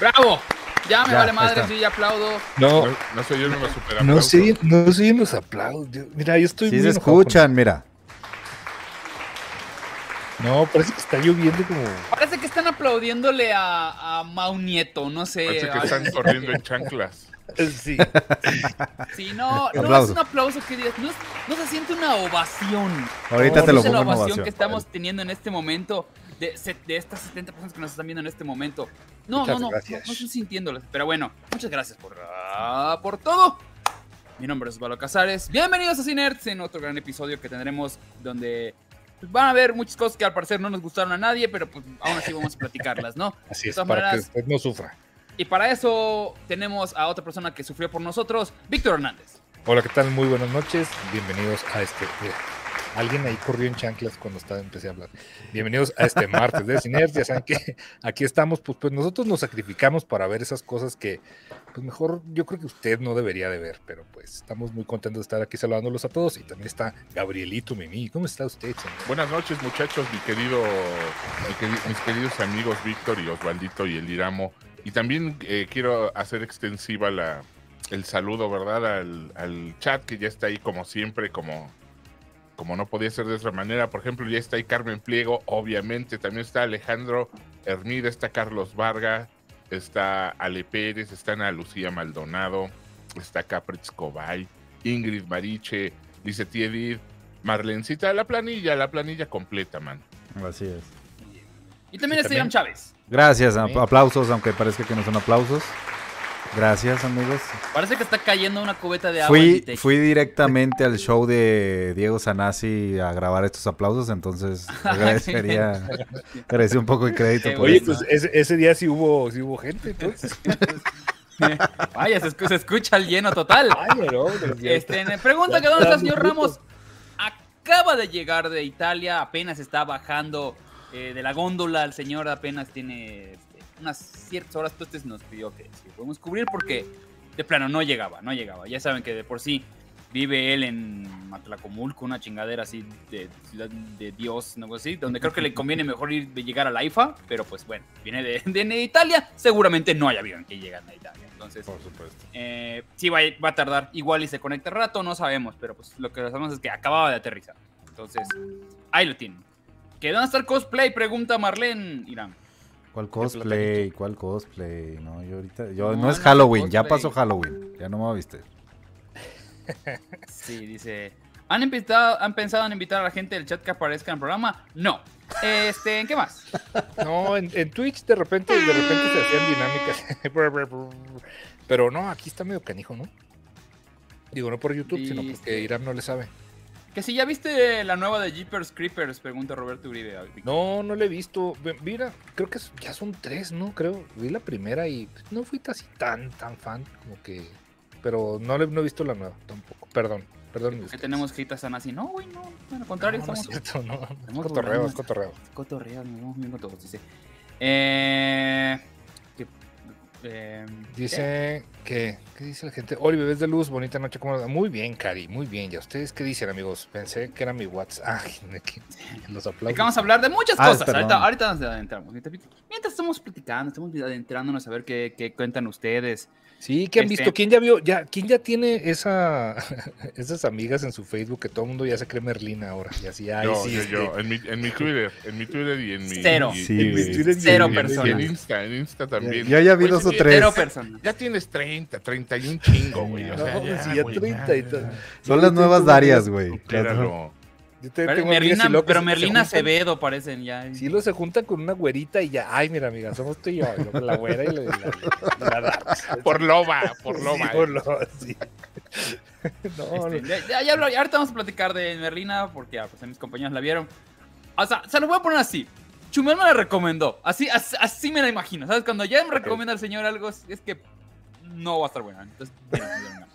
¡Bravo! Ya me Ya, vale madre, sí, ya aplaudo. No, No, no se oyeron los super no sé, no sé los aplausos. Mira, yo estoy Sí muy se con- escuchan, mira. No, parece que está lloviendo como. Parece que están aplaudiéndole a, a Mau Nieto, no sé. Parece que a- están corriendo en chanclas. Sí. Sí, no, no Aplauso. es un aplauso que digas, no, se siente una ovación. Ahorita No, te lo es la pongo ovación ovación. que estamos teniendo en este momento de, estas 70 personas que nos están viendo en este momento. No, Muchas no, no, no, gracias. no estoy sintiéndolas. Pero bueno, muchas gracias por, ah, por todo. Mi nombre es Osvaldo Casares. Bienvenidos a Cinerts en otro gran episodio que tendremos donde van a ver muchas cosas que al parecer no nos gustaron a nadie, pero pues aún así vamos a platicarlas, ¿no? Así es, para que usted no sufra. Y para eso tenemos a otra persona que sufrió por nosotros, Víctor Hernández. Hola, ¿qué tal? Muy buenas noches. Bienvenidos a este. mira, alguien ahí corrió en chanclas cuando estaba, empecé a hablar. Bienvenidos a este martes de Ciner. Ya saben que aquí estamos, pues, pues nosotros nos sacrificamos para ver esas cosas que, pues mejor yo creo que usted no debería de ver, pero pues estamos muy contentos de estar aquí saludándolos a todos. Y también está Gabrielito Mimi. ¿Cómo está usted, señor? Buenas noches, muchachos, mi querido, mi queri- mis queridos amigos Víctor y Osvaldito y el Iramo. Y también eh, quiero hacer extensiva la, el saludo, ¿verdad? Al chat que ya está ahí como siempre, como, como no podía ser de otra manera. Por ejemplo, ya está ahí Carmen Pliego, obviamente. También está Alejandro Hermida, está Carlos Varga, está Ale Pérez, está Ana Lucía Maldonado, está Capritz Cobay, Ingrid Mariche, dice Edith, Marlencita, la planilla, la planilla completa, man. Así es. Y también está Irán Chávez. Gracias, aplausos, aunque parezca que no son aplausos. Gracias, amigos. Parece que está cayendo una cubeta de agua. Fui, directamente al show de Diego Sanasi a grabar estos aplausos, entonces agradecería, agradecería un poco de crédito. Por Oye, esto. pues ese, ese día sí hubo, sí hubo gente, entonces. Vaya, se, escu- se escucha el lleno total. No, pues, Este, pregunta que dónde está el señor Ramos. Acaba de llegar de Italia, apenas está bajando eh, de la góndola. El señor apenas tiene unas ciertas horas. Entonces nos pidió que si podemos cubrir porque de plano no llegaba, no llegaba. Ya saben que de por sí vive él en Matlacomulco, una chingadera así de ciudad de Dios, no así, donde creo que le conviene mejor ir de llegar a la IFA, pero pues bueno, viene de, de Italia, seguramente no hay avión que llegan a Italia. Entonces, Por supuesto. eh, sí, va, a- va a tardar. Igual y se conecta rato, no sabemos. Pero pues lo que sabemos es que acababa de aterrizar. Entonces, ahí lo tienen. ¿Que dónde está el cosplay? Pregunta Marlene Irán. ¿Cuál cosplay? ¿Cuál cosplay? No, yo ahorita, yo, No, es Halloween, ya pasó Halloween, ya no me voy a vestir. Sí, dice. ¿Han, invitado, ¿Han pensado en invitar a la gente del chat que aparezca en el programa? No. Este, ¿en qué más? No, en, en Twitch de repente, de repente se hacían dinámicas. Pero no, aquí está medio canijo, ¿no? Digo, no por YouTube, sino porque Irán no le sabe. Que si ya viste la nueva de Jeepers Creepers, pregunta Roberto Uribe. No, no le he visto. Mira, creo que ya son tres, ¿no? Creo. Vi la primera y no fui así tan, tan fan como que... Pero no, no he visto la nueva tampoco. Perdón, perdón. Que tenemos hitas tan así. No, güey, no. Al contrario, no, no es estamos cierto, no. Estamos cotorreo, es cotorreo. cotorreo, nos vamos bien con todos, dice. Eh, que, eh, Dice que, ¿qué dice la gente? Oli, bebés de luz, bonita noche. ¿cómo? Muy bien, Cari, muy bien. ¿Y a ustedes qué dicen, amigos? Pensé que era mi WhatsApp. Ay, que- los aplausos. vamos a hablar de muchas Ah, cosas. Ahorita, ahorita nos adentramos. Mientras estamos platicando, estamos adentrándonos a ver qué, qué cuentan ustedes. Sí, ¿qué han Este- visto? ¿Quién ya vio? Ya, ¿Quién ya tiene esa, esas amigas en su Facebook que todo el mundo ya se cree Merlina ahora? Y así, ay, yo, sí, yo, este, yo, en mi, en mi Twitter, en mi Twitter y en mi... Cero. y- Sí, en mi. Twitter y Cero en- y en- personas. y en Insta, en Insta también. Yo ya vi dos o tres. Cero personas. Ya tienes 30, 31 chingo, güey. O sea, No, ya, sí, ya güey, 30 y ya, tal. ya. Son las nuevas Darias, güey. Supéralo. Yo te- Pero Merlina, y locos pero Merlina Acevedo parecen ya. Sí, los se juntan con una güerita y ya, ay, mira, amiga, somos tú y yo, la güera y la, la, la-. Por loba, por Sí, loba. por lo- sí. No, Este, no. ya, ya, ya ahorita vamos a platicar de Merlina porque ya, pues, mis compañeros la vieron. O sea, se lo voy a poner así. Chumel me la recomendó. Así, así, así me la imagino. ¿Sabes? Cuando ya me recomienda el señor algo, es, que no va a estar buena. Entonces, ya, ya, ya,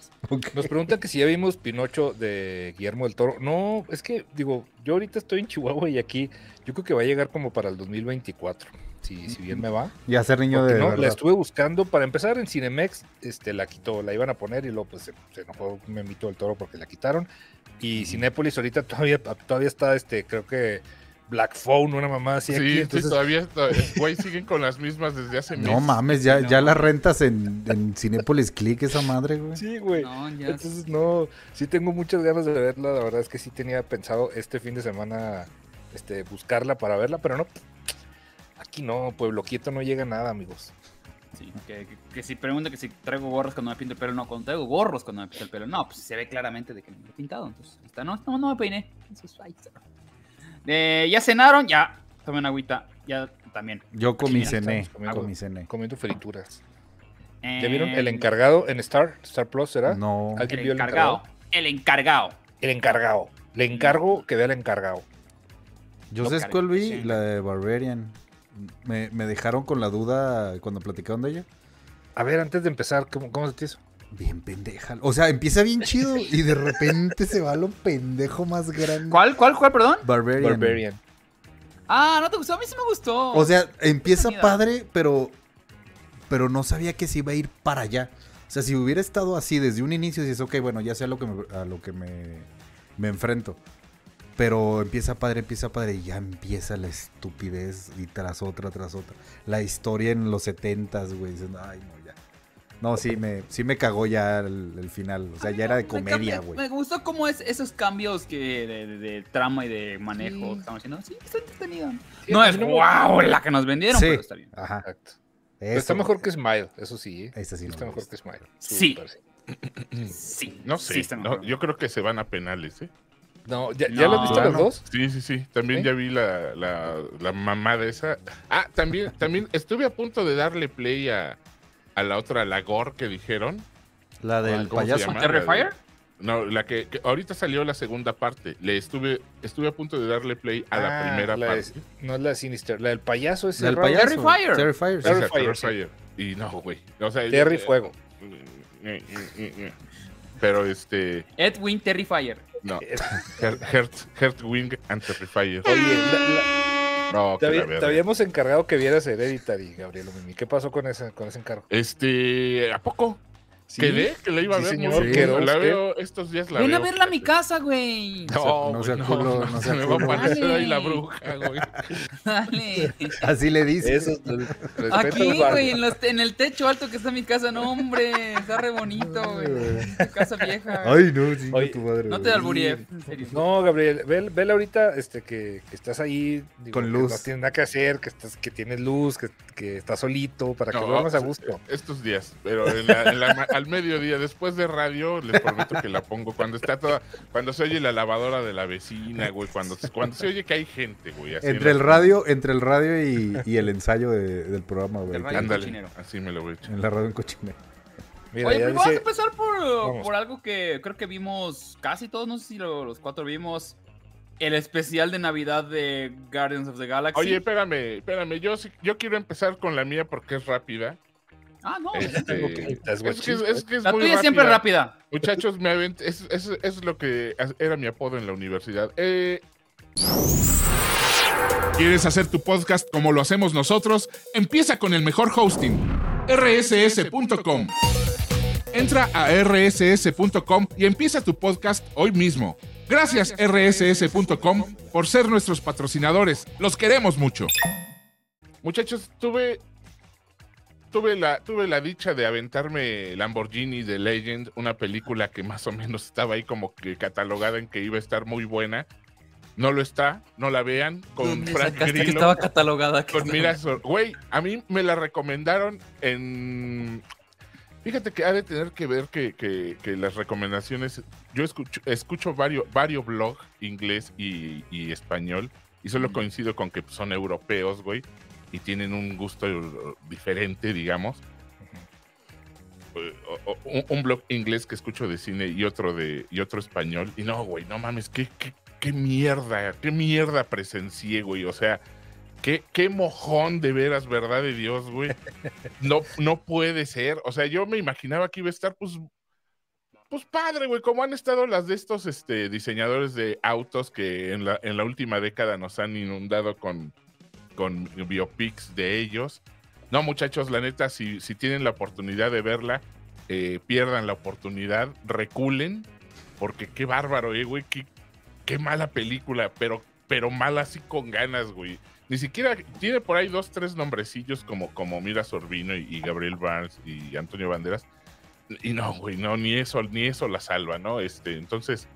Nos preguntan que si ya vimos Pinocho de Guillermo del Toro. No, es que, digo, yo ahorita estoy en Chihuahua y aquí yo creo que va a llegar como para el 2024, si, si bien me va. Ya ser niño Porque de no, la estuve buscando para empezar en Cinemex, este, la quitó, la iban a poner y luego pues se, se enojó Memito del Toro porque la quitaron. Y Cinépolis ahorita todavía, todavía está, este, creo que Black Phone, una mamá así Sí, aquí. sí, Entonces, todavía, todavía- güey, siguen con las mismas desde hace meses. No mames, ya, No. ya las rentas en, en Cinépolis Click esa madre, güey. sí, güey. No, ya. Entonces, no, sí tengo muchas ganas de verla. La verdad es que sí tenía pensado este fin de semana este, buscarla para verla, pero no. Aquí no, Pueblo Quieto no llega nada, amigos. Sí, que, que- que si pregunta que si traigo gorros cuando me pinto el pelo, no, cuando traigo gorros cuando me pinto el pelo, no, pues se ve claramente de que me he pintado, entonces, está, no, no, no me peiné, entonces, ahí está. Eh, ya cenaron, ya, tomen agüita, ya también. Yo comí Mira, cené, comí cené. Comiendo frituras. Eh, ¿Ya vieron el encargado en Star? Star Plus, ¿será? No, ¿Alguien El vio el encargado, encargado? el encargado. El encargado. Le encargo que vea el encargado. yo sé cuál vi, sí. la de Barbarian. Me, me dejaron con la duda cuando platicaron de ella. A ver, antes de empezar, ¿cómo, cómo se te hizo? Bien pendeja. O sea, empieza bien chido y de repente se va a lo pendejo más grande. ¿Cuál, cuál, cuál, perdón? Barbarian. Barbarian. Ah, ¿no te gustó? A mí sí me gustó. O sea, empieza padre, pero pero no sabía que se iba a ir para allá. O sea, si hubiera estado así desde un inicio, dices, ok, bueno, ya sé a lo que me, a lo que me, me enfrento. Pero empieza padre, empieza padre y ya empieza la estupidez y tras otra, tras otra. La historia en los setentas, güey. diciendo, Ay, no, ya. No, sí me, sí me cagó ya el, el final. O sea, ya era de Me comedia, güey. Me gustó cómo es esos cambios que de, de- de trama y de manejo Sí. que estamos haciendo. Sí, está entretenido. Sí, no es wow la que nos vendieron, Sí. pero está bien. Ajá. Exacto. Está mejor que Smile, eso sí. ¿eh? Esta sí está me mejor gusta. que Smile. Sí. Sí. Sí. No sé, está no, mejor. yo creo que se van a penales, ¿eh? No, ¿ya, No. ¿ya lo has visto Ah, los no. dos? Sí, sí, sí. También ¿Sí? ya vi la, la, la mamá de esa. Ah, también, también estuve a punto de darle play a, a la otra, la Gore que dijeron. La del ¿Cómo se payaso. ¿Terrifier? No, la que, que ahorita salió la segunda parte. Le estuve, estuve a punto de darle play a la Ah, primera la parte. no es la de Sinister, la del payaso es La del raro. payaso. Terrifier. Terrifier. sí. Esa, Terrifier, sí. Terrifier. Y no, güey. O sea, Terry eh, Fuego. Pero este, Edwin Terrifier. no. Es- Her- Hert, Hertwing and Terrifier. Oye, la- la- No, te, había- te habíamos encargado que vieras Hereditary, Gabriel Mimi. ¿Qué pasó con ese, con ese encargo? Este, ¿a poco? ¿Sí? ¿Quedé? Que la iba a Sí, ver. señor, quedó. La veo estos días. La Ven a veo, verla a mi casa, güey. No, No sea güey, culo, no, no no, sea se me va a aparecer ahí la bruja, güey. Dale. Así le dice. Eso, Aquí, güey, en, los- en el techo alto que está mi casa. No, hombre. Está re bonito, güey. Tu casa vieja. Ay, no, sí, Oye, tu madre. no te alburíe. No, Gabriel, ve, vela ahorita este, que, que estás ahí. digo, Con que luz. No tienes nada que hacer, que, estás, que tienes luz, que, que estás solito, para que No, duermas a gusto. Estos días, pero en la- en la ma- al mediodía, después de radio, les prometo que la pongo cuando está toda, cuando se oye la lavadora de la vecina, güey, cuando, cuando se oye que hay gente, güey. así Entre en el la- radio, entre el radio y, y el ensayo de- del programa, güey. El radio. Ándale, así me lo voy a echar. En la radio en cochinero. Mira, Oye, pero vamos a dice, empezar por, por algo que creo que vimos casi todos, no sé si lo- los cuatro vimos. El especial de Navidad de Guardians of the Galaxy. Oye, espérame, espérame, yo yo quiero empezar con la mía porque es rápida. Ah, no. Este, es que es, que es La muy tuya siempre es rápida. rápida. Muchachos, me avent- es, es, es lo que era mi apodo en la universidad. Eh, ¿Quieres hacer tu podcast como lo hacemos nosotros? Empieza con el mejor hosting, rss.com. Entra a rss.com y empieza tu podcast hoy mismo. Gracias rss.com por ser nuestros patrocinadores. Los queremos mucho. muchachos, tuve tuve la tuve la dicha de aventarme Lamborghini de Legend, una película que más o menos estaba ahí como que catalogada en que iba a estar muy buena. No lo está, no la vean con ¿Dónde Frank sacaste que Grillo. estaba catalogada? que Con miras, güey, a mí me la recomendaron en. Fíjate que ha de tener que ver que, que- que las recomendaciones. Yo escucho, escucho varios, varios blogs inglés y, y español, y solo coincido con que son europeos, güey, y tienen un gusto eh, diferente, digamos. Eh, o- o- Un, un blog inglés que escucho de cine y otro de y otro español. Y no, güey, no mames, qué, qué, qué mierda, qué mierda presencié, güey. O sea, Qué, qué mojón de veras, verdad de Dios, güey. No, no puede ser. O sea, yo me imaginaba que iba a estar, pues, pues padre, güey, como han estado las de estos este, diseñadores de autos que en la, en la última década nos han inundado con, con biopics de ellos. No, muchachos, la neta, si, si tienen la oportunidad de verla, eh, pierdan la oportunidad, reculen, porque qué bárbaro, eh, güey, qué, qué mala película, pero pero mala así con ganas, güey. Ni siquiera tiene por ahí dos, tres nombrecillos como, como Mira Sorbino y, Gabriel Barnes y Antonio Banderas. Y no, güey, no, ni eso, ni eso la salva, ¿no? Este, entonces,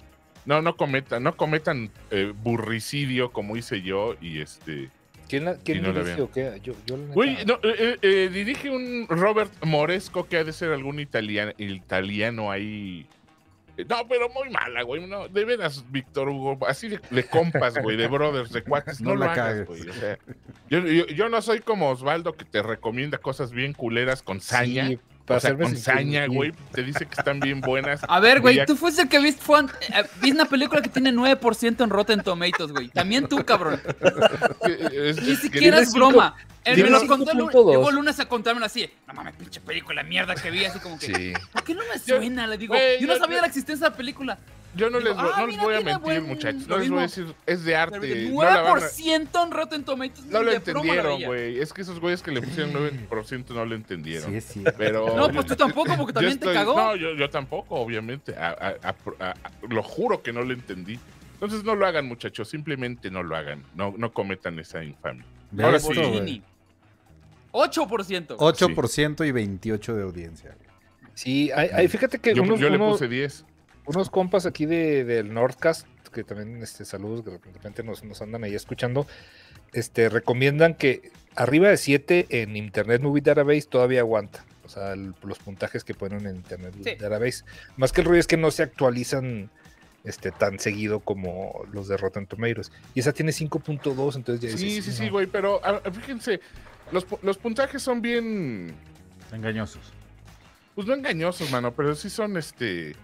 no, no cometan, no cometan eh, burricidio como hice yo y este. ¿Quién, la- quién no la dirige o qué? Yo, yo la Güey, no, eh, eh, eh, dirige un Robert Moresco que ha de ser algún italiano, italiano ahí. No, pero muy mala, güey. No, de veras, Víctor Hugo. Así de, de compas, güey, de brothers, de cuates. No, No lo la hagas, güey. O sea, yo, yo, yo no soy como Osvaldo que te recomienda cosas bien culeras con saña. Sí, para o sea, con saña, güey. Te dice que están bien buenas. A ver, güey, tú fuiste el que viste, fue, eh, viste una película que tiene 9% en Rotten Tomatoes, güey. También tú, cabrón. Es- Ni siquiera es broma. Él me lo contó el lunes. 5.2. Llegó lunes a contármelo así. No mames, pinche película, mierda que vi. Así como que. Sí. ¿Por qué no me Yo- suena? Le digo. yo no sabía yo- la existencia de la película. Yo no Digo, les, voy- ah, no les mira, voy a mentir, buen- muchachos. No les voy a decir, es de arte. Pero no la van a- 9% en Rotten Tomatoes. No lo entendieron, güey. Es que esos güeyes que le pusieron 9% no lo entendieron. Sí, es cierto. Pero No, pues tú tampoco, porque también te cagó. No, yo, yo tampoco, obviamente. A- a- a- a- a- lo juro que no lo entendí. Entonces no lo hagan, muchachos. Simplemente no lo hagan. No, no cometan esa infamia. Ahora esto, sí. güey. Botini. 8%. 8% y 28 de audiencia. güey. Sí, hay, hay- fíjate que Yo, unos, yo le unos- puse 10. Unos compas aquí de, del Nordcast, que también este, saludos, que de repente nos, nos andan ahí escuchando, este, recomiendan que arriba de 7 en Internet Movie Database todavía aguanta. O sea, el- los puntajes que ponen en Internet Sí. Database. Más que el rollo es que no se actualizan este, tan seguido como los de Rotten Tomatoes. Y esa tiene 5.2, entonces ya Sí, dices, sí, sí, güey. Pero a- a- fíjense, los, los puntajes son bien. Engañosos. Pues no engañosos, mano, pero sí son este.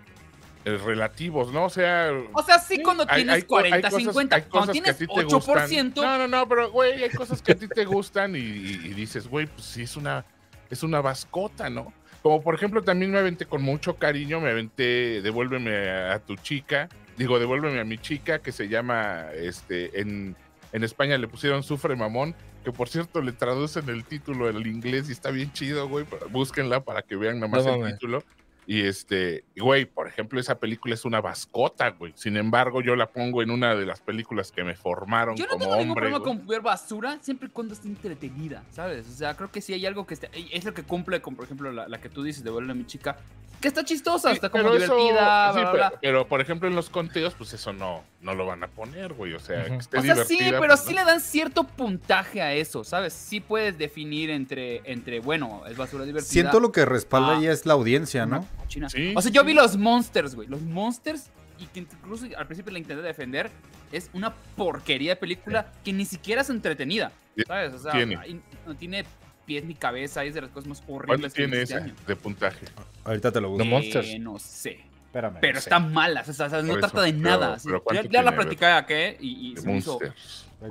Relativos, ¿no? O sea. O sea, sí, cuando hay- tienes hay co- 40, hay cosas- 50. hay Cuando tienes ti te gustan. 8%. No, no, no, pero güey, hay cosas que a ti te gustan y, y- y dices, güey, pues sí es una, es una bascota, ¿no? Como por ejemplo, también me aventé con mucho cariño, me aventé Devuélveme a, tu chica, digo, Devuélveme a mi chica, que se llama, este, en, en España le pusieron Sufre Mamón, que por cierto le traducen el título en el inglés y está bien chido, güey, búsquenla para que vean nada más No el título. Y este, güey, por ejemplo, esa película es una bascota, güey. Sin embargo, yo la pongo en una de las películas que me formaron Yo no como tengo ningún hombre. problema güey. con ver basura siempre y cuando esté entretenida, ¿sabes? O sea, creo que sí hay algo que esté, es lo que cumple con, por ejemplo, la, la que tú dices de Vuelve a mi chica, que está chistosa, Sí, está como pero eso- divertida, sí, bla, bla, pero, bla. pero, por ejemplo, en los conteos, pues eso no, no lo van a poner, güey. O sea, Ujú. que esté O sea, sí, divertida, pero pues, sí ¿no? le dan cierto puntaje a eso, ¿sabes? Sí puedes definir entre, entre bueno, es basura divertida. Siento lo que respalda Ah. ahí es la audiencia, ¿no? Cochina. Sí, o sea, yo vi los Monsters, güey. Los Monsters, y que incluso al principio la intenté defender, es una porquería de película que ni siquiera es entretenida, ¿sabes? O sea, Tiene. no tiene pies ni cabeza, es de las cosas más ¿Cuánto horribles que tiene este año. de puntaje? Ahorita te lo busco. No, Monsters. Eh, no sé. Espérame. Pero no sé. están malas, o sea, no trata de pero- nada. así. pero ¿cuánto ya, ya la platicé acá y, y se me hizo...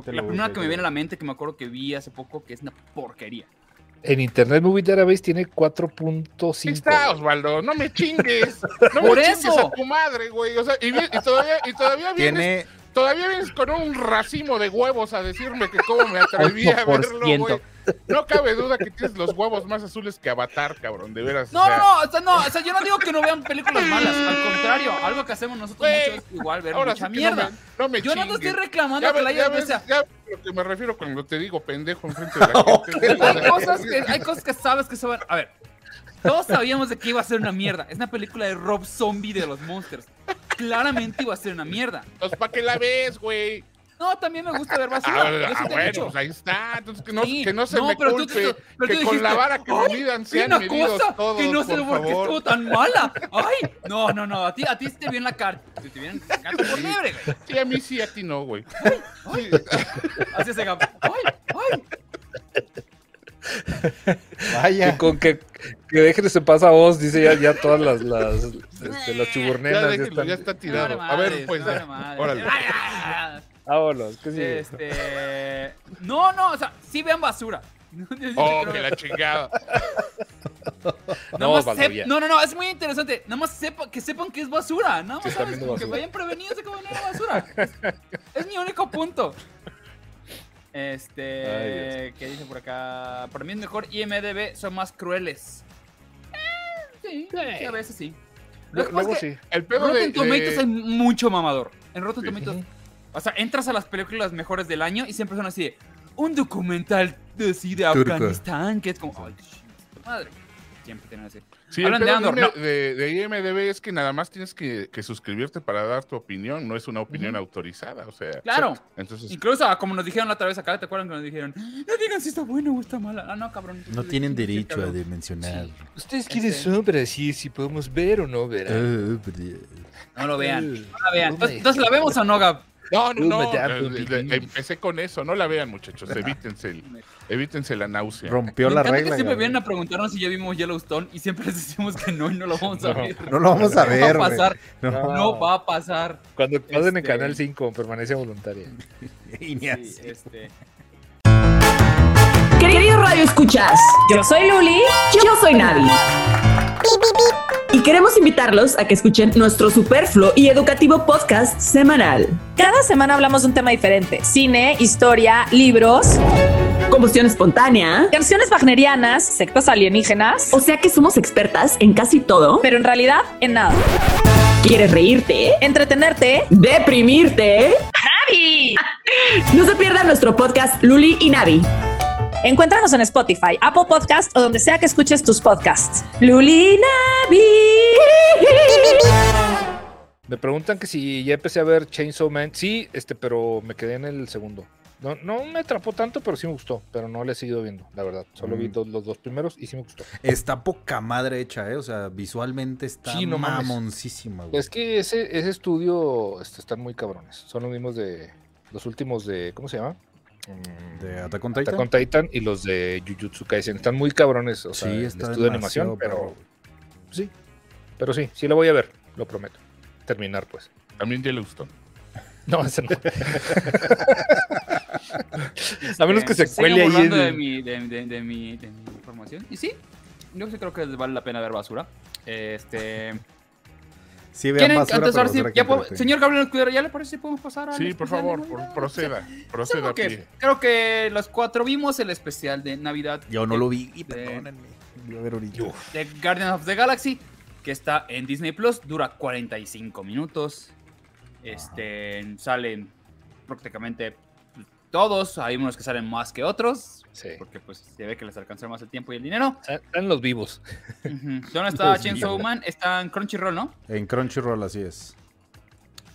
La primera que me viene a la mente que me acuerdo que vi hace poco que es una porquería. En Internet Movie Database tiene 4.5. Ahí está, Osvaldo, no me chingues. No Por me chingues eso. a tu madre, güey. O sea, y, todavía, y todavía busco. vienes, Tiene todavía vienes con un racimo de huevos a decirme que cómo me atreví a verlo, 8%. güey. No cabe duda que tienes los huevos más azules que Avatar, cabrón, de veras. No, o sea, no, no, o sea, no, o sea, yo no digo que no vean películas malas, al contrario, algo que hacemos nosotros mucho es igual ver Ahora mucha mierda. No me, no me yo no te estoy reclamando Ya, que la ves, ya, hayas ves, o sea, ya ves a lo que me refiero cuando te digo pendejo enfrente de la gente. hay cosas que, hay cosas que sabes que se van. A ver, todos sabíamos de que iba a ser una mierda. Es una película de Rob Zombie de los Monsters. Claramente iba a ser una mierda. Pues para que la ves, güey. No, también me gusta ver Ah, basura. ah, he bueno, dicho. pues ahí está. Entonces que no, Sí, que no se no, me pero tú- culpe. tú- pero que tú con la vara que me "Ay, midan sean una cosa todos, que no sé por qué estuvo tan mala. Ay, no, no, no. A ti, a ti sí te vio en la cara. Te, te vieron gato por liebre, güey. Sí, a mí sí, a ti no, güey. Sí. Así se. Ay, ay. Vaya. Que con que, que dejen se pasa a vos, dice ya, ya todas las, las, este, las Ya, chuburnenas. Ya déjenlo, están... ya está tirado. A ver, pues, órale. Vámonos, ¿qué sigue? Este. No, no, o sea, sí vean basura. Oh, que la chingada. No, sep- no, no, no, es muy interesante. Nada más sepa, que sepan que es basura. Nada más están sabes, viendo que vayan prevenidos de que van a ir a basura. Es, es mi único punto. Este. Ay, ¿Qué dice por acá? Para mí es mejor IMDB, son más crueles. Eh, sí, sí, a veces sí. Lo que Luego es que sí. El pedo de. Rotten Tomatoes de- hay mucho mamador. En Rotten Sí. Tomatoes O sea, entras a las películas mejores del año y siempre son así, de, un documental de, así de. Afganistán, que es como, ay, madre. Siempre tienen así. Sí, el Hablan de pedo Andor, de, no. de- de IMDB es que nada más tienes que, que suscribirte para dar tu opinión, no es una opinión autorizada, o sea. Claro. Entonces, Incluso ah, como nos dijeron la otra vez acá, ¿te acuerdan que nos dijeron? No digan si está bueno o está mala. Ah, no, cabrón. No tienen Sí, derecho a dimensionar. ¿Ustedes quiénes son para decir si podemos ver o no ver? Pero- No lo vean. Eh, No la vean. entonces, ¿la vemos o no, Gab? No, no, no. eh, empecé con eso, no la vean, muchachos, evítense, el- evítense la náusea. Rompió Me la regla. que siempre vienen a preguntarnos si ya vimos Yellowstone y siempre les decimos que no y no lo vamos a No. ver. No lo vamos a No ver. va a pasar. No. No va a pasar. Cuando pasen en Este- Canal 5, permanencia voluntaria. Y ni Sí, así. este. Queridos Radio Escuchas, yo soy Luli, yo soy Navi. Y queremos invitarlos a que escuchen nuestro superfluo y educativo podcast semanal. Cada semana hablamos de un tema diferente. Cine, historia, libros, Combustión espontánea. canciones wagnerianas, sectas alienígenas, O sea que somos expertas en casi todo. pero en realidad en nada. ¿Quieres reírte? Entretenerte. ¿Deprimirte? ¡Navi! No se pierdan nuestro podcast Luli y Navi. Encuéntranos en Spotify, Apple Podcast o donde sea que escuches tus podcasts. Luli Navi. Me preguntan que si ya empecé a ver Chainsaw Man. Sí, este, pero me quedé en el segundo. No, no me atrapó tanto, pero sí me gustó. Pero no le he seguido viendo, la verdad. Solo vi Mm. dos- los dos primeros y sí me gustó. Está poca madre hecha, ¿eh? O sea, visualmente está Sí, no mamoncísima, güey. Es que ese, ese estudio este, están muy cabrones. Son los mismos de. Los últimos de. ¿Cómo se llama? Mm, De Attack on Titan. Attack on Titan y los de Jujutsu Kaisen. Están muy cabrones. O sea, sí, está estudio de animación, pero. perro. Sí. Pero sí, sí lo voy a ver, lo prometo. Terminar, pues. También Yellowstone. No, ese no. a menos que se Siguen cuele ahí. el- de mi, de, de- de mi, de mi información. Y sí, yo sí creo que vale la pena ver basura. Este. Sí, vean ¿Quieren, basura, antes, ahora sí, ya puedo- señor Gabriel Escudero, ¿ya le parece si podemos pasar al Sí, por favor, por- proceda, Sí, proceda. creo que los cuatro vimos el especial de Navidad Yo no de- lo vi, y de- perdónenme. Voy a ver ahorita. de Guardians of the Galaxy, que está en Disney Plus, dura 45 minutos. Este, salen prácticamente todos, hay unos que salen más que otros, Sí. porque pues se ve que les alcanzó más el tiempo y el dinero. Están- los vivos. ¿Dónde está Chainsaw. Man? Está en Crunchyroll, ¿no? En Crunchyroll así es.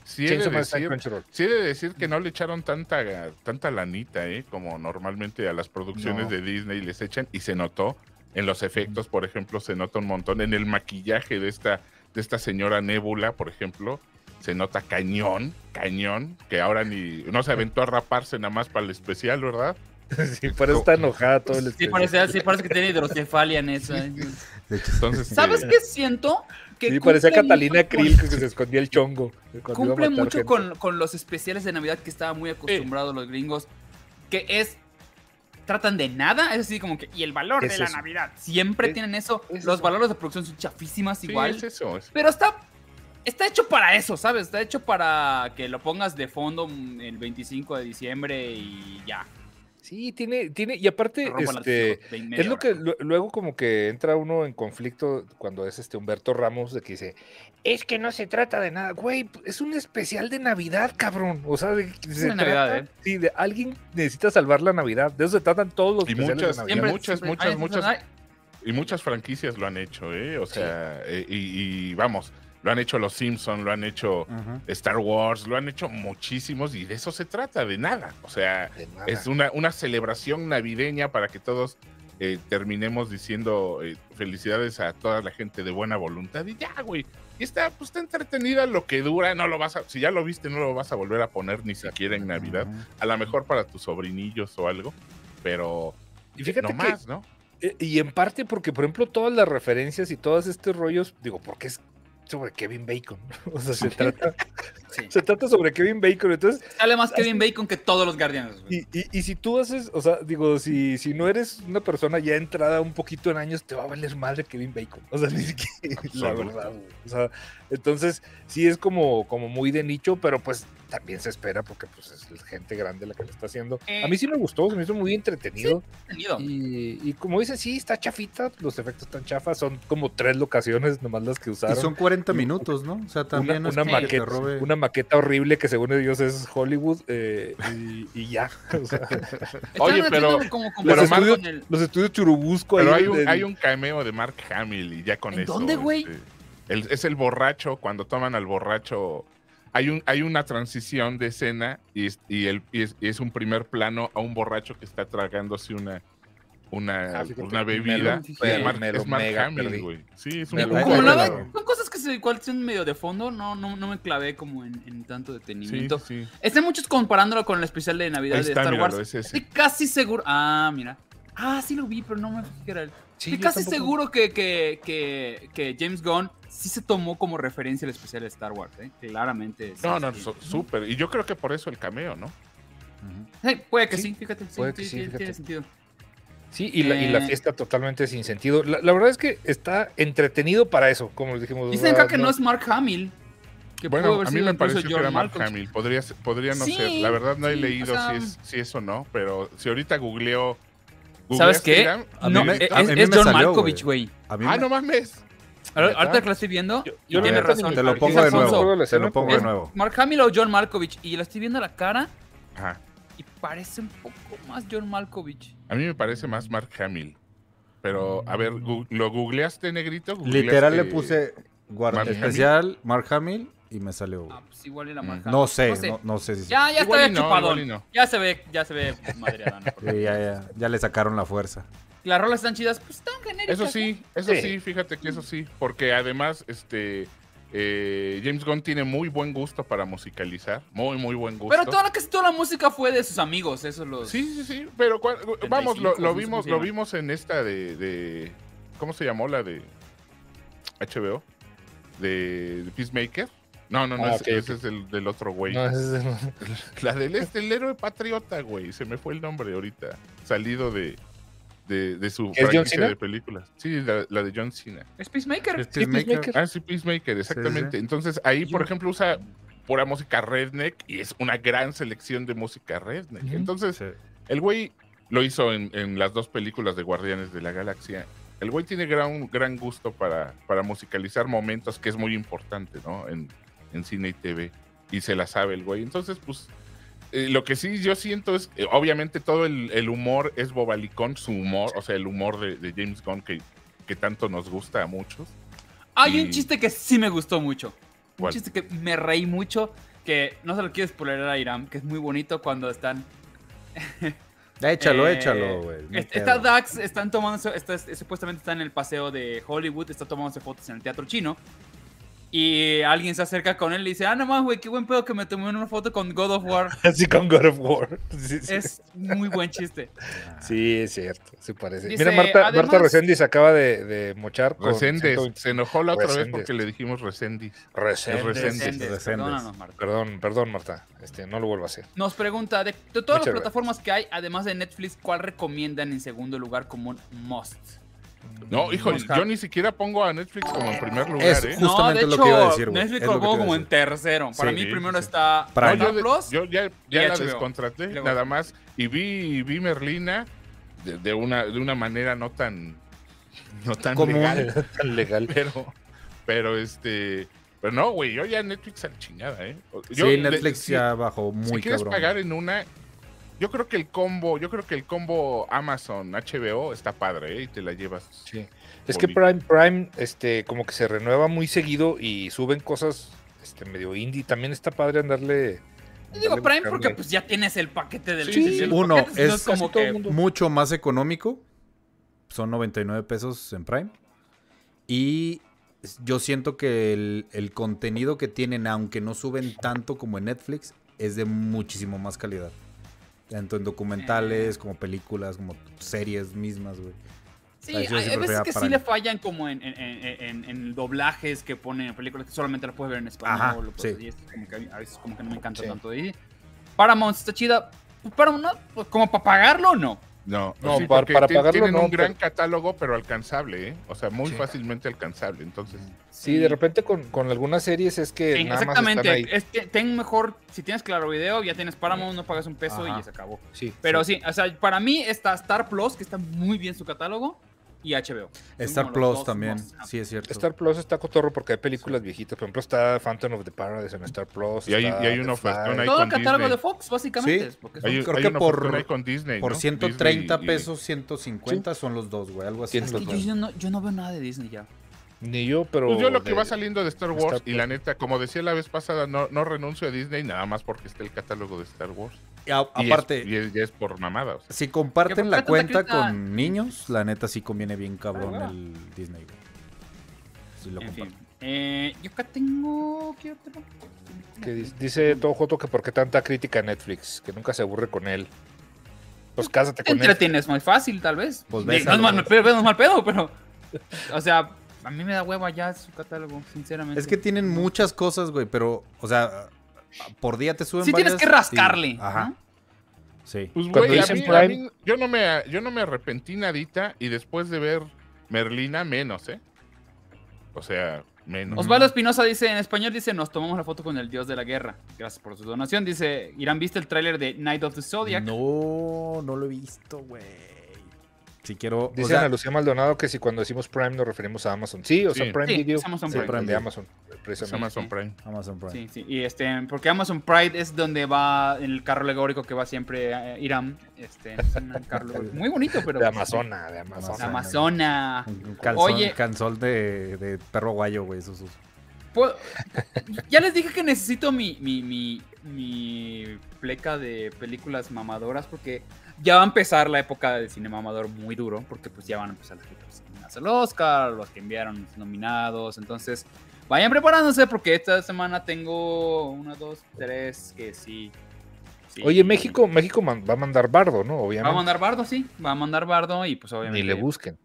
Sí he, de decir, Crunchyroll. sí he de decir que no le echaron tanta, tanta lanita, ¿eh? Como normalmente a las producciones No. de Disney les echan y se notó en los efectos, por ejemplo, se nota un montón en el maquillaje de esta, de esta señora Nebula, por ejemplo, se nota cañón, cañón, que ahora ni no se aventó a raparse nada más para el especial, ¿verdad? Sí, por eso está enojada todo el Sí especial. parece, sí, parece que tiene hidrocefalia en eso. ¿eh? De hecho, Entonces, ¿Sabes qué siento? Que Sí, parecía Catalina con- Krill que se escondía el chongo. Cumple mucho con, con los especiales de Navidad que estaban muy acostumbrados los gringos, que es tratan de nada, es así como que y el valor Es de la. Navidad, siempre Es- tienen eso, es los eso. valores de producción son chafísimas sí, igual, es eso, es- pero está está hecho para eso, ¿sabes? Está hecho para que lo pongas de fondo el 25 de diciembre y ya. Sí, tiene, tiene, y aparte, este, es lo hora. que lu- luego como que entra uno en conflicto cuando es este Humberto Ramos de que dice, es que no se trata de nada, güey, es un especial de Navidad, cabrón. O sea, de, se de Navidad, ¿eh? sí, de alguien necesita salvar la Navidad. De eso se tratan todos los Y especiales muchas- de y Navidad. muchas, muchas, muchas- ay, Y muchas franquicias lo han hecho, ¿eh? O sea, eh, y, y vamos, lo han hecho los Simpsons, lo han hecho. Star Wars, lo han hecho muchísimos y de eso se trata, de nada. O sea, nada. es una, una celebración navideña para que todos eh, terminemos diciendo eh, felicidades a toda la gente de buena voluntad y ya, güey. Y está, pues está entretenida lo que dura, no lo vas a, si ya lo viste, no lo vas a volver a poner ni siquiera en Navidad. A lo mejor para tus sobrinillos o algo, pero Y fíjate no que más, ¿no? Eh, Y en parte porque, por ejemplo, todas las referencias y todos estos rollos, digo, porque es sobre Kevin Bacon. O sea, se trata, sí. se trata sobre Kevin Bacon. Entonces, Sale más Kevin Bacon que todos los Guardians. güey. y, y, y si tú haces, o sea, digo, si, si no eres una persona ya entrada un poquito en años, te va a valer madre Kevin Bacon. O sea, ni siquiera, la verdad. güey. O sea, entonces, sí es como, como muy de nicho, pero pues también se espera porque pues es gente grande la que lo está haciendo. Eh. A mí sí me gustó, se me hizo muy entretenido. Tenido. Y, y como dice, sí, está chafita, los efectos están chafas, son como tres locaciones nomás las que Y usaron. son 40 Y- minutos, ¿no? O sea, también una, una te maqueta, una maqueta horrible que según ellos es Hollywood eh, y, y ya. O sea, Están Oye, pero- como los, estudios, con el- los estudios Churubusco Pero ahí hay un, del- hay un cameo de Mark Hamill y ya con ¿En eso. dónde, güey? este, el- es el borracho, cuando toman al borracho. Hay, un, hay una transición de escena y es, y el, y es, y es un primer plano a un borracho que está tragándose una, una, Ah, una bebida. sí, es Mark, es Mark mega Hamill, perdí. güey. Sí, es un un- como la son cosas que se igual son medio de fondo, no, no, no me clavé como en, en tanto detenimiento. sí. Están muchos comparándolo con el especial de Navidad Ahí de está, Star míralo, Wars. es. Estoy casi seguro. Ah, mira. Ah, sí lo vi, pero no me fijé que era él. Sí, Estoy casi tampoco. seguro que, que, que, que James Gunn sí se tomó como referencia el especial de Star Wars, ¿eh? Claramente. sí, No, no, sí. so- súper. Y yo creo que por eso el cameo, ¿no? Sí, puede que sí, Sí, fíjate. Sí, puede que sí, sí, sí, fíjate. tiene sentido. Sí, y la, y la Eh. fiesta totalmente sin sentido. La, la verdad es que está entretenido para eso, como les dijimos. Dicen acá que no es Mark Hamill. Que Bueno, a mí me pareció que era Mark. Hamill. Podría, podría no Sí, ser. La verdad no he sí, leído o sea- si, es, si es o no, pero si ahorita googleo. ¿Sabes ¿googleaste, qué? Irán? A No, me- es, a John salió, Malkovich, güey. A Ah, me- no mames. Ahorita que lo estoy viendo, Yo- y yo la tiene razón. Te lo pongo de nuevo. la Te lo pongo de nuevo. Mark Hamill o John Malkovich. Y lo estoy viendo la cara Ajá. y parece un poco más John Malkovich. A mí me parece más Mark Hamill. Pero, a ver, ¿lo googleaste, negrito? Literal le ¿Googleaste- puse guarda Mark Hamill? especial Mark Hamill y me salió. Ah, pues igual era Mark Mm. Hamill. No sé, no, no sé si. Ya, ya está no, chupadón. no. Ya se ve, ya se ve madreada. ¿no? Sí, ya, ya, ya le sacaron la fuerza. Las rolas están chidas, pues están genéricas. Eso sí, eso Sí. sí, fíjate que eso sí. Porque además, este. Eh, James Gunn tiene muy buen gusto para musicalizar. Muy, muy buen gusto. Pero toda la, casi toda la música fue de sus amigos, esos los... Sí, sí, sí, pero cua- vamos, lo, 75, lo no sé vimos, lo vimos en esta de, de- ¿cómo se llamó la de HBO? De, de Peacemaker. No, no, no, Ah, ese, ok, ese es el del otro güey. No, ese es- La del este, el héroe patriota, güey. Se me fue el nombre ahorita. Salido de, de, de su ¿Es John franquicia de películas. Sí, la, la de John Cena. Es Peacemaker. Es Maker. Ah, sí, Peacemaker, exactamente. Entonces ahí, por ejemplo, usa pura música redneck y es una gran selección de música redneck. Entonces, Sí. el güey lo hizo en, en las dos películas de Guardianes de la Galaxia. El güey tiene gran, gran gusto para, para musicalizar momentos que es muy importante, ¿no? En, en cine y TV. Y se la sabe el güey. Entonces, pues, eh, lo que sí yo siento es, que, obviamente todo el, el humor es bobalicón, su humor, o sea, el humor de, de James Gunn que, que tanto nos gusta a muchos. Hay un Y- chiste que sí me gustó mucho. Un chiste que me reí mucho, que no se lo quiero spoiler a Iram, que es muy bonito cuando están... Échalo, eh, échalo, güey. Está. Dax, están tomando, está, supuestamente está en el paseo de Hollywood, está tomándose fotos en el teatro chino. Y alguien se acerca con él y dice, ah, no más, güey, qué buen pedo que me tomé una foto con God of War. Así con God of War. Sí, sí. Es muy buen chiste. Sí, es cierto, se parece. Dice, Mira, Marta, además- Marta Resendiz se acaba de, de mochar con Reséndez. 120 Se enojó la otra vez porque le dijimos. Reséndez. Reséndez, Reséndez. Perdónanos, Marta. Perdón, perdón, Marta. Este, no lo vuelvo a hacer. Nos pregunta, de, de todas las plataformas que hay, además de Netflix, ¿cuál recomiendan en segundo lugar como un must? No, Oscar. yo ni siquiera pongo a Netflix como en primer lugar, Es ¿eh? ju- Justamente no, de lo que iba a decir. Netflix lo pongo como en tercero. Para Sí, mí sí, primero sí. está Prime. No, yo, de- Plus. yo ya, ya la HBO. descontraté, luego- nada más. Y vi, vi Merlina de, de una, de una manera no tan, no tan legal, Tan legal. pero, pero este, pero no, güey, yo ya Netflix a la chingada, ¿eh? Yo, Sí, Netflix ya bajó muy si quieres cabrón. pagar en una, yo creo que el combo, yo creo que el combo Amazon HBO está padre, ¿eh? Y te la llevas. Sí. Es que. Prime, Prime, este, como que se renueva muy seguido y suben cosas, este, medio indie. También está padre andarle. Yo digo Prime buscarle. porque pues ya tienes el paquete del Sí, del uno, paquete, es como el que mundo. Mucho más económico. Son 99 pesos en Prime. Y yo siento que el, el contenido que tienen, aunque no suben tanto como en Netflix, es de muchísimo más calidad. Tanto en documentales, como películas, como series mismas, güey. Sí, hay, veces que sí le fallan como en, en- en- en- en doblajes que ponen en películas que solamente las puedes ver en español. Ajá, o sí. es como que a veces como que no me encanta Sí. tanto de ahí. Paramount está chida. Pues Paramount no, pues como para pagarlo, no. No, No, sí, para- para pagarlo tienen no, un gran pero- catálogo, pero alcanzable, ¿eh? O sea, muy Sí. fácilmente alcanzable. Entonces, Sí, de repente con, con algunas series es que Sí, nada más están exactamente. ahí. Es que ten mejor, si tienes claro video, ya tienes Paramount, no pagas un peso y ya se acabó. Sí, Pero sí. sí, o sea, para mí está Star Plus, que está muy bien su catálogo, y HBO. Star Plus también, sí es cierto. Star Plus está cotorro porque hay películas viejitas. Por ejemplo, está Phantom of the Paradise en Star Plus. Y hay- está y hay una ahí Todo el catálogo Disney. de Fox, básicamente. Sí. porque hay, creo hay que por- con Disney, Por ¿no? 130 Disney y- pesos, 150 son los dos, güey, algo así. Es que yo, no, yo no veo nada de Disney ya. Ni yo, pero. Pues yo lo que va saliendo de Star Wars, Star y la neta, como decía la vez pasada, no, no renuncio a Disney nada más porque está el catálogo de Star Wars. Y a- Y es- aparte, y es- ya es por mamada. o sea. si ¿Qué comparten la cuenta con niños, la neta sí conviene bien cabrón Ah, el Disney, lo En comparten. fin. Eh, yo acá tengo. ¿qué otro? Que dice, dice todo Joto que por qué tanta crítica a Netflix, que nunca se aburre con él. Pues cásate Te con él. entretienes muy fácil, tal vez. Pues Digo, no, es mal, pedo, no es mal pedo, pero. O sea, a mí me da hueva ya su catálogo, sinceramente. Es que tienen muchas cosas, güey, pero, o sea, por día te suben Sí tienes varias que rascarle. y- Ajá, sí. Pues, Cuando güey, a dicen mí- a Prime- mí- yo, no me, yo no me arrepentí nadita y después de ver Merlina, menos, ¿eh? O sea, menos. Osvaldo Espinosa dice, en español dice, nos tomamos la foto con el dios de la guerra. Gracias por su donación. Dice, Irán, ¿viste el tráiler de Night of the Zodiac? No, no lo he visto, güey. Si quiero, o Dice sea, Ana Lucía Maldonado que si cuando decimos Prime nos referimos a Amazon. Sí, o sea, Sí. Prime Sí, Video. es Amazon Sí, Prime. Prime de. Amazon, Es precisamente. Amazon Prime. Amazon Prime. Sí, sí. Y este, porque Amazon Pride es donde va en el carro alegórico que va siempre a Irán. Este, es un carro muy bonito, pero. De Amazona, de Amazona. Amazona. Un calzón, Oye. calzón de, de perro guayo, güey. Esos. Puedo- Ya les dije que necesito mi, mi, mi, mi pleca de películas mamadoras porque ya va a empezar la época del cine mamador muy duro porque pues ya van a empezar las películas nominadas al Oscar, los que enviaron nominados, entonces vayan preparándose porque esta semana tengo una, dos, tres que sí. sí. Oye, México, México va a mandar Bardo, ¿no? Va a Obviamente. mandar Bardo, sí, va a mandar Bardo y pues obviamente... Ni le busquen.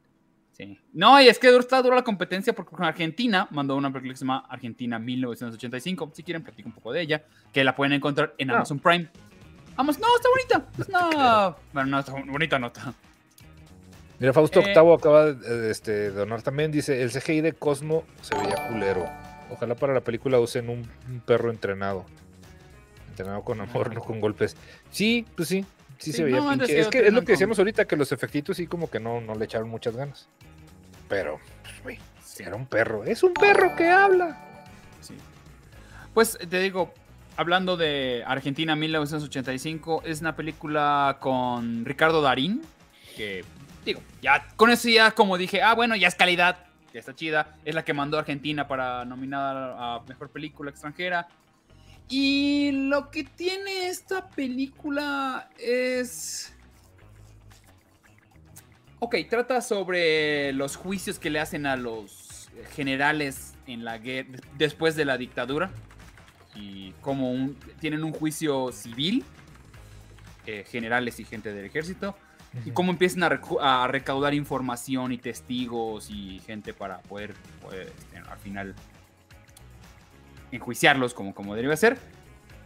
Sí. No, y es que está dura la competencia porque con Argentina mandó una película que se llama Argentina 1985. Si quieren, platico un poco de ella. Que la pueden encontrar en Ah. Amazon Prime. Vamos, no, está bonita. Pues no. Bueno, no está bonita, no está. Mira, Fausto Eh, Octavo acaba de este, donar también. Dice: el CGI de Cosmo se veía culero. Ojalá para la película usen un, un perro entrenado. Entrenado con amor, no con golpes. Sí, pues sí. Sí, Sí, se veía no, pinche. Es que es lo que decíamos ahorita, que los efectitos sí como que no, no le echaron muchas ganas. Pero, pues, güey, era un perro. Es un perro que habla. Sí. Pues te digo, hablando de Argentina 1985, es una película con Ricardo Darín. Que, digo, ya con eso ya como dije, ah, bueno, ya es calidad, ya está chida. Es la que mandó a Argentina para nominar a mejor película extranjera. Y lo que tiene esta película es. Ok, trata sobre los juicios que le hacen a los generales en la guerra después de la dictadura y como un- tienen un juicio civil, eh, generales y gente del ejército, y cómo empiezan a, recaudar información y testigos y gente para poder, poder, este, al final enjuiciarlos como, como ser.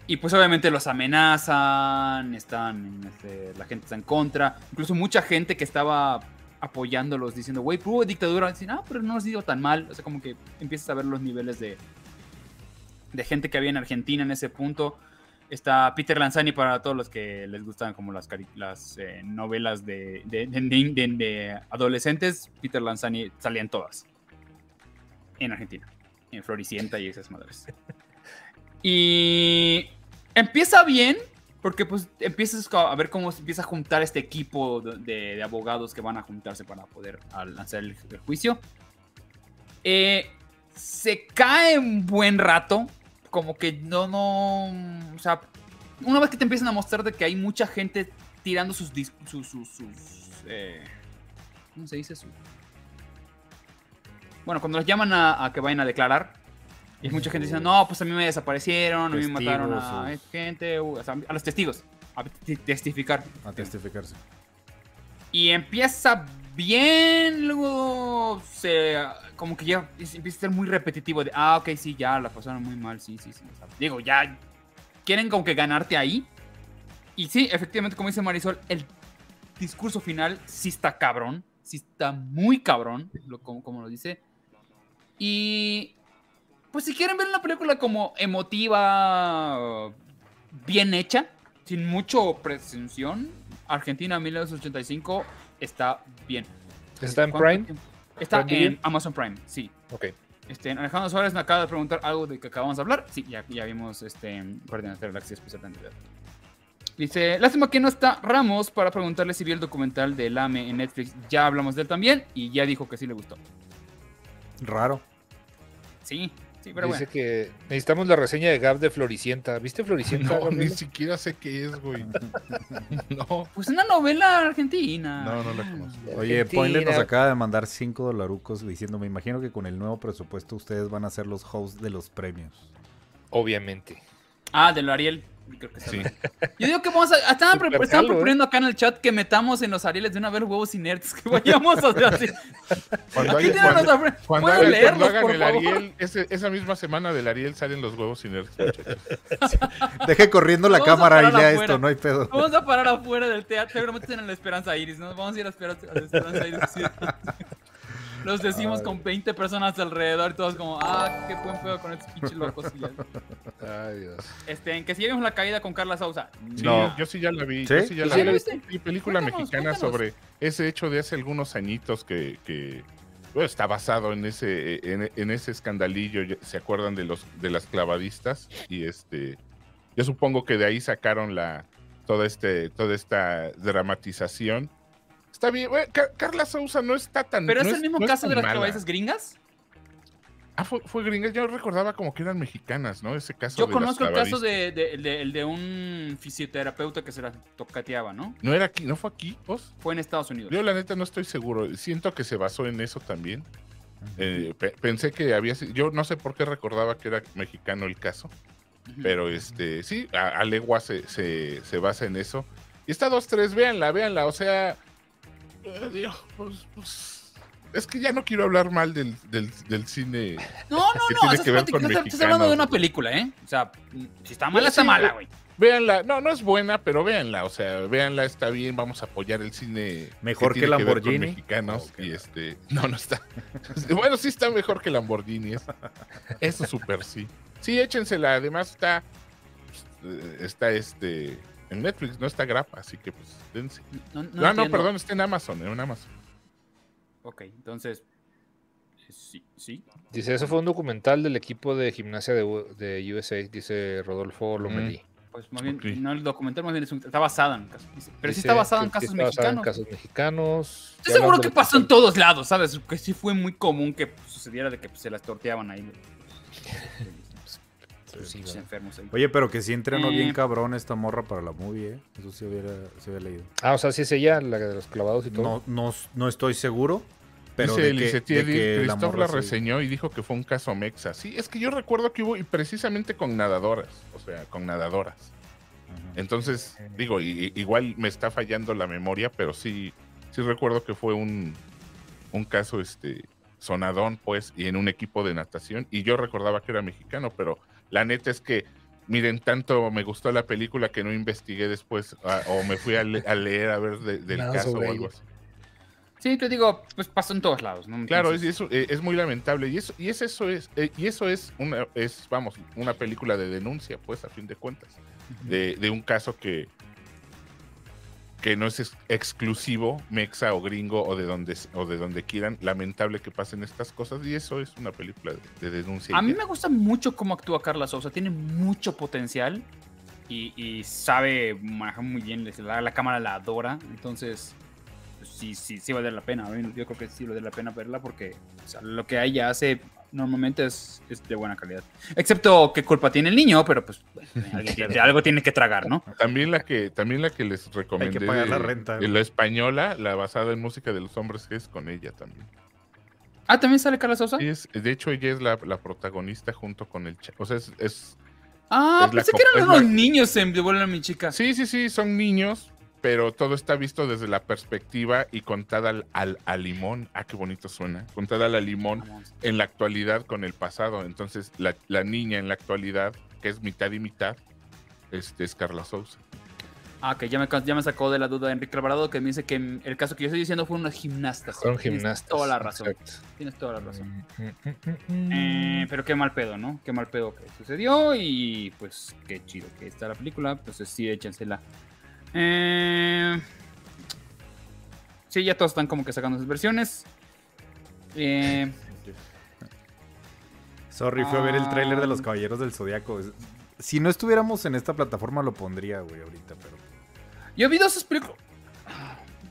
Y pues obviamente los amenazan, están, este, la gente está en contra, incluso mucha gente que estaba apoyándolos diciendo, güey, hubo dictadura, dicen, ah, pero no nos dio tan mal, o sea, como que empiezas a ver los niveles de, de gente que había en Argentina en ese punto. Está Peter Lanzani para todos los que les gustan como las, las eh, novelas de, de, de- adolescentes. Peter Lanzani salía en todas. En Argentina. En Floricienta y esas madres. Y empieza bien, porque pues empiezas a ver cómo se empieza a juntar este equipo de, abogados que van a juntarse para poder lanzar el, juicio. Eh, se cae un buen rato, como que no, no, o sea, una vez que te empiezan a mostrar de que hay mucha gente tirando sus, sus, eh, ¿cómo se dice? Bueno, cuando los llaman a, a que vayan a declarar, y mucha gente diciendo, no, pues a mí me desaparecieron, a mí me mataron a Testigos, gente, o sea, a los testigos, a te- testificar. A testificarse. Y empieza bien, luego se como que ya empieza a ser muy repetitivo de, ah, ok, sí, ya la pasaron muy mal, sí, sí, sí. o sea, digo, ya quieren como que ganarte ahí. Y sí, efectivamente, como dice Marisol, el discurso final sí está cabrón, sí está muy cabrón, lo, como, como lo dice. Y pues si quieren ver una película como emotiva, bien hecha, sin mucho presunción, Argentina 1985 está bien. ¿Está en ¿Cuánto Prime? tiempo? Está Prime Video? en Amazon Prime, sí. Ok. Este, Alejandro Suárez me acaba de preguntar algo de que acabamos de hablar. Sí, ya, ya vimos este, Guardianes de la Galaxia especialmente. Dice, lástima que no está Ramos para preguntarle si vio el documental del AME en Netflix. Ya hablamos de él también y ya dijo que sí le gustó. Raro. Sí, sí, pero Dice bueno. que necesitamos la reseña de Gab de Floricienta. ¿Viste Floricienta? No, ni siquiera sé qué es, güey. No, Pues una novela argentina. no, no la conozco. Oye, Argentina. Poinle nos acaba de mandar 5 dolarucos diciendo, me imagino que con el nuevo presupuesto ustedes van a ser los hosts de los premios. Obviamente. Ah, de lo Ariel. Creo que Sí. sí. Yo digo que vamos a. Estaban, pre- estaban proponiendo acá en el chat que metamos en los Arieles de una vez huevos inertes. Que vayamos a hacer así. Cuando, tienen cuando- los cuando ¿Pueden hagan- leerlos, cuando hagan por el favor? Ariel, ese- esa misma semana del Ariel salen los huevos inertes, muchachos. Deje corriendo la cámara y lea esto, no hay pedo. Vamos a parar afuera del teatro. Seguramente en la Esperanza Iris, ¿no? Vamos a ir a, Esperanza, a la Esperanza Iris. sí. Los decimos con 20 personas alrededor y todos como, ah, qué buen pedo con estos pinches locos. y ya. Ay, Dios. Este, en que si lleguemos la caída con Carla Sousa. Sí, No. yo sí ya la vi. ¿Sí? Yo sí ya ¿Sí la vi. viste? Película Cuéntanos, mexicana cuéntanos. sobre ese hecho de hace algunos añitos que, que, bueno, está basado en ese en, en ese escandalillo. ¿Se acuerdan de los de las clavadistas? Y este, yo supongo que de ahí sacaron la toda este toda esta dramatización. Está bien, Carla Sousa no está tan. Pero no es el mismo no caso de las mala. cabezas gringas. Ah, fue, fue gringa. Yo recordaba como que eran mexicanas, ¿no? Ese caso. Yo de las conozco el caso de, de, de- el de un fisioterapeuta que se la tocateaba, ¿no? No era aquí, no fue aquí, vos. Fue en Estados Unidos. Yo la neta no estoy seguro. Siento que se basó en eso también. Eh, pe- pensé que había sido. Yo no sé por qué recordaba que era mexicano el caso. Pero este, sí, a, a legua se, se, se basa en eso. Y está dos, tres, véanla, véanla. O sea. Pues, pues, es que ya no quiero hablar mal del, del, del cine. No, no, que no. tiene estás que ver con estás- estás hablando de una película, ¿eh? O sea, si está mala, Sí, está mala, güey. Véanla, no, no es buena, pero véanla, o sea, véanla, está bien, vamos a apoyar el cine Mejor que con Lamborghini. mexicanos ok. y este, no, no está. bueno, sí está mejor que Lamborghini, es- eso súper sí. Sí, échensela, además está, eh, está este, en Netflix, no está grapa, así que pues, dense. No, no No, no, entiendo. perdón, está en Amazon, en Amazon. Ok, entonces. Sí, sí. Dice, eso fue un documental del equipo de gimnasia de, de USA, dice Rodolfo Lomelí. Pues más bien, no el documental, más bien es un- está basado en casos. dice, Pero sí está basado en sí casos en mexicanos. casos mexicanos. Estoy seguro que pasó en todos lados, ¿sabes? Que sí fue muy común que sucediera de que pues, se las torteaban ahí. Sí, Los ¿verdad? enfermos ahí. Oye, pero que sí entrenó Eh. bien cabrón esta morra para la movie, ¿eh? Eso sí hubiera, se había leído. Ah, o sea, sí es ella, la de los clavados y todo. No, no, no estoy seguro, pero Dice de el que, Licetieri, de que la reseñó y dijo que fue un caso mexa. Sí, es que yo recuerdo que hubo, y precisamente con nadadoras, o sea, con nadadoras. Ajá. Entonces, digo, igual me está fallando la memoria, pero sí, sí recuerdo que fue un, un caso este sonadón, pues, y en un equipo de natación. Y yo recordaba que era mexicano, pero la neta es que, miren, tanto me gustó la película que no investigué después, ah, o me fui a, le- a leer a ver de- del Nada caso o algo así. Sí, te digo, pues pasó en todos lados, ¿no? Claro, es, eh, es muy lamentable. Y eso, y es eso es, eh, y eso es una, es, vamos, una película de denuncia, pues, a fin de cuentas. De, de un caso que, que no es ex- exclusivo, mexa o gringo, o de donde o de donde quieran. Lamentable que pasen estas cosas. Y eso es una película de, de denuncia. A mí me gusta mucho cómo actúa Carla Sousa, tiene mucho potencial y, sabe manejar muy bien, la, la cámara la adora, entonces pues, sí, sí, sí vale la pena, yo creo que sí vale la pena verla porque lo que ella hace normalmente es, es de buena calidad, excepto qué culpa tiene el niño, pero pues bueno, alguien algo tiene que tragar, ¿no? También la que, también la que les recomendé. pagar la renta. de la española, la basada en música de los hombres, que es con ella también. Ah, ¿también sale Carla Sousa? Sí, es- de hecho, ella es la, la protagonista junto con el O sea, es, es- Ah, es pensé que eran unos niños en Devuelven a mi chica. Sí, sí, sí, son niños, pero todo está visto desde la perspectiva y contada al, al, al limón. Ah, qué bonito suena. Contada al limón en la actualidad con el pasado. Entonces, la, la niña en la actualidad, que es mitad y mitad, este, es Carla Sousa. Ah, que ya me, ca- ya me sacó de la duda Enrique Alvarado, que me dice que mm, el caso que yo estoy diciendo fue unas gimnastas. Fueron Tienes gimnastas. Toda la razón. exacto. Tienes toda la razón. Eh, pero qué mal pedo, ¿no? Qué mal pedo que sucedió y pues qué chido que está la película. Pues sí, échensela. Eh, sí, ya todos están como que sacando sus versiones. Eh, Sorry, fui a ver el tráiler de los Ah. Caballeros del Zodiaco. Si no estuviéramos en esta plataforma lo pondría, güey, ahorita, pero... yo vi dos películas.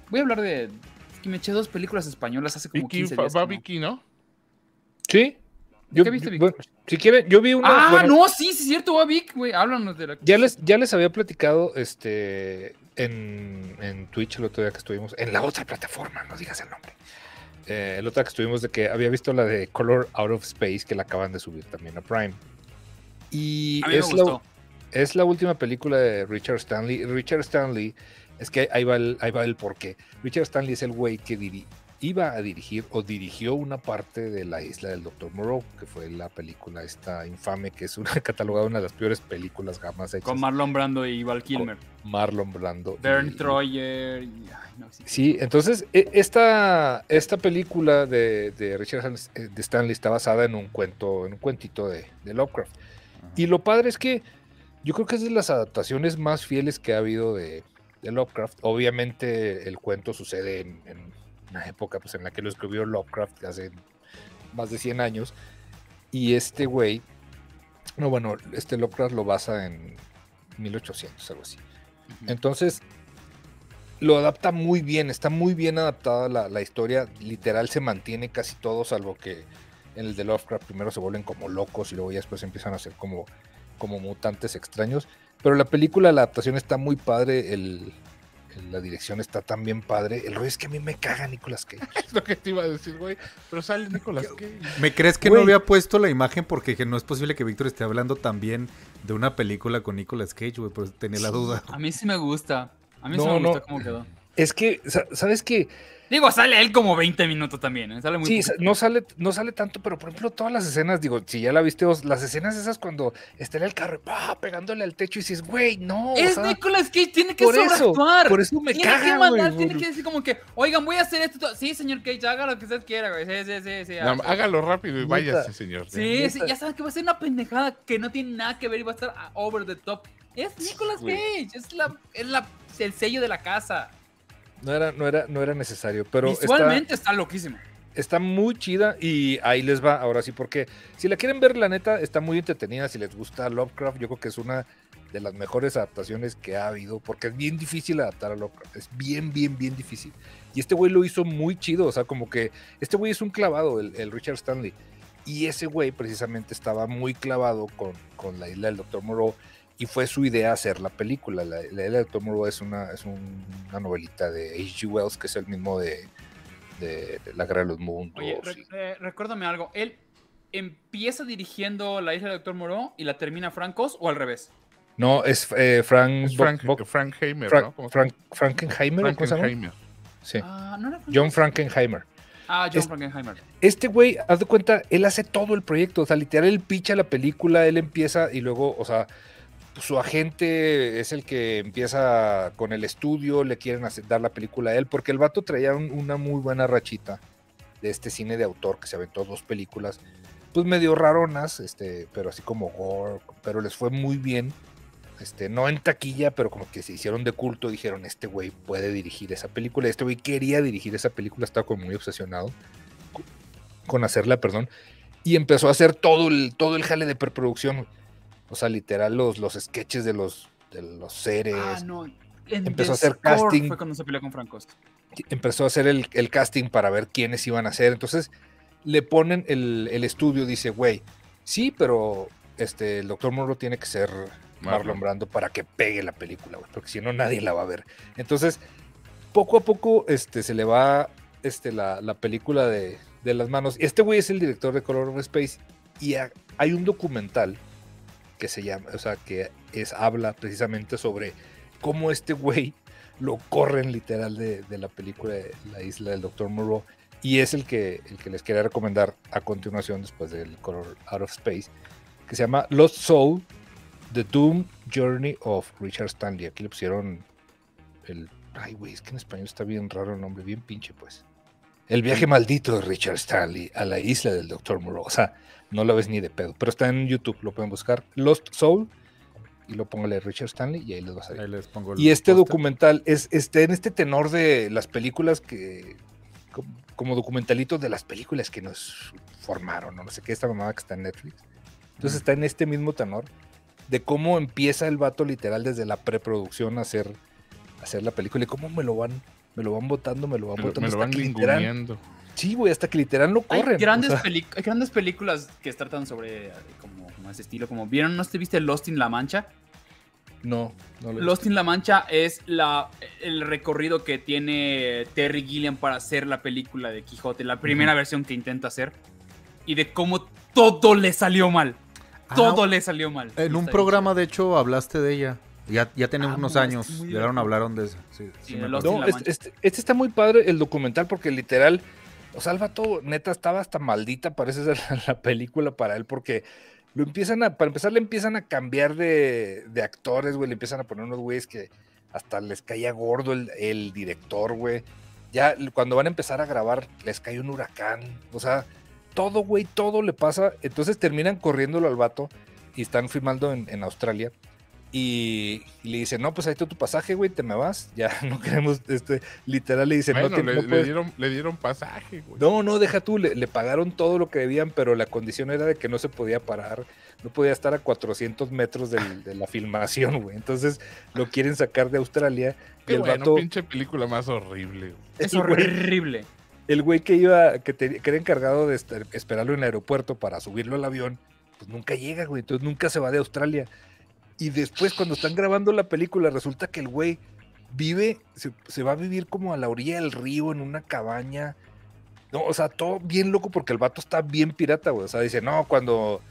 Voy a hablar de. Es que me eché dos películas españolas hace como Vicky, 15 va, días. va ¿no? Vicky, ¿no? Sí. ¿Qué viste, Vic? bueno, si quieren, yo vi una. Ah, bueno, no, sí, sí, es cierto, Vic, güey. Háblanos de la. Ya les, ya les había platicado este en, en Twitch el otro día que estuvimos, en la otra plataforma, no digas el nombre. Eh, el otro día que estuvimos de que había visto la de Color Out of Space, que la acaban de subir también a Prime. Y A es la, es la última película de Richard Stanley. Richard Stanley, es que ahí va el, ahí va el porqué. Richard Stanley es el güey que diri- iba a dirigir o dirigió una parte de la isla del Dr. Moreau, que fue la película esta infame, que es una catalogada una de las peores películas jamás hechas. Con Marlon Brando y Val Kilmer. Marlon Brando. Vern y- Troyer. y- ay, no, sí. Sí, entonces e- esta, esta película de, de Richard eh, de Stanley está basada en un cuento, en un cuentito de, de Lovecraft. Y lo padre es que yo creo que es de las adaptaciones más fieles que ha habido de, de Lovecraft. Obviamente el cuento sucede en, en una época pues, en la que lo escribió Lovecraft hace más de 100 años. Y este güey, no, bueno, este Lovecraft lo basa en 1800, algo así. Entonces, lo adapta muy bien, está muy bien adaptada la, la historia, literal se mantiene casi todo, salvo que en el de Lovecraft primero se vuelven como locos y luego ya después empiezan a ser como, como mutantes extraños. Pero la película, la adaptación está muy padre, el- la dirección está también padre. El rollo es que a mí me caga Nicolas Cage. Es lo que te iba a decir, güey. Pero sale Nicolas Cage. ¿Me crees que Güey. no había puesto la imagen porque dije, no es posible que Víctor esté hablando también de una película con Nicolas Cage, güey? Pues tenía la duda. A mí sí me gusta. A mí sí No, me gusta no. cómo quedó. Es que, sa- ¿sabes qué? Digo, sale él como 20 minutos también. ¿eh? Sale muy Sí, poquito. no sale, no sale tanto, pero por ejemplo, todas las escenas, digo, si ya la viste, vos, las escenas esas cuando está en el carro, ¡pah! pegándole al techo y dices, güey, no. o Es sea, Nicolas Cage, tiene que por eso, sobreactuar. por eso me tiene caga, que mandar, güey, tiene que decir como que, oigan, voy a hacer esto. todo". Sí, señor Cage, haga lo que usted quiera, güey. Sí, sí, sí. sí, No, hágalo rápido y váyase, señor. Sí, sí, ya saben que va a ser una pendejada que no tiene nada que ver y va a estar over the top. Es Nicolas. Cage, es, la, es la, el sello de la casa. No era, no era, no era necesario, pero está- Visualmente está, loquísimo. está muy chida y ahí les va, ahora sí, porque si la quieren ver, la neta, está muy entretenida, si les gusta Lovecraft, yo creo que es una de las mejores adaptaciones que ha habido, porque es bien difícil adaptar a Lovecraft, es bien, bien, bien difícil. Y este güey lo hizo muy chido, o sea, como que este güey es un clavado, el, el Richard Stanley. Y ese güey precisamente estaba muy clavado con, con la isla del Dr. Moreau y fue su idea hacer la película. La, la isla del Dr. Moreau es una, es un- una novelita de H.G. Wells, que es el mismo de, de, de La Guerra de los Mundos. Oye, re- y- eh, recuérdame algo. Él empieza dirigiendo La Isla del Doctor Moreau y la termina Francos o al revés. No, es eh, Frank, Es Frank, Bo- Frank Heimer, Frank- ¿no? ¿Cómo se Frank- Frankenheimer, ¿o ¿cómo se llama? Frankenheimer. Sí. Ah, no era John Frankenheimer. Ah, John Es- Frankenheimer. Este güey, haz de cuenta, él hace todo el proyecto. O sea, literal, él picha la película, él empieza y luego, o sea, su agente es el que empieza con el estudio, le quieren hacer- dar la película a él, porque el vato traía un- una muy buena rachita de este cine de autor que se aventó dos películas, pues medio raronas, este, pero así como gore, pero les fue muy bien. Este, no en taquilla, pero como que se hicieron de culto, dijeron, este güey puede dirigir esa película. Este güey quería dirigir esa película, estaba como muy obsesionado co- con hacerla, perdón. Y empezó a hacer todo el, todo el jale de preproducción. O sea, literal, los, los sketches de los, de los seres. Ah, no. En empezó a The hacer casting. Fue cuando se peleó con Francos. empezó a hacer el, el casting para ver quiénes iban a hacer. Entonces le ponen el, el estudio, dice, güey, sí, pero este, el doctor Monroe tiene que ser Marlon. Brando para que pegue la película, güey, porque si no nadie la va a ver. Entonces, poco a poco este, se le va este, la, la película de, de las manos. Este güey es el director de Color of Space y ha- hay un documental que se llama, o sea, que es, habla precisamente sobre cómo este güey lo corren literal de, de la película de La isla del Dr. Moreau. Y es el que, el que les quería recomendar a continuación, después del Color Out of Space, que se llama Lost Soul, The Doom Journey of Richard Stanley. Aquí le pusieron el. Ay, güey, es que en español está bien raro el nombre, bien pinche, pues. El viaje maldito de Richard Stanley a la isla del Dr. Moreau. O sea, no lo ves ni de pedo, pero está en YouTube, lo pueden buscar. Lost Soul y lo póngale Richard Stanley y ahí les va a salir. Ahí les pongo el Y este documental es este, en este tenor de las películas que. como, como documentalitos de las películas que nos formaron, ¿no? no sé qué, esta mamada que está en Netflix. Entonces está en este mismo tenor de cómo empieza el vato literal desde la preproducción a hacer, a hacer la película y cómo me lo van, me lo van botando, me lo van botando. me lo hasta van que literal-. Sí, güey, hasta que literal lo Hay corren. o grandes, sea, peli- hay grandes películas que tratan sobre como, como ese estilo. Como vieron, ¿no te viste Lost in La Mancha? no, no lo he Lost in La Mancha es la, el recorrido que tiene Terry Gilliam para hacer la película de Quijote, la primera versión que intenta hacer. Y de cómo todo le salió mal. Ah, Todo le salió mal. En un programa, de hecho, hablaste de ella. Ya, ya tenemos Ah, unos muy- años. Llegaron, divertido. hablaron de eso. Sí, Sí, me. No, este, este- este está muy padre el documental porque literal, o sea, el vato neta estaba hasta maldita, parece ser la, la película para él porque lo empiezan a, para empezar le empiezan a cambiar de, de actores, güey, le empiezan a poner unos güeyes que hasta les caía gordo el, el director, güey. Ya cuando van a empezar a grabar les cae un huracán, o sea, todo, güey, todo le pasa. Entonces terminan corriéndolo al vato y están filmando en, en Australia. Y, y le dicen, no, pues ahí está tu pasaje, güey, te me vas. Ya no queremos, este, literal le dicen, no, Bueno, te- le, no le dieron, le dieron pasaje, güey. no, no, deja tú, le, le pagaron todo lo que debían, pero la condición era de que no se podía parar, no podía estar a 400 metros del- de la filmación, güey. Entonces lo quieren sacar de Australia y Qué el bueno, vato, pinche película más horrible. güey. Es horrible. el güey que iba, que, te- que era encargado de estar- esperarlo en el aeropuerto para subirlo al avión, pues nunca llega, güey, entonces nunca se va de Australia. Y después cuando están grabando la película, resulta que el güey vive, se, se va a vivir como a la orilla del río, en una cabaña. No, o sea, todo bien loco porque el vato está bien pirata, güey. O sea, dice, no, cuando,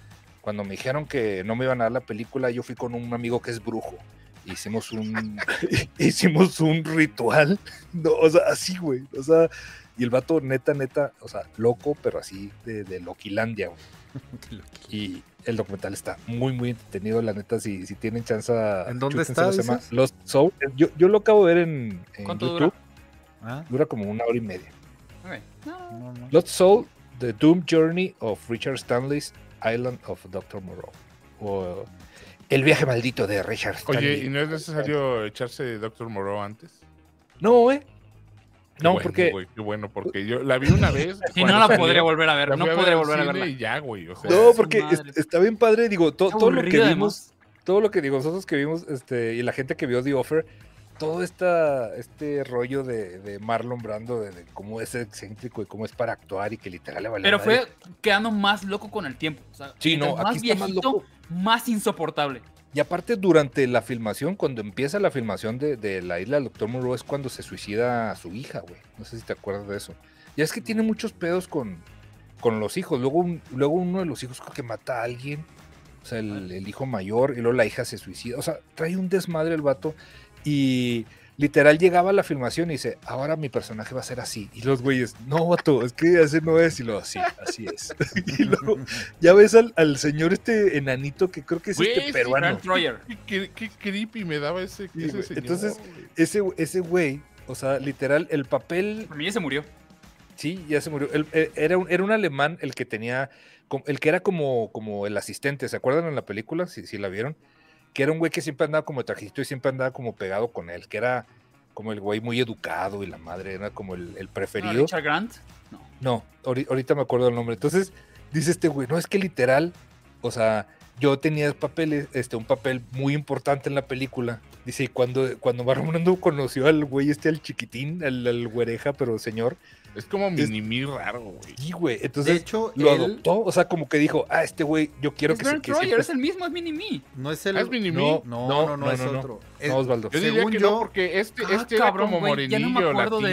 cuando me dijeron que no me iban a dar la película, yo fui con un amigo que es brujo. Hicimos un, hicimos un ritual. No, o sea, así, güey. O sea, y el vato, neta, neta, o sea, loco, pero así de, de Loquilandia, güey. Y el documental está muy, muy entretenido, la neta, si, si tienen chance. ¿En dónde está, se llama? Lost Soul. Yo, yo lo acabo de ver en, en ¿Cuánto YouTube. dura? Ah, Dura como una hora y media. Ok. No, no, no. Lost Soul, The Doom Journey of Richard Stanley's Island of Dr. Moreau. O El viaje maldito de Richard Stanley. Oye, ¿y no es necesario echarse Doctor Moreau antes? No, eh. No, bueno, porque güey, qué bueno, porque yo la vi una vez. Cuando no la podría volver a ver, la no podré ver volver a verla. Y ya, güey. O sea, No, porque es- está bien padre, digo, to- todo lo que vimos, todo lo que digo, nosotros que vimos, este, y la gente que vio The Offer, todo esta, este rollo de, de Marlon Brando, de, de cómo es excéntrico y cómo es para actuar y que literal le vale Pero madre. fue quedando más loco con el tiempo. O sea, Sí, no, más aquí está más viejito, loco. más insoportable. Y aparte, durante la filmación, cuando empieza la filmación de, de la isla del Doctor Moreau, es cuando se suicida a su hija, güey. No sé si te acuerdas de eso. Ya es que tiene muchos pedos con, con los hijos. Luego, un- luego uno de los hijos creo que mata a alguien. O sea, el, el hijo mayor, y luego la hija se suicida. O sea, trae un desmadre el vato. Y literal llegaba a la filmación y dice, ahora mi personaje va a ser así. Y los güeyes, no, vato, es que así no es. Y lo así, así es. y luego ya ves al, al señor este enanito que creo que es Güey, este sí, peruano. Qué, qué- qué creepy me daba ese, Sí, ese güey. señor, Entonces, ese, ese güey, o sea, literal, el papel, Para mí ya se murió. sí, ya se murió. El- eh, era, un, era un alemán el que tenía, el que era como, como el asistente, ¿se acuerdan en la película? Si, si la vieron, que era un güey que siempre andaba como de trajecito y siempre andaba como pegado con él, que era como el güey muy educado y la madre era como el, el ¿No, preferido. Richard Grant. No. No, ahori- ahorita me acuerdo el nombre. Entonces, dice este güey, no es que literal, o sea, yo tenía papeles, este, un papel muy importante en la película. Dice, y cuando, cuando Marlon Brando conoció al güey este, al chiquitín, al, al güereja, pero señor, Es como mini raro, güey. sí, güey. De Entonces, hecho, lo él adoptó, o sea, como que dijo, ah, este güey, yo quiero es que se Grant que Troyer, siempre- es el mismo, es Mini-Me. no es el. ¿Es mini No, No, No, no, no, no, es no, no. otro. No, Es- Osvaldo. Yo diría Según que yo- no, porque este, Ah, este era como no de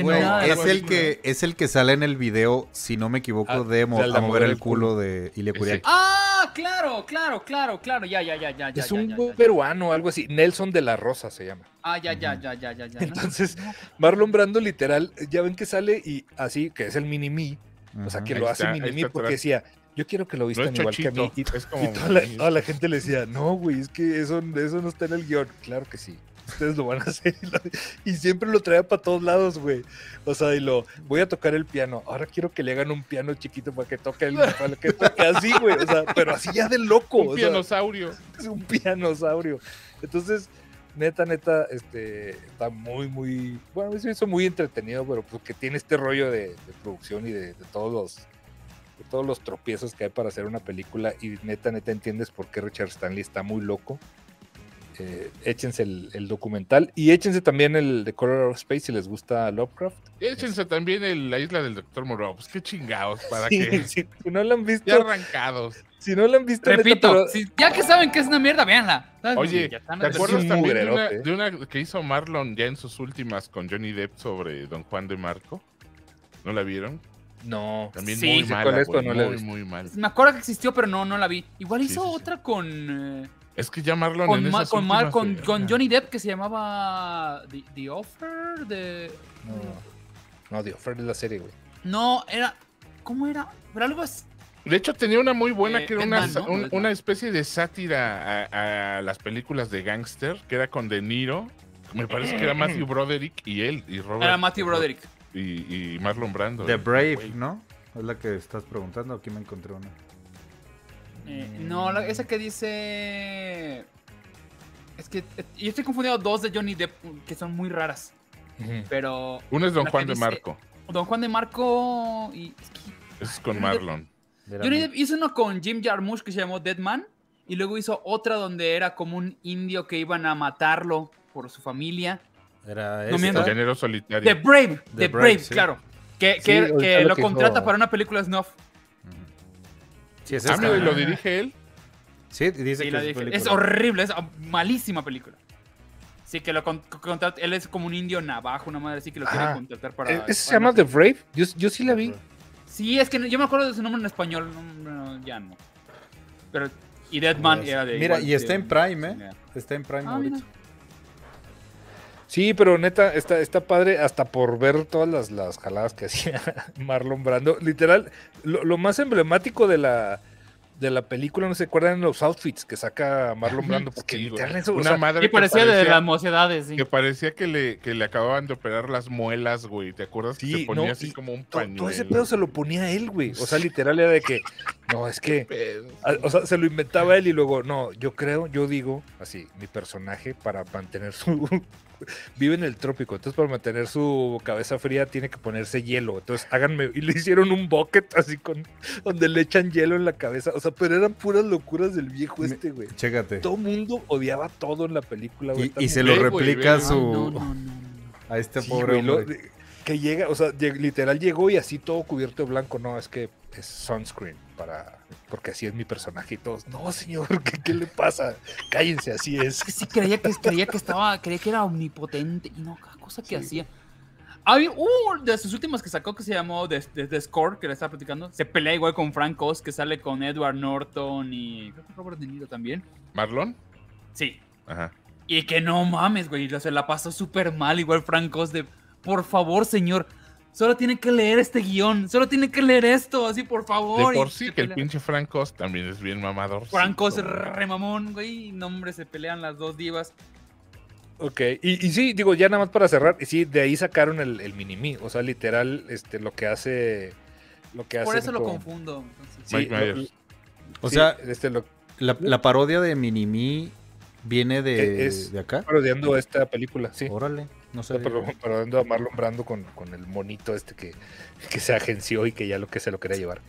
nada es el que es el que sale en el video, si no me equivoco, Ah, de mo- del de a mover el culo de Ilya Ese. Kuriak. Ah, claro, claro, claro, claro. Ya, ya, ya, ya. es ya, un ya, ya. peruano, algo así. Nelson de la Rosa se llama. Ah, ya, ya, ya, ya, ya, ya. No, Entonces, no, Marlon Brando, literal, ya ven que sale y así, que es el mini-me, o sea, que Ahí lo hace mini-me porque atrás. decía, yo quiero que lo vistan igual que a mí. Y, es como y toda, la, morenillo. toda la gente le decía, no, güey, es que eso, eso no está en el guion. Claro que sí. ustedes lo van a hacer. Y, lo- y siempre lo traía para todos lados, güey. O sea, y lo, voy a tocar el piano. Ahora quiero que le hagan un piano chiquito para que toque el, para que toque así, güey. O sea, pero así ya de loco. Un o sea, pianosaurio. es un pianosaurio. Entonces, neta, neta, este, está muy, muy, bueno, me hizo muy entretenido, pero porque tiene este rollo de, de producción y de, de todos los, de todos los tropiezos que hay para hacer una película y neta, neta, entiendes por qué Richard Stanley está muy loco. Eh, échense el, el documental y échense también el de Color of Space si les gusta Lovecraft. Échense también el- la isla del Doctor Moreau. Pues qué chingados, para Sí, que si no la han visto, ya arrancados. si no la han visto, neta, Repito, pero- si- ya que saben que es una mierda, véanla. Oye, Ya están ¿te acuerdas también de una, de una que hizo Marlon ya en sus últimas con Johnny Depp sobre Don Juan de Marco? ¿No la vieron? No, También Sí, muy mala, cuál es, güey, pero no muy, muy mal. Me acuerdo que existió, pero no, no la vi. Igual hizo sí, sí. otra con. eh, Es que ya Marlon con, en Ma- esas con, Mar- con, de- con Johnny Depp que se llamaba The, The Offer de no, no, The Offer es la serie, güey. no era ¿cómo era? Pero algo es De hecho, tenía una muy buena Eh, que era una, una especie de sátira a, a las películas de gangster, que era con De Niro. Me parece que era Matthew Broderick y él, y Robert. era Matthew Broderick. Y, y Marlon Brando. The eh, Brave. ¿no? Es la que estás preguntando. Aquí me encontré una. Eh, no, la- esa que dice es que eh, yo estoy confundiendo dos de Johnny Depp que son muy raras, pero Uno es Don Juan de dice- Marco. Don Juan de Marco y es que es con Johnny Marlon. Johnny Depp hizo uno con Jim Jarmusch que se llamó Dead Man y luego hizo otra donde era como un indio que iban a matarlo por su familia. Era No, esta. llanero solitario. The Brave, The, The Brave, Brave, sí. claro. Que, Sí, que, lo lo que contrata hizo- para una película snuff. Sí, es Ah, esta. y lo dirige él. Sí, dice Sí, que es. Es horrible, es malísima película. Sí, que lo con- contrata, él es como un indio navajo, una madre así que lo quiere Ah, contratar para... ¿Ese se llama The Brave? Yo, yo sí la vi. Sí, es que no- yo me acuerdo de su nombre en español, no, no, ya no. Pero, y Deadman Pues, era de... Mira, igual y está de- en Prime, ¿eh? Ya. Está en Prime Ah, ahorita. mira. Sí, pero neta, está, está padre hasta por ver todas las, las jaladas que hacía Marlon Brando. Literal, lo, lo más emblemático de la, de la película, no se acuerdan los outfits que saca Marlon Brando, porque Sí, literal eso, o Una sea, madre que parecía de las mocedades, sí. Que parecía que le, que le acababan de operar las muelas, güey. ¿Te acuerdas? que Sí, se ponía no, así como un pañuelo. todo ese pedo se lo ponía él, güey. O sea, literal era de que, no, es que, o sea, se lo inventaba él y luego, no, yo creo, yo digo, así, mi personaje para mantener su... Vive en el trópico, entonces para mantener su cabeza fría tiene que ponerse hielo. Entonces háganme, y le hicieron un bucket así con, donde le echan hielo en la cabeza. O sea, pero eran puras locuras del viejo Me- este, güey. Chécate. Todo mundo odiaba todo en la película, güey. Y, se lo replica su. Ay, no, no, no, no. A este Sí, pobre güey, hombre. que llega, o sea, literal llegó y así todo cubierto de blanco. No, es que es sunscreen para. Porque así es mi personaje y todos. No, señor, ¿qué, qué le pasa? Cállense, así es. Sí creía que, creía que estaba, creía que era omnipotente y no, cada cosa que Sí. hacía. Había uh, de sus últimas que sacó que se llamó The, The- The Score, que le estaba platicando. Se pelea igual con Frank Oz, que sale con Edward Norton y creo que Robert De Niro también. ¿Marlon? Sí. Ajá. Y que no mames, güey, se la pasó súper mal igual Frank Oz de, por favor, señor, solo tiene que leer este guion, solo tiene que leer esto, así, por De favor. por Y sí que el pinche Francos también es bien mamador. Es remamón, güey, no, hombre, se pelean las dos divas. Ok, y, y sí, digo, ya nada más para cerrar, y sí, de ahí sacaron el, el mini-me. O sea, literal, este, lo que hace. Lo que Por eso lo con- confundo. Sí, Mike lo-. O sí, sea, este, lo, la, la parodia de Minimi viene de, Es- de acá. parodiando esta película, sí. Órale, no sé. A Marlon Brando con, con el monito este que, que se agenció y que ya lo que se lo quería llevar.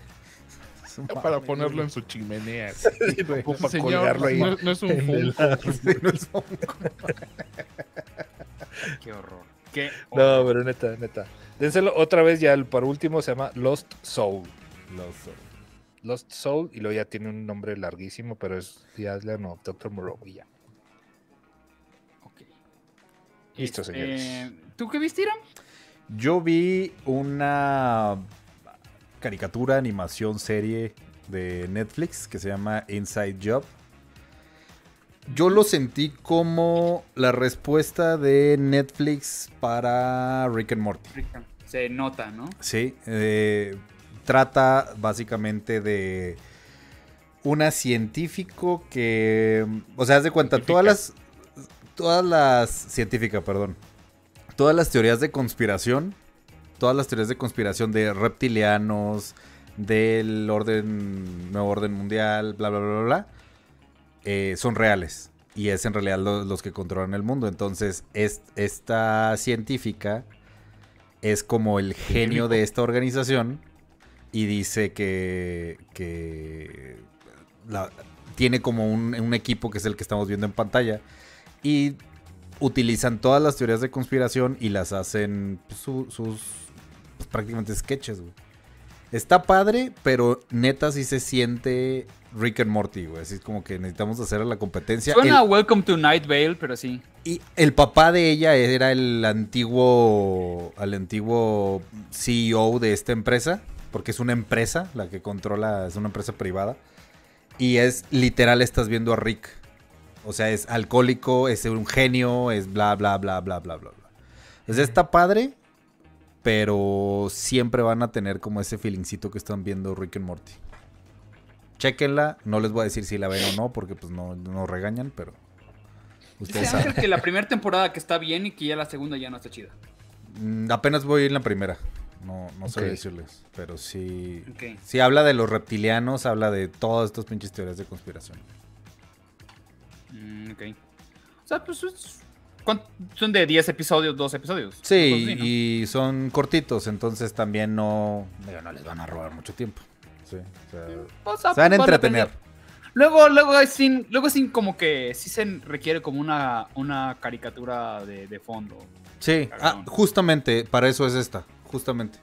Para ponerlo en su chimenea. Como para Señor, colgarlo ahí. no, no es un Funko. Qué horror. Qué No, pero neta, neta. Dénselo otra vez ya, el para último se llama Lost Soul. Lost Soul, y luego ya tiene un nombre larguísimo, pero es Island of Dr. Moreau y ya. Listo, Este, señores. ¿Tú qué viste, Iram? Yo vi una caricatura, animación, serie de Netflix que se llama Inside Job. Yo lo sentí como la respuesta de Netflix para Rick and Morty. Se nota, ¿no? Sí, eh, trata básicamente de una científico que, o sea, haz de cuenta, todas las, todas las científica, perdón. Todas las teorías de conspiración, todas las teorías de conspiración de reptilianos, del orden, nuevo orden mundial, bla, bla, bla, bla, bla, eh, son reales. Y es en realidad lo- los que controlan el mundo. Entonces, es, esta científica es como el genio de esta organización y dice que, que la- tiene como un, un equipo que es el que estamos viendo en pantalla y utilizan todas las teorías de conspiración y las hacen pues, su- sus pues, prácticamente sketches, güey. Está padre, pero neta sí se siente Rick and Morty, güey. Así es como que necesitamos hacer la competencia. Suena El- Welcome to Night Vale, pero sí. y el papá de ella era el antiguo, el antiguo CEO de esta empresa, porque es una empresa la que controla, es una empresa privada. Y es literal, estás viendo a Rick. O sea, es alcohólico, es un genio, es bla, bla, bla, bla, bla, bla. bla. Entonces está padre, pero siempre van a tener como ese feelingcito que están viendo Rick and Morty. Chequenla, no les voy a decir si la ven o no, porque pues no, no regañan, pero ustedes saben. que la primera temporada que está bien y que ya la segunda ya no está chida. Mm, Apenas voy a ir en la primera. No, no sé decirles. Pero sí. Sí, habla de los reptilianos, habla de todas estas pinches teorías de conspiración. Ok. O sea, pues es- ¿cuánto- son de 10 episodios, 2 episodios. Sí, Cosas así, ¿no? y son cortitos, entonces también no. no les van a robar mucho tiempo. Sí, o sea, O sea, se van a entretener. Luego, luego es sin, luego sin como que sí se requiere como una, una caricatura de, de fondo. Sí, ah, justamente, para eso es esta. Justamente.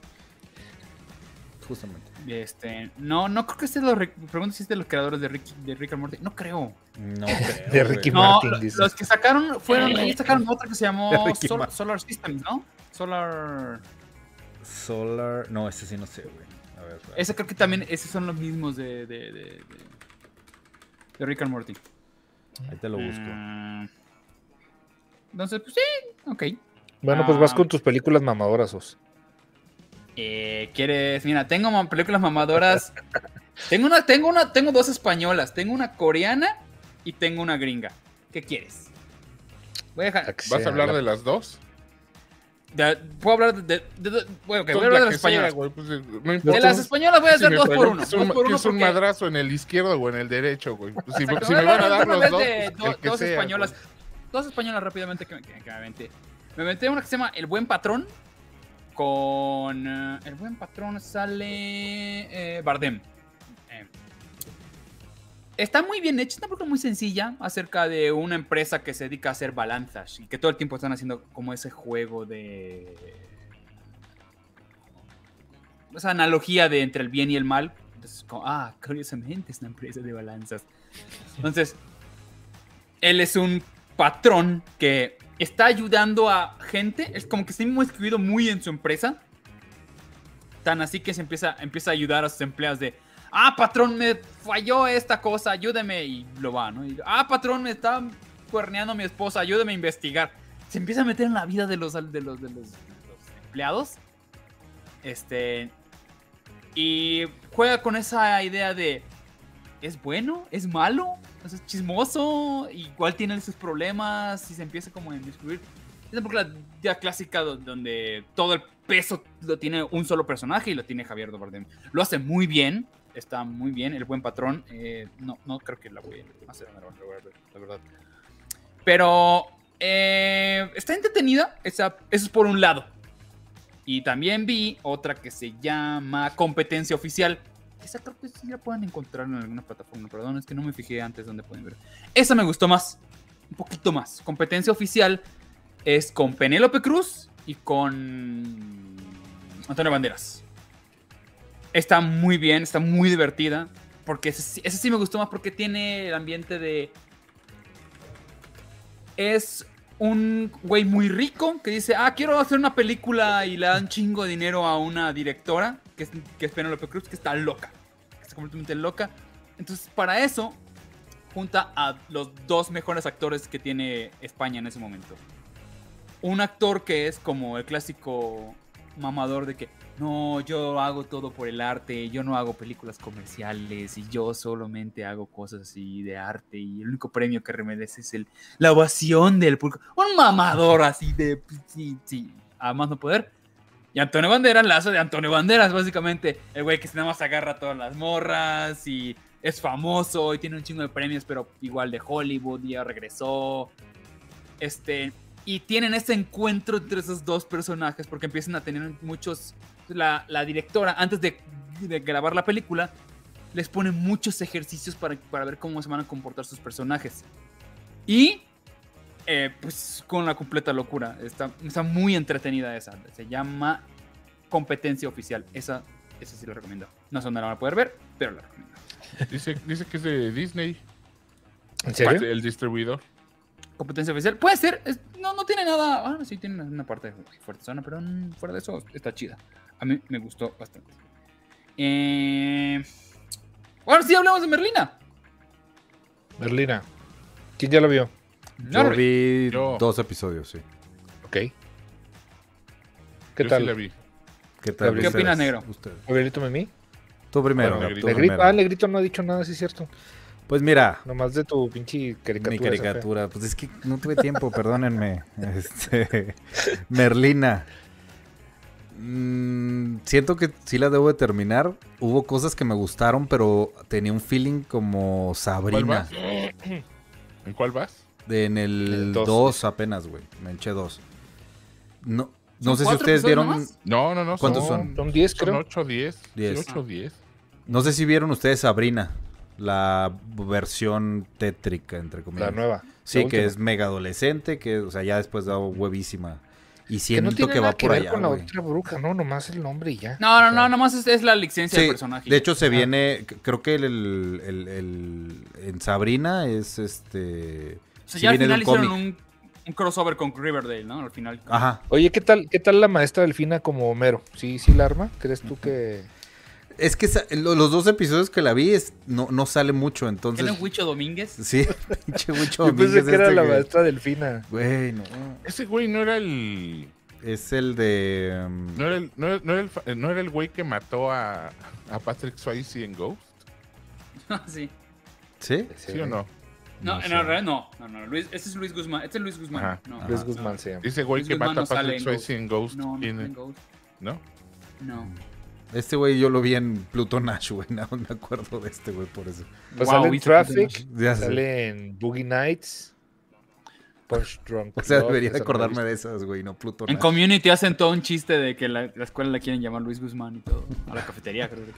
Justamente. Este, no, no creo que este lo re- pregunto si es de los creadores de Rick, de Rick and Morty. No creo. No creo, De. Ricky No, Martin, dice. los que sacaron fueron, ellos sacaron otra que se llamó Sol-. Solar Systems, ¿no? Solar. Solar. No, este sí no sé, güey. A ver. Ese creo que también, esos son los mismos de, de, de, de- de Rick and Morty. Ahí te lo busco. Mm. Entonces, pues sí, ok. Bueno, pues vas Ah. con tus películas mamadoras, Os. Eh, ¿Quieres? Mira, tengo películas mamadoras. tengo una, tengo una, tengo dos españolas. Tengo una coreana y tengo una gringa. ¿Qué quieres? Voy a dejar. ¿Vas sea, a hablar la- de las dos? de- Puedo hablar de. de- de- de- bueno, ok, voy a hablar la de las sea, españolas. güey, pues, eh, no De las españolas voy a hacer dos por uno. un- Dos por uno es un porque- madrazo en el izquierdo o en el derecho, güey. Pues si, me van a dar los dos, pues, do- dos sea, españolas. güey. Dos españolas rápidamente que me, que- que me aventé. Me aventé una que se llama El Buen Patrón. Con. eh, el Buen Patrón sale. eh, Bardem. Eh, Está muy bien hecha, es muy sencilla acerca de una empresa que se dedica a hacer balanzas y que todo el tiempo están haciendo como ese juego de. Esa analogía de entre el bien y el mal. Entonces, como, ah, curiosamente es una empresa de balanzas. Entonces, él es un patrón que está ayudando a gente. Es como que está muy escribido muy en su empresa. Tan así que se empieza, empieza a ayudar a sus empleados de. Ah, patrón, me falló esta cosa, ayúdeme. Y lo va, ¿no? Ah, patrón, me está cuerneando mi esposa, ayúdeme a investigar. Se empieza a meter en la vida de los, de los, de los, de los empleados. Este. Y juega con esa idea de. ¿Es bueno? ¿Es malo? ¿Es chismoso? Igual tiene sus problemas y se empieza como a descubrir. Es una película ya clásica do- donde todo el peso lo tiene un solo personaje y lo tiene Javier Bardem. Lo hace muy bien, está muy bien, el buen patrón. eh, no, no creo que la voy a hacer, la verdad. Pero eh, está entretenida, esa, eso es por un lado. Y también vi otra que se llama Competencia Oficial. Esa creo que sí la pueden encontrar en alguna plataforma, perdón, es que no me fijé antes dónde pueden ver. Esa me gustó más, un poquito más. Competencia Oficial es con Penélope Cruz y con Antonio Banderas. Está muy bien, está muy divertida. Porque ese, sí- me gustó más porque tiene el ambiente de. Es un güey muy rico que dice: Ah, quiero hacer una película y le dan chingo de dinero a una directora que es, que es Penélope Cruz, que está loca. Que está completamente loca. Entonces, para eso, junta a los dos mejores actores que tiene España en ese momento. Un actor que es como el clásico mamador de que no, yo hago todo por el arte, yo no hago películas comerciales y yo solamente hago cosas así de arte y el único premio que remedece es el, la ovación del público. Un mamador así de, sí, sí, a más no poder. Y Antonio Banderas, lazo de Antonio Banderas, básicamente, el güey que nada más agarra a todas las morras y es famoso y tiene un chingo de premios, pero igual de Hollywood, ya regresó. Este, y tienen ese encuentro entre esos dos personajes porque empiezan a tener muchos. La, directora, antes de, de grabar la película, les pone muchos ejercicios para, para ver cómo se van a comportar sus personajes. Y eh, pues con la completa locura. Está, está muy entretenida esa. Se llama Competencia Oficial. Esa, esa sí la recomiendo. No sé dónde la van a poder ver, pero la recomiendo. Dice, dice que es de Disney, ¿En serio? el distribuidor. Competencia Oficial. Puede ser. es- no, no tiene nada. Ah, sí, tiene una, una parte fuerte zona, pero mm, fuera de eso está chida. A mí me gustó bastante. Eh, ahora sí hablamos de Merlina. Berlina. ¿Quién ya lo vio? Yo vi Yo. dos episodios, sí. Ok. ¿Qué Yo tal? sí la vi. ¿Qué tal? ¿Qué opinas, negro? Gabrielito Memí. Tú primero. Bueno, tú Negrito. Negrito, primero. ah, Negrito no ha dicho nada, sí es cierto. Pues mira, Nomás de tu pinche caricatura. mi caricatura. Pues es que no tuve tiempo, perdónenme. Este, Merlina. Mm, siento que sí la debo de terminar. Hubo cosas que me gustaron, pero tenía un feeling como ¿Cuál Sabrina. vas? ¿En cuál vas? De- en el El dos. 2 apenas, güey. Me eché 2. No, no ¿Son sé si ustedes vieron. No, no, no. ¿Cuántos son? Son 10, Son creo. 8, 10. Diez. 8, 10. No sé si vieron ustedes Sabrina. La versión tétrica, entre comillas. La nueva. Sí, la que última. es mega adolescente, que, o sea, ya después da huevísima. Y Que siento no que, tiene va nada que por ver allá, con la güey. otra bruja, no, nomás el nombre y ya. No, no, O sea, no, nomás es, es la licencia Sí, del personaje. de hecho se Ah. viene, creo que el, el- el- el- en Sabrina es este... Sea, sí ya al final hicieron un, un crossover con Riverdale, ¿no? Al final. Ajá. Oye, ¿qué tal, ¿qué tal la maestra Delfina como Homero? ¿Sí, sí la arma? ¿Crees tú que...? Es que los dos episodios que la vi es, no, no sale mucho, entonces... ¿Tiene Huicho Domínguez? Sí, pinche Huicho Yo pensé Domínguez que era este la que- maestra Delfina. Güey, no. Ese güey no era el. Es el de... um, No era el, no era, no era el, no era el güey que mató a, a Patrick Swayze en Ghost. sí. ¿Sí? ¿Sí o no? No, No en sé. realidad no. No, no. Luis, este es Luis Guzmán. Este es Luis Guzmán. Ajá. No, Luis Guzmán se llama. Ese güey que Guzmán mata no a Patrick en Swayze en Ghost. No, no, ¿quién no, es? en Ghost. ¿No? No. Este güey yo lo vi en Pluto Nash, güey. No me acuerdo de este güey por eso. Pues Wow, sale en ¿viste Traffic, Ya sale en Boogie Nights, Punch Drunk. O sea, debería de acordarme de esas, güey, no Pluto En Nash. Community hacen todo un chiste de que la, la escuela la quieren llamar Luis Guzmán y todo. A la cafetería, creo que.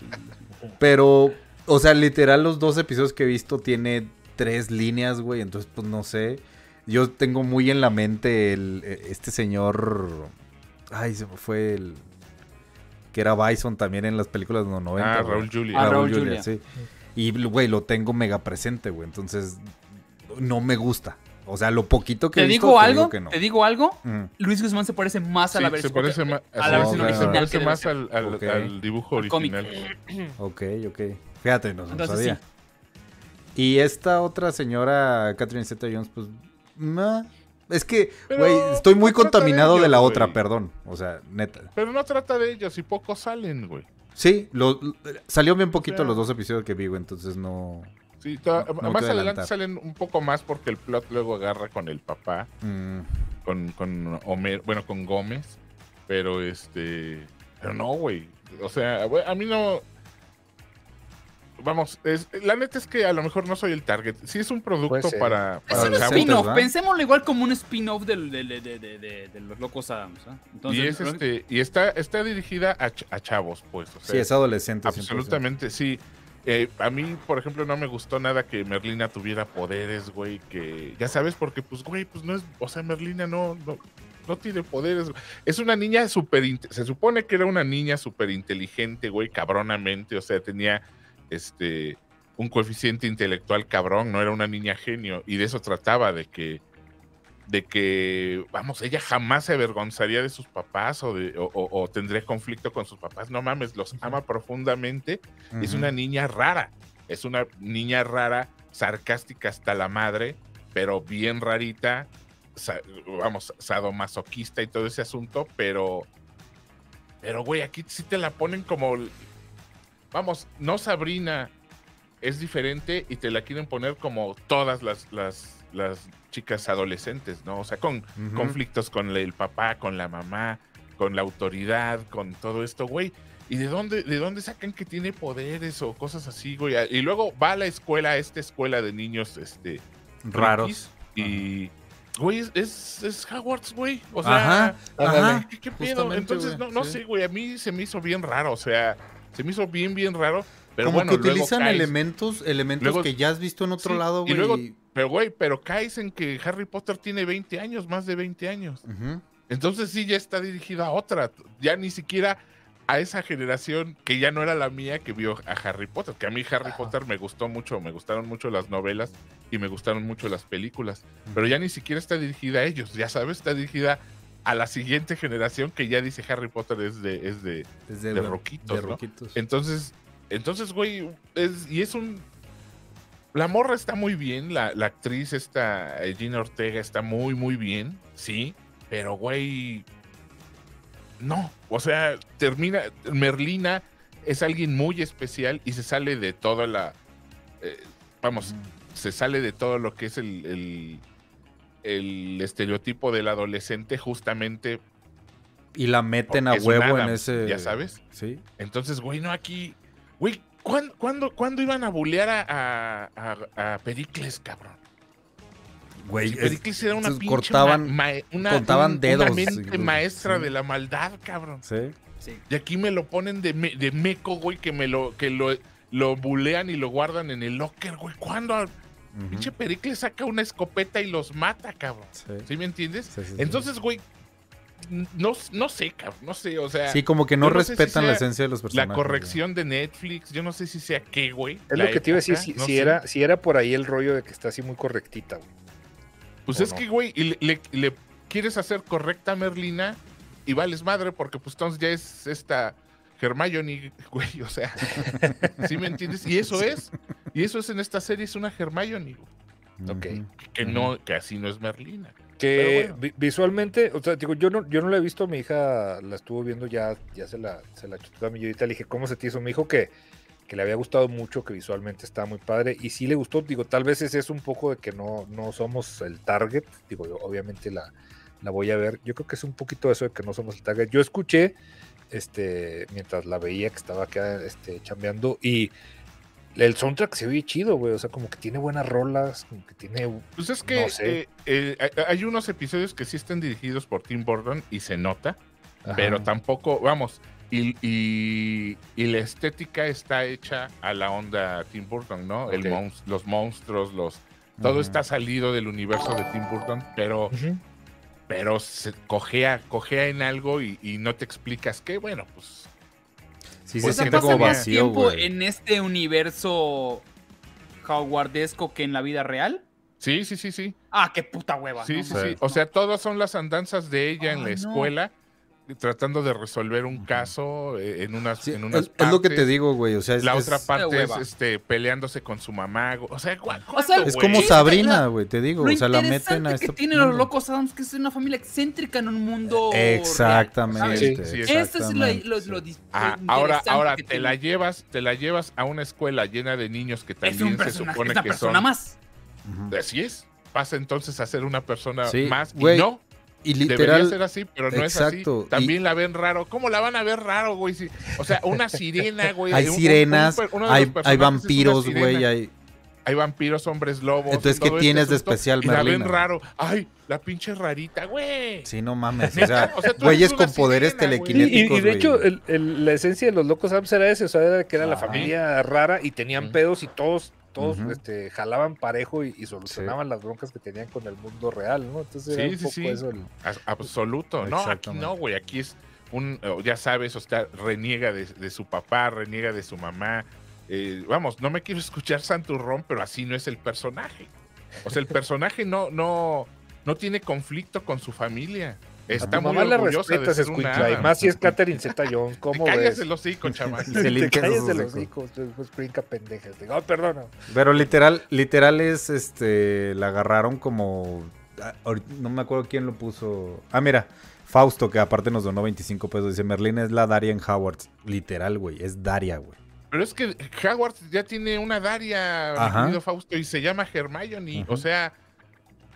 Pero, o sea, literal, los dos episodios que he visto tiene tres líneas, güey. Entonces, pues no sé. Yo tengo muy en la mente el, eh, este señor. Ay, se me fue el. Que era Bison también en las películas de los 90. Ah, güey. Raúl Julia. Ah, Raúl Raúl Julia, Julia. sí. Y, güey, lo tengo mega presente, güey. Entonces, no me gusta. O sea, lo poquito que ¿Te he visto, digo te algo? digo que no. ¿Te digo algo? Mm. Luis Guzmán se parece más a Sí, la se versión. parece más, a la versión original se parece más al, al- Ok. al dibujo Al cómic. original. Ok, ok. Fíjate, no, no Entonces, sabía. Y esta otra señora, Catherine Zeta Jones, pues. nah. Es que, güey, estoy muy no trata de contaminado de, la otra, perdón. O sea, neta. Pero no trata de ellos y pocos salen, güey. Sí, lo, lo- salió bien poquito los dos episodios que vi, güey, entonces no. Sí, ta- No, no más adelante salen un poco más porque el plot luego agarra con el papá, mm, con, con Homer, bueno, con Gómez. Pero este. Pero no, güey. O sea, a mí no. Vamos, es, la neta es que a lo mejor no soy el target. Sí es un producto para, Es un spin-off. Pensémoslo igual como un spin-off del- de, de, de, de, de- de los locos Adams. ¿ah? Entonces, y es este, y está, está dirigida a, ch- a chavos, pues. o sea, sí, es adolescente. 100%. Absolutamente, sí. Eh, a mí, por ejemplo, no me gustó nada que Merlina tuviera poderes, güey, que ya sabes, porque pues, güey, pues no es, o sea, Merlina no, no, no tiene poderes. Es una niña súper, se supone que era una niña súper inteligente, güey, cabronamente, o sea, tenía, este, un coeficiente intelectual cabrón, no era una niña genio, y de eso trataba, de que, de que, vamos, ella jamás se avergonzaría de sus papás o, de, o, o- o tendría conflicto con sus papás. No mames, los ama profundamente. Es una niña rara. Es una niña rara, sarcástica hasta la madre, pero bien rarita. sa- vamos, sadomasoquista y todo ese asunto, pero. Pero, güey, aquí sí te la ponen como. Vamos, no Sabrina es diferente y te la quieren poner como todas las, las, las chicas adolescentes, ¿no? O sea, con conflictos con el papá, con la mamá, con la autoridad, con todo esto, güey. ¿Y de dónde, de dónde sacan que tiene poderes o cosas así, güey? Y luego va a la escuela, a esta escuela de niños, este, Raros. Y, güey, es, es, es Hogwarts, güey. O sea, Ajá, ajá. ¿qué, qué pedo? Entonces, no, no sí. sé, güey, a mí se me hizo bien raro, o sea, se me hizo bien, bien raro. Pero Como bueno, que utilizan elementos, elementos luego- que ya has visto en otro Sí, lado, y güey. luego- Pero, güey, pero caes en que Harry Potter tiene 20 años, más de 20 años. Entonces sí, ya está dirigida a otra. Ya ni siquiera a esa generación que ya no era la mía que vio a Harry Potter. Que a mí Harry Potter me gustó mucho, me gustaron mucho las novelas y me gustaron mucho las películas. Pero ya ni siquiera está dirigida a ellos, ya sabes, está dirigida a la siguiente generación que ya dice Harry Potter es de, es de, Es de roquitos, de ¿no? roquitos. entonces, entonces, güey, es, y es un. La morra está muy bien, la, la actriz esta, eh, Gina Ortega, está muy, muy bien, sí, pero, güey, no, o sea, termina, Merlina es alguien muy especial y se sale de toda la, eh, vamos, se sale de todo lo que es el, el, el estereotipo del adolescente justamente, Y la meten a huevo en ese. ya sabes. Sí. entonces, güey, no aquí. Güey, ¿cuándo, cuándo, cuándo iban a bulear a, a- a- a Pericles, cabrón? Güey, Si es- Pericles era una pinche cortaban- ma- ma- una, contaban un- dedos, Una mente sí, maestra sí. de la maldad, cabrón. Sí. Sí. Y aquí me lo ponen de, me- de meco, güey, que me lo, que lo, lo bulean y lo guardan en el locker, güey. ¿Cuándo? Pinche Pericles saca una escopeta y los mata, cabrón. Sí. ¿Sí me entiendes? Sí, sí, sí. Entonces, güey, no, no sé, cabrón, no sé, o sea... Sí, como que no, yo no sé si respetan la esencia de los personajes. La corrección de Netflix, yo no sé si sea qué, güey. Es lo que te iba a decir, si, no si sé. era, si era por ahí el rollo de que está así muy correctita, güey. Pues ¿o es no? que, güey, le- le quieres hacer correcta a Merlina y vales madre porque pues entonces ya es esta Hermione, güey, o sea, ¿sí me entiendes? Y eso es, y eso es en esta serie, es una Hermione, güey, Ok. Que no, que así no es Merlina. Que Pero bueno. vi- visualmente, o sea, digo, yo no, yo no la he visto, mi hija la estuvo viendo ya, ya se la, se la chutó a mi ahorita le dije, ¿cómo se te hizo? Me dijo que, que le había gustado mucho, que visualmente estaba muy padre, y sí le gustó, digo, tal vez es eso un poco de que no, no somos el target, digo, yo obviamente la, la voy a ver, yo creo que es un poquito eso de que no somos el target. Yo escuché, este, mientras la veía que estaba acá, este, chambeando, y el soundtrack se oye chido, güey, o sea, como que tiene buenas rolas, como que tiene... Pues es que No sé. eh, eh, hay- unos episodios que sí están dirigidos por Tim Burton y se nota, pero tampoco, vamos, y, y- y la estética está hecha a la onda Tim Burton, ¿no? El Ok. mons- los monstruos, los todo está salido del universo de Tim Burton, pero. Pero se cojea, cojea en algo y, y no te explicas qué, bueno, pues Sí, Pues se siente pasa como más vacío, tiempo güey. en este universo howardesco que en la vida real? sí, sí, sí, sí. Ah, qué puta hueva. Sí, no sí, sí. O sea, todas son las andanzas de ella en la Ay, no. Tratando de resolver un caso eh, en unas, Sí, en unas es, es lo que te digo, güey. O sea, es, La es- otra parte es este, peleándose con su mamá. O sea, ¿cu- O sea, es como Sí, Sabrina, la- güey, te digo. Lo O sea, la meten a que tienen los locos Adams que es una familia excéntrica en un mundo Exactamente. Sí, sí. ¿sabes? Este es lo, exactamente, lo- sí. lo dis- Ah, lo ahora, ahora que te tiene. la llevas, te la llevas a una escuela llena de niños que también se personaje, es supone una que persona son. más. Así es. Pasa entonces a ser una persona Sí, más. güey, y no, Y debería literal. ser así, pero no exacto, es así. y- También la ven raro. ¿Cómo la van a ver raro, güey? Si- o sea, una sirena, güey. Hay un- sirenas, un per- uno de hay, vampiros, güey. Hay... Hay vampiros, hombres lobos. Entonces, ¿qué todo tienes de especial, Y la ven Merlina? raro. Ay, la pinche rarita, güey. Sí, no mames. O sea, o sea, tú güeyes con poderes sirena, güey. Sí, y- y, telequinéticos. de hecho, güey. el- el- la esencia de los locos Adams era ese, o sea, era que era la familia rara y tenían pedos y todos, todos este, jalaban parejo y, y solucionaban las broncas que tenían con el mundo real, ¿no? Entonces era Sí, un sí, poco sí. eso. el- Absoluto. No, aquí no, güey. Aquí es un, eh, ya sabes, o sea, reniega de, de su papá, reniega de su mamá. Eh, vamos, no me quiero escuchar Santurrón, pero así no es el personaje. O sea, el personaje no, no, no tiene conflicto con su familia. A Está tu muy mamá la respetas, ser una escuincla, y más si es Catherine Zeta Jones, Te ¿cómo callas ves? el hocico, chaval. Se Te calles hocicos, pues brinca pendejas. Digo, oh, perdona. Pero literal, literal es, este, la agarraron como, ah, no me acuerdo quién lo puso. Ah, mira, Fausto, que aparte nos donó 25 pesos, dice, Merlina es la Daria en Howard. Literal, güey, es Daria, güey. Pero es que Howard ya tiene una Daria, Ajá. Fausto, y se llama Hermione. Ujú. O sea,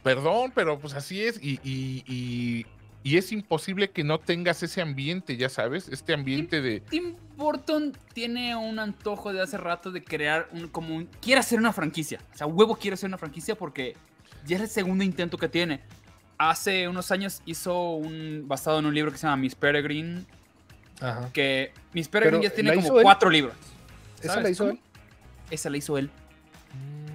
perdón, pero pues así es. Y, y- y- y es imposible que no tengas ese ambiente, ya sabes, este ambiente de... Tim Burton tiene un antojo de hace rato de crear un como un quiere hacer una franquicia. O sea, huevo quiere hacer una franquicia porque ya es el segundo intento que tiene. Hace unos años hizo un basado en un libro que se llama Miss Peregrine, Ajá. que Miss Peregrine Pero, ya tiene ¿la como él? cuatro libros. ¿Esa ¿sabes la hizo cómo? él? Esa la hizo él.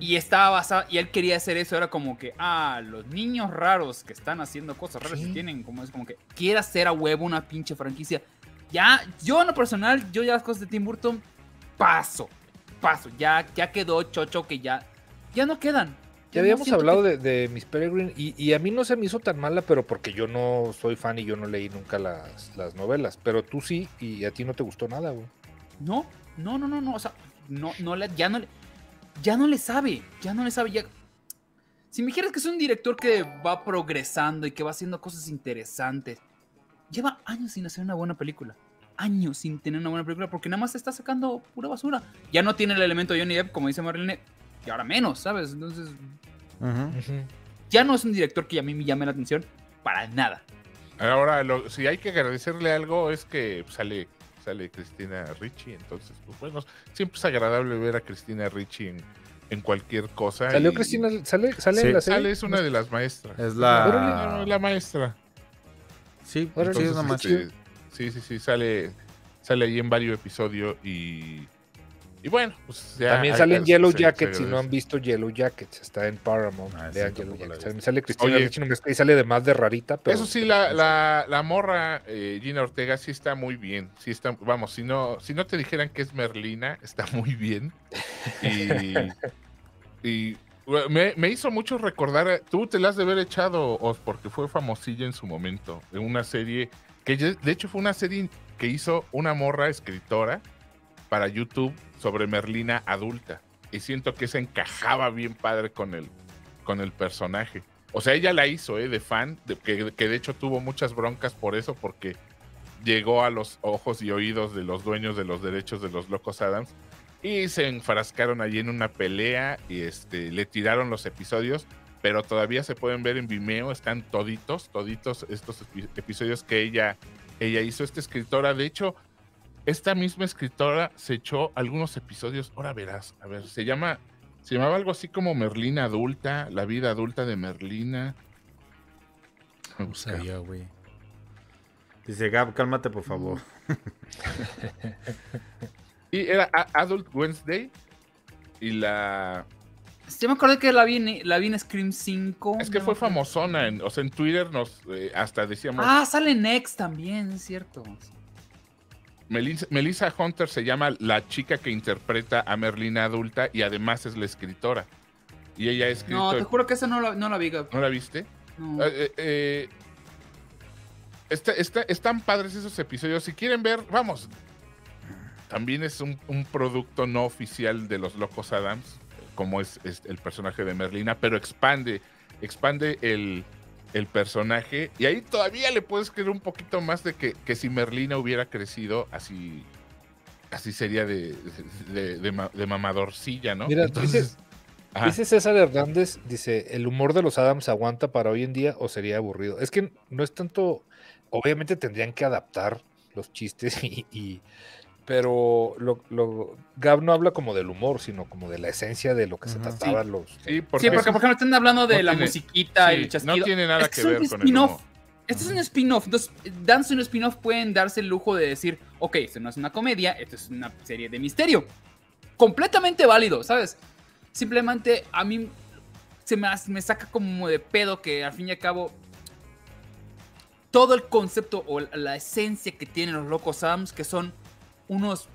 Y estaba basada, y él quería hacer eso, era como que, ah, los niños raros que están haciendo cosas raras y tienen como es como que quiere hacer a huevo una pinche franquicia. Ya, yo en lo personal, yo ya las cosas de Tim Burton paso, paso, ya, ya quedó chocho que ya, ya no quedan. Ya habíamos hablado que- de, de Miss Peregrine y, y a mí no se me hizo tan mala, pero porque yo no soy fan y yo no leí nunca las, las novelas. Pero tú sí y a ti no te gustó nada, güey. No, no, no, no, no, o sea, no, no le, ya no le, ya no le sabe, ya no le sabe, ya. Si me dijeras que es un director que va progresando y que va haciendo cosas interesantes, lleva años sin hacer una buena película, años sin tener una buena película, porque nada más está sacando pura basura. Ya no tiene el elemento de Johnny Depp, como dice Marlene, y ahora menos, ¿sabes? Entonces, ya no es un director que a mí me llame la atención para nada. Ahora, lo- si hay que agradecerle algo es que sale, sale Cristina Ricci, entonces, pues bueno, siempre es agradable ver a Cristina Ricci en, en cualquier cosa. ¿Salió y- Cristina? ¿Sale, sale Sí. en la serie? Sale, es una de las maestras. Es Órale, la... la maestra. Sí, es más este, sí, sí, sí, sale, sale ahí en varios episodios y, y bueno, pues ya También hay- sale en se- Yellow Jackets, si no han visto Yellow Jackets, está en Paramount. Ah, sí, Vean tampoco Yellow Jackets. También sale Cristina. Ricci, que ahí sale de más de rarita, pero... Eso sí, la, la, la morra eh, Gina Ortega sí está muy bien. Sí está, vamos, si no, si no te dijeran que es Merlina, está muy bien. Y, y, me, me hizo mucho recordar, eh, tú te la has de haber echado, Os, porque fue famosilla en su momento, en una serie, que de hecho fue una serie que hizo una morra escritora para YouTube sobre Merlina adulta. Y siento que se encajaba bien padre con el, con el personaje. O sea, ella la hizo, ¿eh? De fan, que, que de hecho tuvo muchas broncas por eso, porque llegó a los ojos y oídos de los dueños de los derechos de los Locos Adams y se enfrascaron allí en una pelea y este, le tiraron los episodios, pero todavía se pueden ver en Vimeo, están toditos, toditos estos epi- episodios que ella, ella hizo, esta escritora, de hecho, esta misma escritora se echó algunos episodios, ahora verás, a ver, se llama, se llamaba algo así como Merlina adulta, la vida adulta de Merlina. Sabía, güey. Dice Gab, cálmate, por favor. Y era Adult Wednesday. Y la. Yo me acordé que la vi en, la vi en Scream 5. Es que no fue me acuerdo. famosona. En, o sea, en Twitter nos eh, hasta decíamos. Ah, sale Next también, es cierto. Melissa, Melissa Hunter se llama la chica que interpreta a Merlina adulta y además es la escritora. Y ella escrito. No, te juro que esa no la, no la vi. ¿No la viste? No. Eh, eh, eh, está- está- están padres esos episodios. Si quieren ver, vamos. También es un, un producto no oficial de los Locos Adams, como es, es el personaje de Merlina, pero expande, expande el, el personaje. Y ahí todavía le puedes creer un poquito más de que, que si Merlina hubiera crecido, así, así sería de, de, de ma- de mamadorcilla, ¿no? Mira, Entonces. Dice César Hernández, dice, ¿el humor de los Adams aguanta para hoy en día o sería aburrido? Es que no es tanto, obviamente tendrían que adaptar los chistes y... y- pero lo, lo- Gab no habla como del humor, sino como de la esencia de lo que se trataba los... sí, porque, sí, porque por ejemplo están hablando de no la tiene- musiquita y sí, el chasquido. no tiene nada Es que es un ver con el spin-off. humor. Este es un spin-off. Entonces, dándose un spin-off pueden darse el lujo de decir, ok, esto no es una comedia, esto es una serie de misterio. Completamente válido, ¿sabes? Simplemente a mí se me, hace- me saca como de pedo que al fin y al cabo todo el concepto o la esencia que tienen los locos Adams, que son unos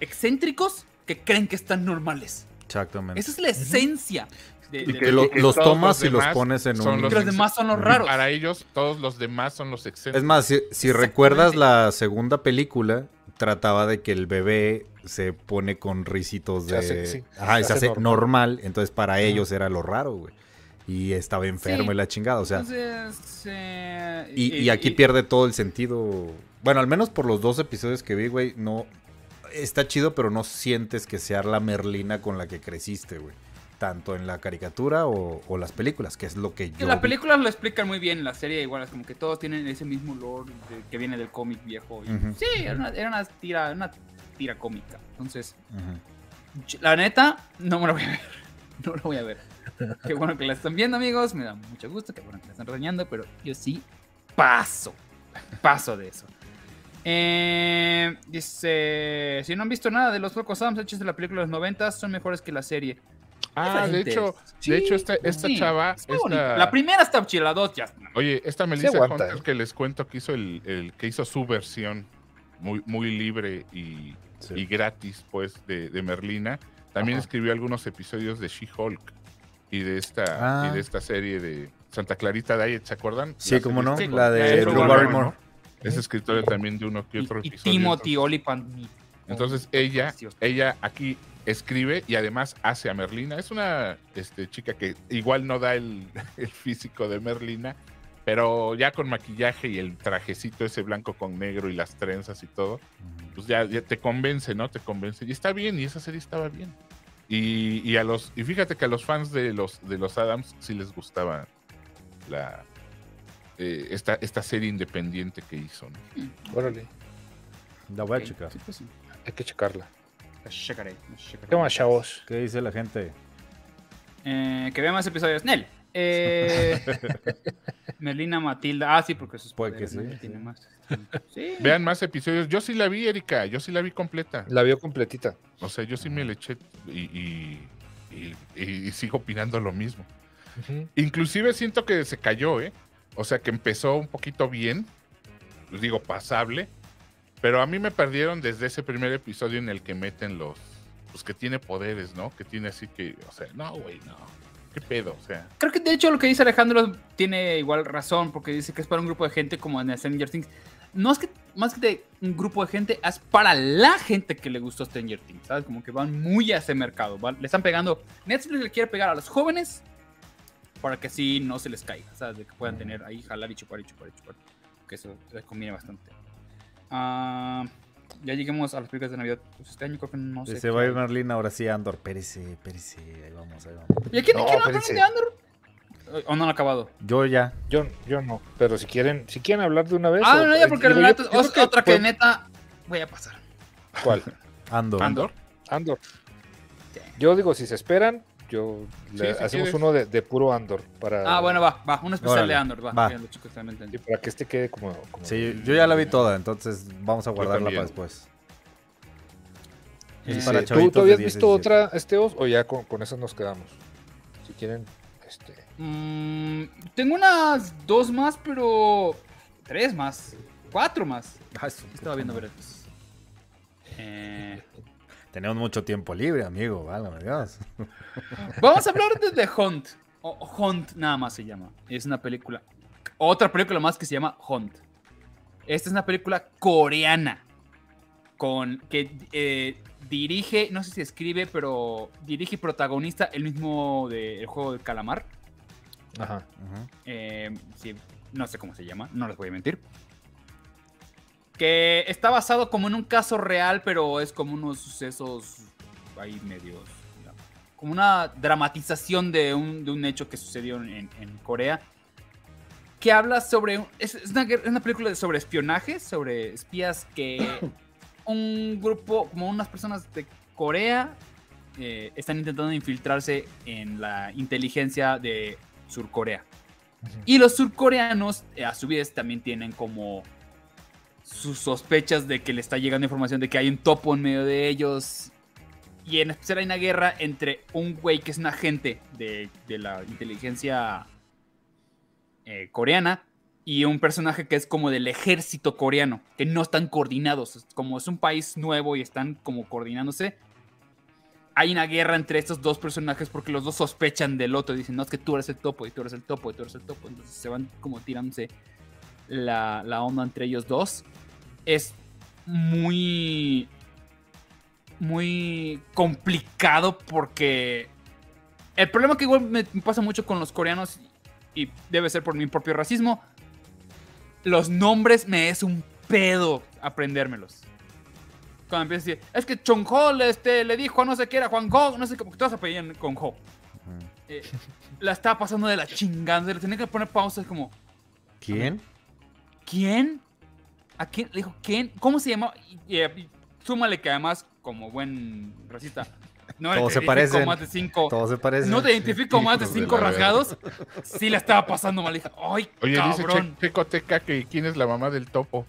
excéntricos que creen que están normales. Exactamente. Esa es la esencia. de- Y de- que lo- que los tomas los y los pones en un... que los demás son los raros. Para ellos, todos los demás son los excéntricos. Es más, si, recuerdas la segunda película, trataba de que el bebé se pone con risitos Se de... hace- sí, Ajá, se se hace normal. normal. entonces para ellos era lo raro, güey. y estaba enfermo Sí. y la chingada, o sea, Entonces, eh, y, y aquí pierde todo el sentido. Bueno, al menos por los dos episodios que vi, güey, no está chido, pero no sientes que sea la Merlina con la que creciste, güey. Tanto en la caricatura o, o las películas, que es lo que yo las vi. películas lo explican muy bien, la serie igual es como que todos tienen ese mismo lore de- que viene del cómic viejo. y-. Sí, era una, era una tira, una tira cómica. Entonces, la neta, no me lo voy a ver. No lo voy a ver. Qué bueno que la están viendo, amigos. Me da mucho gusto. Qué bueno que la están reseñando, pero yo sí paso. Paso de eso. Eh, dice: Si no han visto nada de los Locos Adams hechos de la película de los 90, son mejores que la serie. Ah, de hecho, Sí, de hecho esta, esta sí, chava, esta- La primera está chida, la dos ya. oye, esta Melissa Hunter eh. que les cuento que hizo el, el- que hizo su versión muy, muy libre y, Sí. y gratis, pues, de, de Merlina, también Ajá. escribió algunos episodios de She-Hulk y de esta Ah. y de esta serie de Santa Clarita Diet, ¿se acuerdan? Sí, La cómo no, la de Drew Drew Barrymore, Barrymore. Es escritora también de uno que Y, otro y episodio. Timothy entonces- ella, ella aquí escribe y además hace a Merlina. Es una este, chica que igual no da el, el físico de Merlina, pero ya con maquillaje y el trajecito ese blanco con negro y las trenzas y todo, pues ya, ya te convence, ¿no? Te convence. Y está bien, y esa serie estaba bien. Y, y a los, y fíjate que a los fans de los, de los Adams sí les gustaba la eh, esta, esta serie independiente que hizo, ¿no? Órale, La voy a checar. sí, pues sí. hay que checarla. La checaré, la checaré. ¿Qué más, chavos? ¿Qué dice la gente? Eh, que vea más episodios. Nel. Eh, Melina Matilda. Ah, sí, porque sus Puede que sí, sí. tiene más. Sí. Vean más episodios. Yo sí la vi, Erika. Yo sí la vi completa. La vio completita. O sea, yo sí me le eché y, y- y- y sigo opinando lo mismo. Ujú. Inclusive siento que se cayó, ¿eh? O sea, que empezó un poquito bien, pues digo, pasable, pero a mí me perdieron desde ese primer episodio en el que meten los, pues que tiene poderes, ¿no? Que tiene así que, o sea, no, güey, no. ¿Qué pedo? O sea, Creo que de hecho lo que dice Alejandro tiene igual razón, porque dice que es para un grupo de gente como en Stranger Things. No es que más que de un grupo de gente, es para la gente que le gustó Stranger Things, ¿sabes? Como que van muy a ese mercado, ¿va? le están pegando. Netflix le quiere pegar a los jóvenes para que así no se les caiga, ¿sabes? De que puedan tener ahí, jalar y chupar y chupar y chupar. Que eso les conviene bastante. Ah, ya lleguemos a las películas de Navidad. Pues este año creo que no sé. Qué va a ir Merlina, ahora sí, Andor. Pérese, pérese. Ahí vamos, ahí vamos. ¿Y aquí No, no, quieren hablar de Andor? ¿O no han acabado? Yo ya. Yo, yo no. Pero si quieren, si quieren hablar de una vez. Ah, o- no, ya, porque digo, la yo- yo os- otra que neta voy a pasar. ¿Cuál? Andor. Andor. Andor. Yo digo, si se esperan, yo Sí, le- si hacemos quieres. uno de, de puro Andor para, Ah, bueno, va, va, un especial Órale, de Andor, va. va. Ya los chicos también entendí. para que este quede como. como- Sí, yo ya la vi toda, entonces vamos a guardarla para después. Eh, para ¿Tú, ¿Tú habías 10, visto 17. otra, Esteos, o ya con, con eso nos quedamos? Si quieren, este. mm, tengo unas dos más, pero. Tres más. Cuatro más. Ah, Estaba viendo verdes. Eh, Tenemos mucho tiempo libre, amigo. Dios. vamos a hablar de The Hunt. O Hunt, nada más se llama. Es una película. Otra película más que se llama Hunt. Esta es una película coreana. Con. que eh, dirige. No sé si escribe, pero. Dirige y protagoniza el mismo del juego del calamar. Ajá. Eh, sí, no sé cómo se llama, no les voy a mentir. Que está basado como en un caso real, pero es como unos sucesos ahí medios. Como una dramatización de un, de un hecho que sucedió en, en Corea. Que habla sobre. Es, es una, es una película sobre espionaje, sobre espías que. un grupo, como unas personas de Corea, eh, están intentando infiltrarse en la inteligencia de Surcorea. Y los surcoreanos, eh, a su vez, también tienen como sus sospechas de que le está llegando información de que hay un topo en medio de ellos. Y en especial hay una guerra entre un güey que es un agente de, de la inteligencia eh, coreana y un personaje que es como del ejército coreano, que no están coordinados. Como es un país nuevo y están como coordinándose, hay una guerra entre estos dos personajes porque los dos sospechan del otro. Dicen, no, es que tú eres el topo y tú eres el topo y tú eres el topo. Entonces se van como tirándose la, la onda entre ellos dos. Es muy... Muy complicado porque El problema que igual me pasa mucho con los coreanos, y debe ser por mi propio racismo, los nombres me es un pedo aprendérmelos. Cuando empiezas a decir, es que Chong-ho le, este, le dijo a no sé qué era Juan Ho, no sé qué, porque todos apellían con Ho. Eh, la estaba pasando de la chingada, le tenía que poner pausas como, ¿Quién? ¿Quién? ¿A quién? Le dijo, ¿quién? ¿Cómo se llamaba? Y, y- y súmale que además, como buen racista, no Todos se parecen. más de cinco, Todos se parecen. no te identifico más de cinco rasgados. Sí la estaba pasando mal. Dije, ay, Oye, dice cabrón. Che- Checo Teca que quién es la mamá del topo.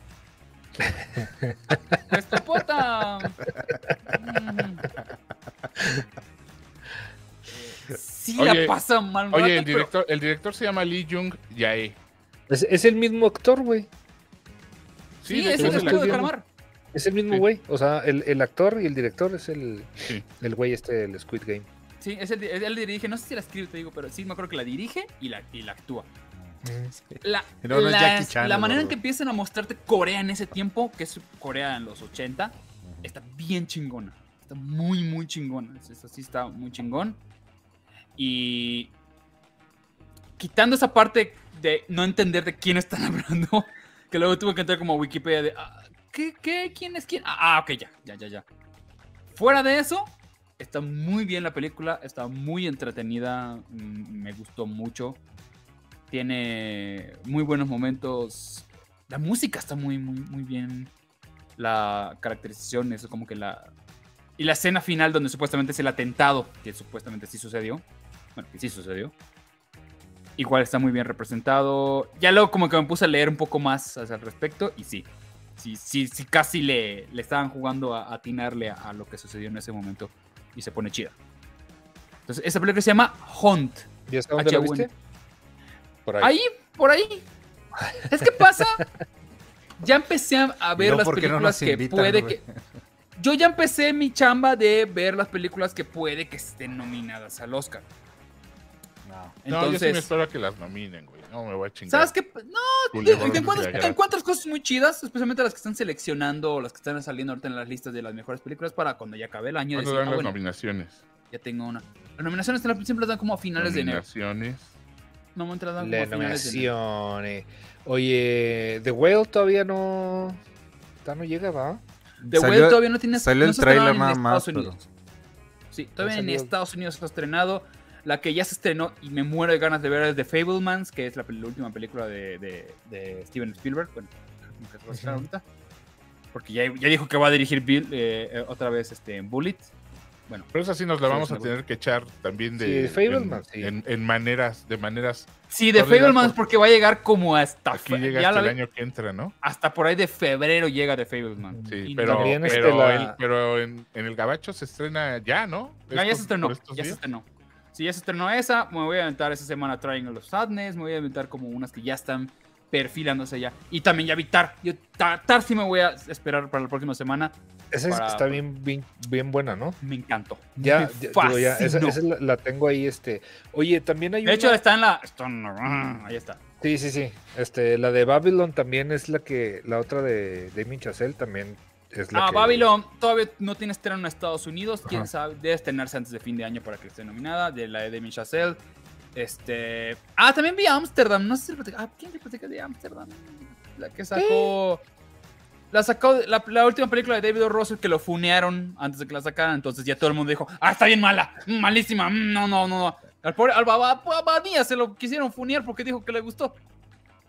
Este puta. Mm. Sí Oye, la pasa mal. Oye, rato, el pero- director, el director se llama Lee Jung Jae. Es, es el mismo actor, güey. Sí, es el escudo de calamar. Es el mismo Sí. güey. O sea, el, el actor y el director es el, Sí. el güey este del Squid Game. Sí, es el, él dirige. No sé si la escribe, te digo, pero sí me acuerdo que la dirige y la, y la actúa. La, Y luego no las- Jackie Chan, la manera en que empiezan a mostrarte Corea en ese tiempo, que es Corea en los 80, está bien chingona. Está muy, muy chingona. Eso sí está muy chingón. Y quitando esa parte de no entender de quién están hablando, que luego tuve que entrar como a Wikipedia de, ah, ¿qué, qué, quién es quién? Ah, ah, ok, ya, ya, ya, ya. Fuera de eso, está muy bien la película, está muy entretenida, mm, me gustó mucho. Tiene muy buenos momentos. La música está muy, muy, muy bien. La caracterización, eso como que la... Y la escena final donde supuestamente es el atentado, que supuestamente sí sucedió. Bueno, sí sucedió. Igual está muy bien representado. Ya luego como que me puse a leer un poco más al respecto y sí. Sí, sí, sí casi le, le estaban jugando a a atinarle a, a lo que sucedió en ese momento. Y se pone chida. Entonces, esa película se llama Hunt. ¿Y hasta dónde la H1. viste? Por ahí. Ahí, por ahí. Es que pasa. Ya empecé a- ver las ¿por qué no películas que invitan, puede que. Yo ya empecé mi chamba de ver las películas que puede que estén nominadas al Oscar. No. No, yo sí me Entonces, espero a que las nominen, güey. No me voy a chingar. ¿sabes qué? No, te, te encuentras, te cosas muy chidas, especialmente las que están seleccionando o las que están saliendo ahorita en las listas de las mejores películas para cuando ya acabe el año. ¿Cuándo Decir, dan ah, las bueno, nominaciones? ya tengo una. Las nominaciones las- siempre las dan como a finales de enero. Nominaciones. Normalmente las dan como La a finales de enero. nominación. eh. Oye, The Whale todavía no. No llega, ¿va? The Salió- Whale todavía no tiene salió el no en nada más, Estados pero- Unidos. Sí, todavía en. Estados Unidos ha estrenado. La que ya se estrenó y me muero de ganas de ver es The Fablemans, que es la, última película de, de- de Steven Spielberg. Bueno, como que se va a estrenar ahorita. Porque ya, ya dijo que va a dirigir Bill, eh, eh, otra vez este, Bullet. Bueno, Pero esa sí nos la vamos a tener que echar también de, Sí, de Fableman, en, sí. en- en maneras, de maneras. sí, Fablemans por- porque va a llegar como hasta, Aquí llega ya hasta el año que entra, ¿no? hasta por ahí de febrero llega The Fablemans. Sí, pero, este, pero, la- el- pero en, en el Gabacho se estrena ya, ¿no? Ya, ya Estos- se estrenó, ya se estrenó. Si ya se estrenó esa, me voy a aventar esa semana Triangle of Sadness, me voy a aventar como unas que ya están perfilándose ya. Y también ya vi Tar. Yo Tar, Tar sí me voy a esperar para la próxima semana. Esa Para- está bien, bien, bien buena, ¿no? Me encantó. Ya, Me ya, digo, ya, esa, esa la, la tengo ahí, este. Oye, también hay De hecho, una- está en la... está en la- Ahí está. Sí, sí, sí. Este, la de Babylon también es la que, la otra de Damien Chazelle también es la Ah, que... Babylon todavía no tiene estreno en Estados Unidos. Quién Ajá. sabe, debe estrenarse antes de fin de año para que esté nominada. De la de Demi Chazelle. Este. Ah, también vi Amsterdam. No sé si le platicé- Ah, ¿quién le platicé de Amsterdam? La que sacó. La sacó. La, la última película de David O. Russell que lo funearon antes de que la sacaran. Entonces ya todo el mundo dijo: Ah, está bien mala. mm, Malísima. mm, No, no, no. no". Al pobre al se lo quisieron funear porque dijo que le gustó.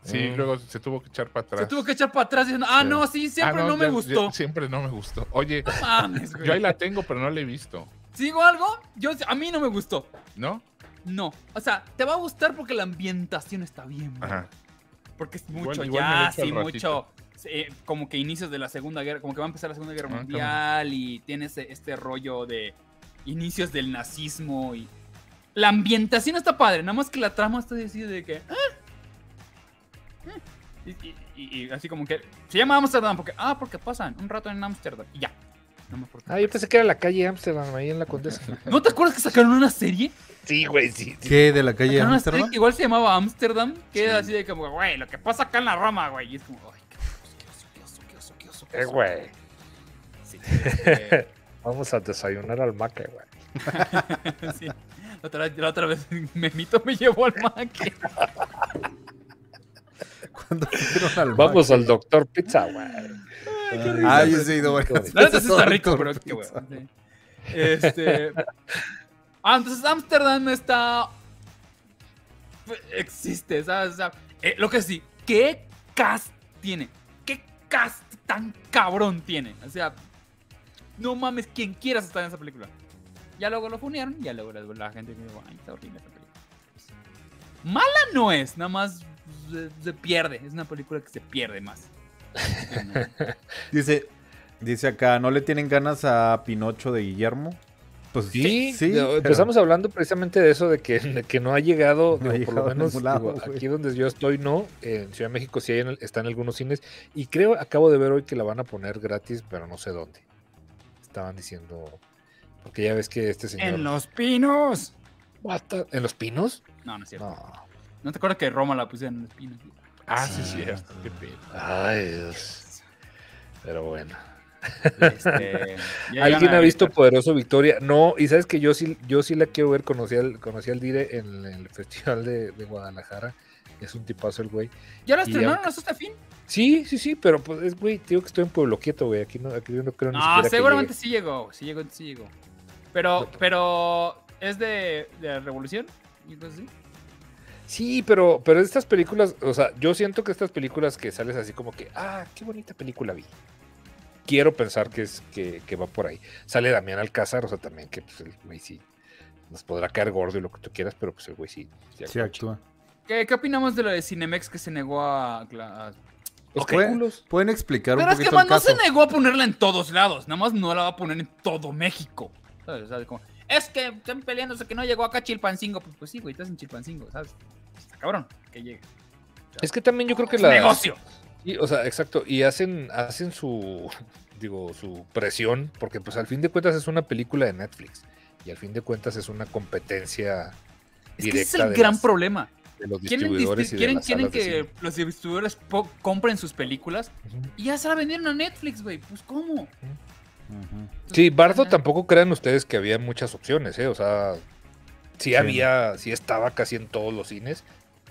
Sí, Mm. luego se tuvo que echar para atrás. Se tuvo que echar para atrás diciendo: Ah, Sí. no, sí, siempre Ah, no, me ya- gustó. ya- siempre no me gustó. Oye, No mames, güey. yo ahí la tengo, pero no la he visto. ¿Sigo algo? Yo, a mí no me gustó. ¿No? No. O sea, te va a gustar porque la ambientación está bien. Ajá. Porque es mucho igual jazz y mucho. eh, como que inicios de la Segunda Guerra. Como que va a empezar la Segunda Guerra Ah, Mundial. Y tiene ese- este rollo de inicios del nazismo. Y. La ambientación está padre. Nada más que la trama está así de que. ah, eh. Y, y- así como que. Se llama Amsterdam porque. Ah, porque pasan un rato en Amsterdam. Y ya. Nada más porque- Ah, yo pensé que era la calle Amsterdam, ahí en la Condesa. ¿No te acuerdas que sacaron una serie? sí, güey, sí. sí. ¿Qué? ¿De la calle Sacaron una serie Amsterdam? que igual se llamaba Amsterdam, que era así de como, güey, lo que pasa acá en la Roma, güey. Y es como, ay, qué oso, qué oso, qué oso, qué oso, qué Eh, oso". güey. Sí, este, Vamos a desayunar al maque, güey. sí. La otra, vez- la otra vez Memito me llevó al maque. Cuando fueron al Vamos al doctor Pizza, güey. Ah, yo sí he ido varias La neta veces sí está rico, pero qué sí. Este. Ah, entonces Amsterdam está. Existe, ¿sabes? O sea, eh, lo que sí, ¿qué cast tiene? ¿Qué cast tan cabrón tiene? O sea, no mames, quien quieras estar en esa película. Ya luego lo funearon, ya luego la, la gente dijo, ay, está horrible esa película. Mala no es, nada más se, se pierde. Es una película que se pierde más. Dice, dice acá, ¿no le tienen ganas a Pinocho de Guillermo? Pues Sí, sí. no, pero- empezamos hablando precisamente de eso, de que, de que no ha llegado, No ha digo, por lo menos lado, digo, aquí donde yo estoy, no. En Ciudad de México sí hay en el- está en algunos cines. Y creo, acabo de ver hoy que la van a poner gratis, pero no sé dónde. Estaban diciendo, porque ya ves que este señor... ¡En los pinos! ¿En los pinos? No, no es cierto. No. ¿No te acuerdas que Roma la pusieron en los pinos? Ah, sí, sí, cierto. Qué pedo. Ay, Dios. Pero bueno. Este, ¿Alguien ha visto Poderoso Victoria? No, y sabes que yo sí, yo sí la quiero ver, conocí al, conocí al Dire en el Festival de, de Guadalajara. Es un tipazo el güey. ¿Ya la estrenaron aunque- hasta fin? Sí, sí, sí, pero pues es güey, digo que estoy en Pueblo Quieto, güey. Aquí no, aquí yo no creo ni No, que seguramente sí llegó, sí llegó, sí llegó. Pero, pero, ¿es de, de la Revolución? ¿Y cosas así? Sí, pero, pero estas películas, o sea, yo siento que estas películas que sales así como que, ah, qué bonita película vi. Quiero pensar que es que, que va por ahí. Sale Damián Alcázar, o sea, también que pues el güey sí nos podrá caer gordo y lo que tú quieras, pero pues el güey sí. sí Sí, actúa. ¿Qué, qué opinamos de lo de Cinemex que se negó a... a- Los Ok. cálculos. ¿Pueden explicar Pero un es que poquito man, el no se negó a ponerla en todos lados, nada más no la va a poner en todo México. ¿Sabes? O sea, como, es que están peleándose que no llegó acá Chilpancingo. Pues, pues sí, güey, estás en Chilpancingo, ¿sabes? Está cabrón, que llegue. Es que también yo creo que Es la. negocio. Sí, o sea, exacto. Y hacen, hacen su, digo, su presión, porque pues al fin de cuentas es una película de Netflix. Y al fin de cuentas es una competencia Es que ese es el gran las- problema. de los Quieren, distribuidores y quieren, quieren de que los distribuidores compren sus películas y ya se la vendieron a Netflix, güey. Pues, ¿cómo? Ujú. Sí, Bardo tampoco crean ustedes que había muchas opciones, ¿eh? O sea, sí, Sí. había, sí estaba casi en todos los cines,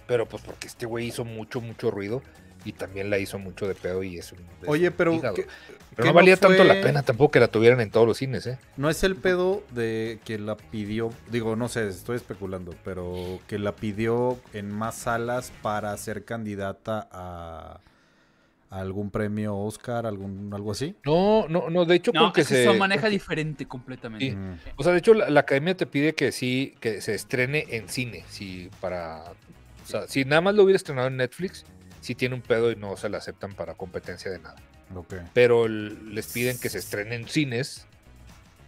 pero pues porque este güey hizo mucho, mucho ruido y también la hizo mucho de pedo y es un Oye, pero, hígado. ¿qué- Pero qué no valía tanto la pena tampoco que la tuvieran en todos los cines, ¿eh? No es el pedo de que la pidió, digo, no sé, estoy especulando, pero que la pidió en más salas para ser candidata a algún premio Oscar, algún algo así. No, no, no, de hecho No, creo que es que se... se maneja diferente completamente. Sí. Mm. O sea, de hecho la, la academia te pide que sí, que se estrene en cine, si para... O sea, si nada más lo hubiera estrenado en Netflix, sí tiene un pedo y no se la aceptan para competencia de nada. Ok. Pero el- les piden que se estrene en cines,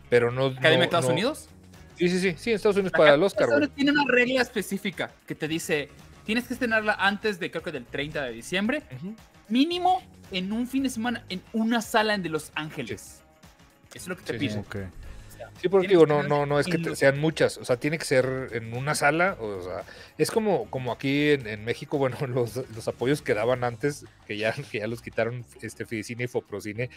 pero no... ¿Academia no- de Estados no- Unidos? Sí, sí, sí, sí, en Estados Unidos La para el Oscar, Estados. Unidos Tiene una regla específica que te dice, tienes que estrenarla antes de, creo que del 30 de diciembre, Ujú. Mínimo en un fin de semana en una sala en de Los Ángeles. Eso es lo que te Sí. Ok. Sí, porque digo, no, no, no es que te- sean muchas, o sea, tiene que ser en una sala, o sea, es como, como aquí en, en México, bueno, los, los apoyos que daban antes, que ya, que ya los quitaron este Fidicine y Foprocine,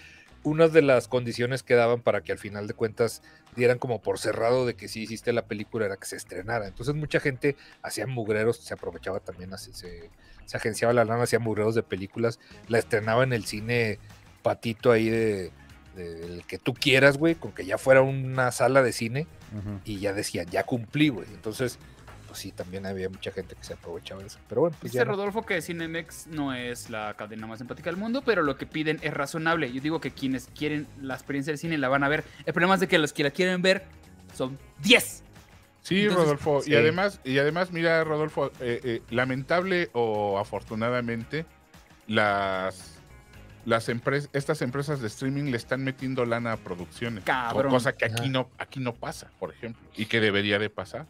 unas de las condiciones que daban para que al final de cuentas dieran como por cerrado de que sí hiciste la película era que se estrenara. Entonces mucha gente hacía mugreros, se aprovechaba también, así, se, se agenciaba la lana, hacía mugreros de películas, la estrenaba en el cine patito ahí de, del que tú quieras, güey, con que ya fuera una sala de cine y ya decían, ya cumplí, güey. Entonces, pues sí, también había mucha gente que se aprovechaba de eso. Pero bueno, pues Dice ya. no. Rodolfo que Cinemex no es la cadena más empática del mundo, pero lo que piden es razonable. Yo digo que quienes quieren la experiencia del cine la van a ver. El problema es de que los que la quieren ver son 10. Sí, Entonces, Rodolfo. sí. Y además, y además, mira, Rodolfo, eh, eh, lamentable o afortunadamente, las, las empresas, estas empresas de streaming le están metiendo lana a producciones. Cabrón. Cosa que aquí no, aquí no pasa, por ejemplo. Y que debería de pasar.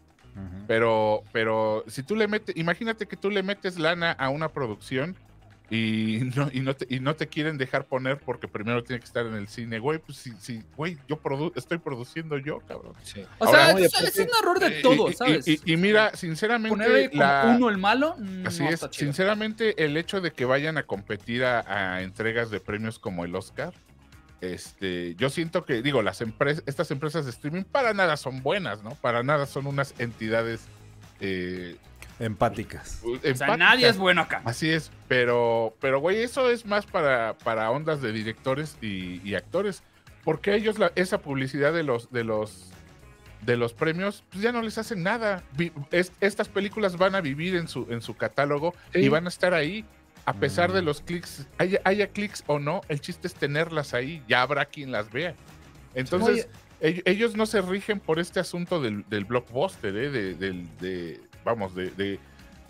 Pero, pero si tú le metes, imagínate que tú le metes lana a una producción y no, y no, te, y no te quieren dejar poner porque primero tiene que estar en el cine, güey, pues sí, sí, güey, yo produ- estoy produciendo yo, cabrón. Sí. O Ahora, sea, es, un error de Y- todo, y- ¿sabes? Y, y- y mira, sinceramente, Ponerle como la- uno el malo, mm, así no es, chido. sinceramente, el hecho de que vayan a competir a, a entregas de premios como el Oscar, este, yo siento que, digo, las empresas, estas empresas de streaming para nada son buenas, ¿no? Para nada son unas entidades eh, Empáticas. O sea, nadie es bueno acá. Así es, pero, pero güey, eso es más para, para ondas de directores y, y actores, porque ellos la- esa publicidad de los de los de los premios, pues ya no les hacen nada. Vi- es- estas películas van a vivir en su en su catálogo y van a estar ahí a pesar de Mm. los clics, haya, haya clics o no, el chiste es tenerlas ahí, ya habrá quien las vea. Entonces, ell- ellos no se rigen por este asunto del, del blockbuster, ¿eh? de, del- de- vamos, de, de,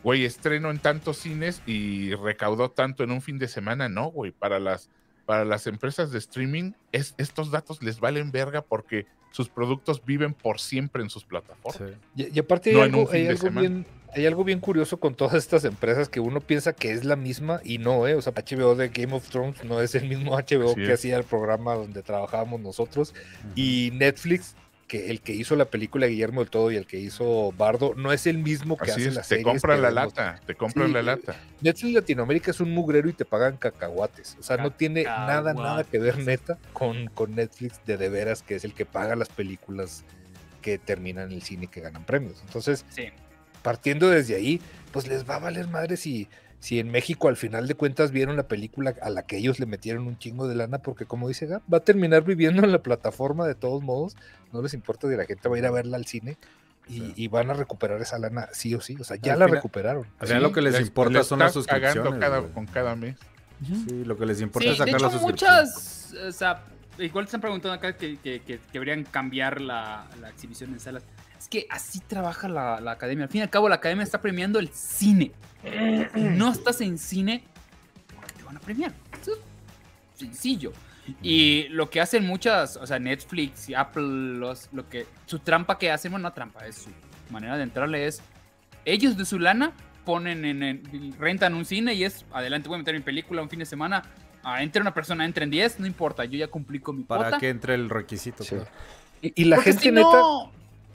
güey, estreno en tantos cines y recaudó tanto en un fin de semana, no, güey, para las, para las empresas de streaming, es, estos datos les valen verga porque sus productos viven por siempre en sus plataformas. Sí. Y, y aparte hay, No en algo, hay algo bien, hay algo bien curioso con todas estas empresas que uno piensa que es la misma y no, ¿eh? O sea, HBO de Game of Thrones no es el mismo HBO Así que es. hacía el programa donde trabajábamos nosotros. Y Netflix, que el que hizo la película Guillermo del Todo y el que hizo Bardo, no es el mismo que Así hace es, las te series compran que la vemos. lata, te compran Sí, la lata. Netflix Latinoamérica es un mugrero y te pagan cacahuates. O sea, no tiene nada, nada que ver neta con, con Netflix de de veras, que es el que paga las películas que terminan en el cine y que ganan premios. Entonces, Sí. partiendo desde ahí, pues les va a valer madre si, si en México al final de cuentas vieron la película a la que ellos le metieron un chingo de lana, porque como dice Gab, va a terminar viviendo en la plataforma de todos modos, no les importa si la gente va a ir a verla al cine y, Sí. y van a recuperar esa lana sí o sí, o sea, ya Al la final- recuperaron. Al final lo que les importa son las suscripciones. cada- con cada mes. Sí, lo que les importa Sí, es de sacar hecho, las suscripciones. muchas, o sea, igual te están preguntando acá que, que, que- que deberían cambiar la, la exhibición en salas. Es que así trabaja la, la academia. Al fin y al cabo, la academia está premiando el cine. No estás en cine porque te van a premiar. Eso es sencillo. Y lo que hacen muchas, o sea, Netflix y Apple, los, lo que, su trampa que hacen, bueno, no trampa, es su manera de entrarle es, ellos de su lana ponen en, en- rentan un cine y es, adelante voy a meter mi película un fin de semana, ah, entre una persona, entren 10, no importa, yo ya cumplí con mi Para cuota. que entre el requisito. Sí. claro. Y, y la Porque gente si neta... no,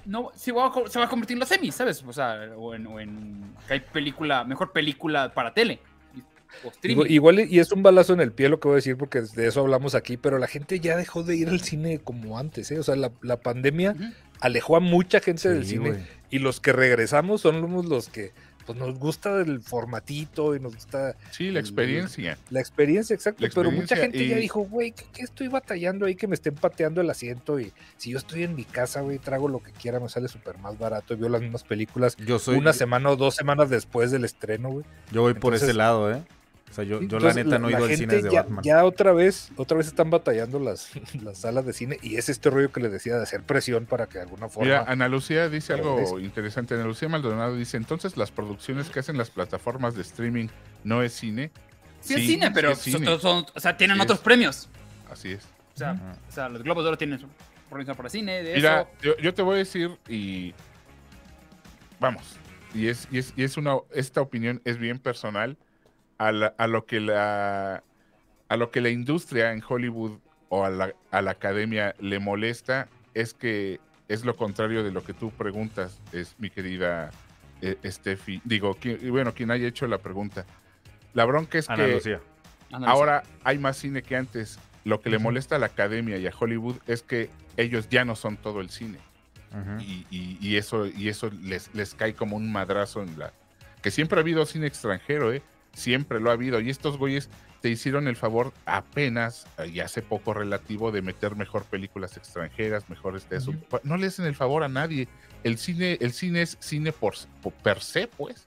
no se, va a, se va a convertir en los semis, ¿sabes? O sea, o en, o en que hay película, mejor película para tele. y- O streaming. Igual, igual y es un balazo en el pie lo que voy a decir porque de eso hablamos aquí, pero la gente ya dejó de ir al cine como antes, ¿eh? O sea, la, la pandemia alejó a mucha gente del cine y los que regresamos somos los que pues nos gusta el formatito y nos gusta Sí, la experiencia. la experiencia, exacto, La pero mucha gente ya dijo, güey, ¿qué, qué estoy batallando ahí que me estén pateando el asiento? Y si yo estoy en mi casa, güey, trago lo que quiera, me sale súper más barato y veo las mismas películas Yo soy. una semana o dos semanas después del estreno, güey. Yo voy por ese lado, ¿eh? O sea, yo, yo la neta no he ido al cine ya, Batman. ya otra vez, otra vez están batallando las, las salas de cine y es este rollo que les decía de hacer presión para que de alguna forma... Mira, Ana Lucía dice algo interesante. Ana Lucía Maldonado dice, entonces las producciones que hacen las plataformas de streaming no es cine. Sí, es cine, pero sí es cine. son- son- o sea, tienen Sí otros es. premios. Así es. O sea, o sea, los Globos de Oro tienen su organización para cine, de Mira, eso. yo, yo te voy a decir y vamos, y es, y es, y es una, esta opinión es bien personal a, la- a lo que la a lo que la industria en Hollywood o a la, a la academia le molesta es que es lo contrario de lo que tú preguntas, es mi querida eh, Steffi. Digo, bueno, quien haya hecho la pregunta. La bronca es Ana que Lucía. Ahora hay más cine que antes. Lo que le molesta a la academia y a Hollywood es que ellos ya no son todo el cine. Y, y- y eso, y eso les, les cae como un madrazo en la... Que siempre ha habido cine extranjero, ¿eh? Siempre lo ha habido. Y estos güeyes te hicieron el favor apenas, eh, y hace poco relativo, de meter mejor películas extranjeras, mejor este. No le hacen el favor a nadie. El cine, el cine es cine por, por per se, pues.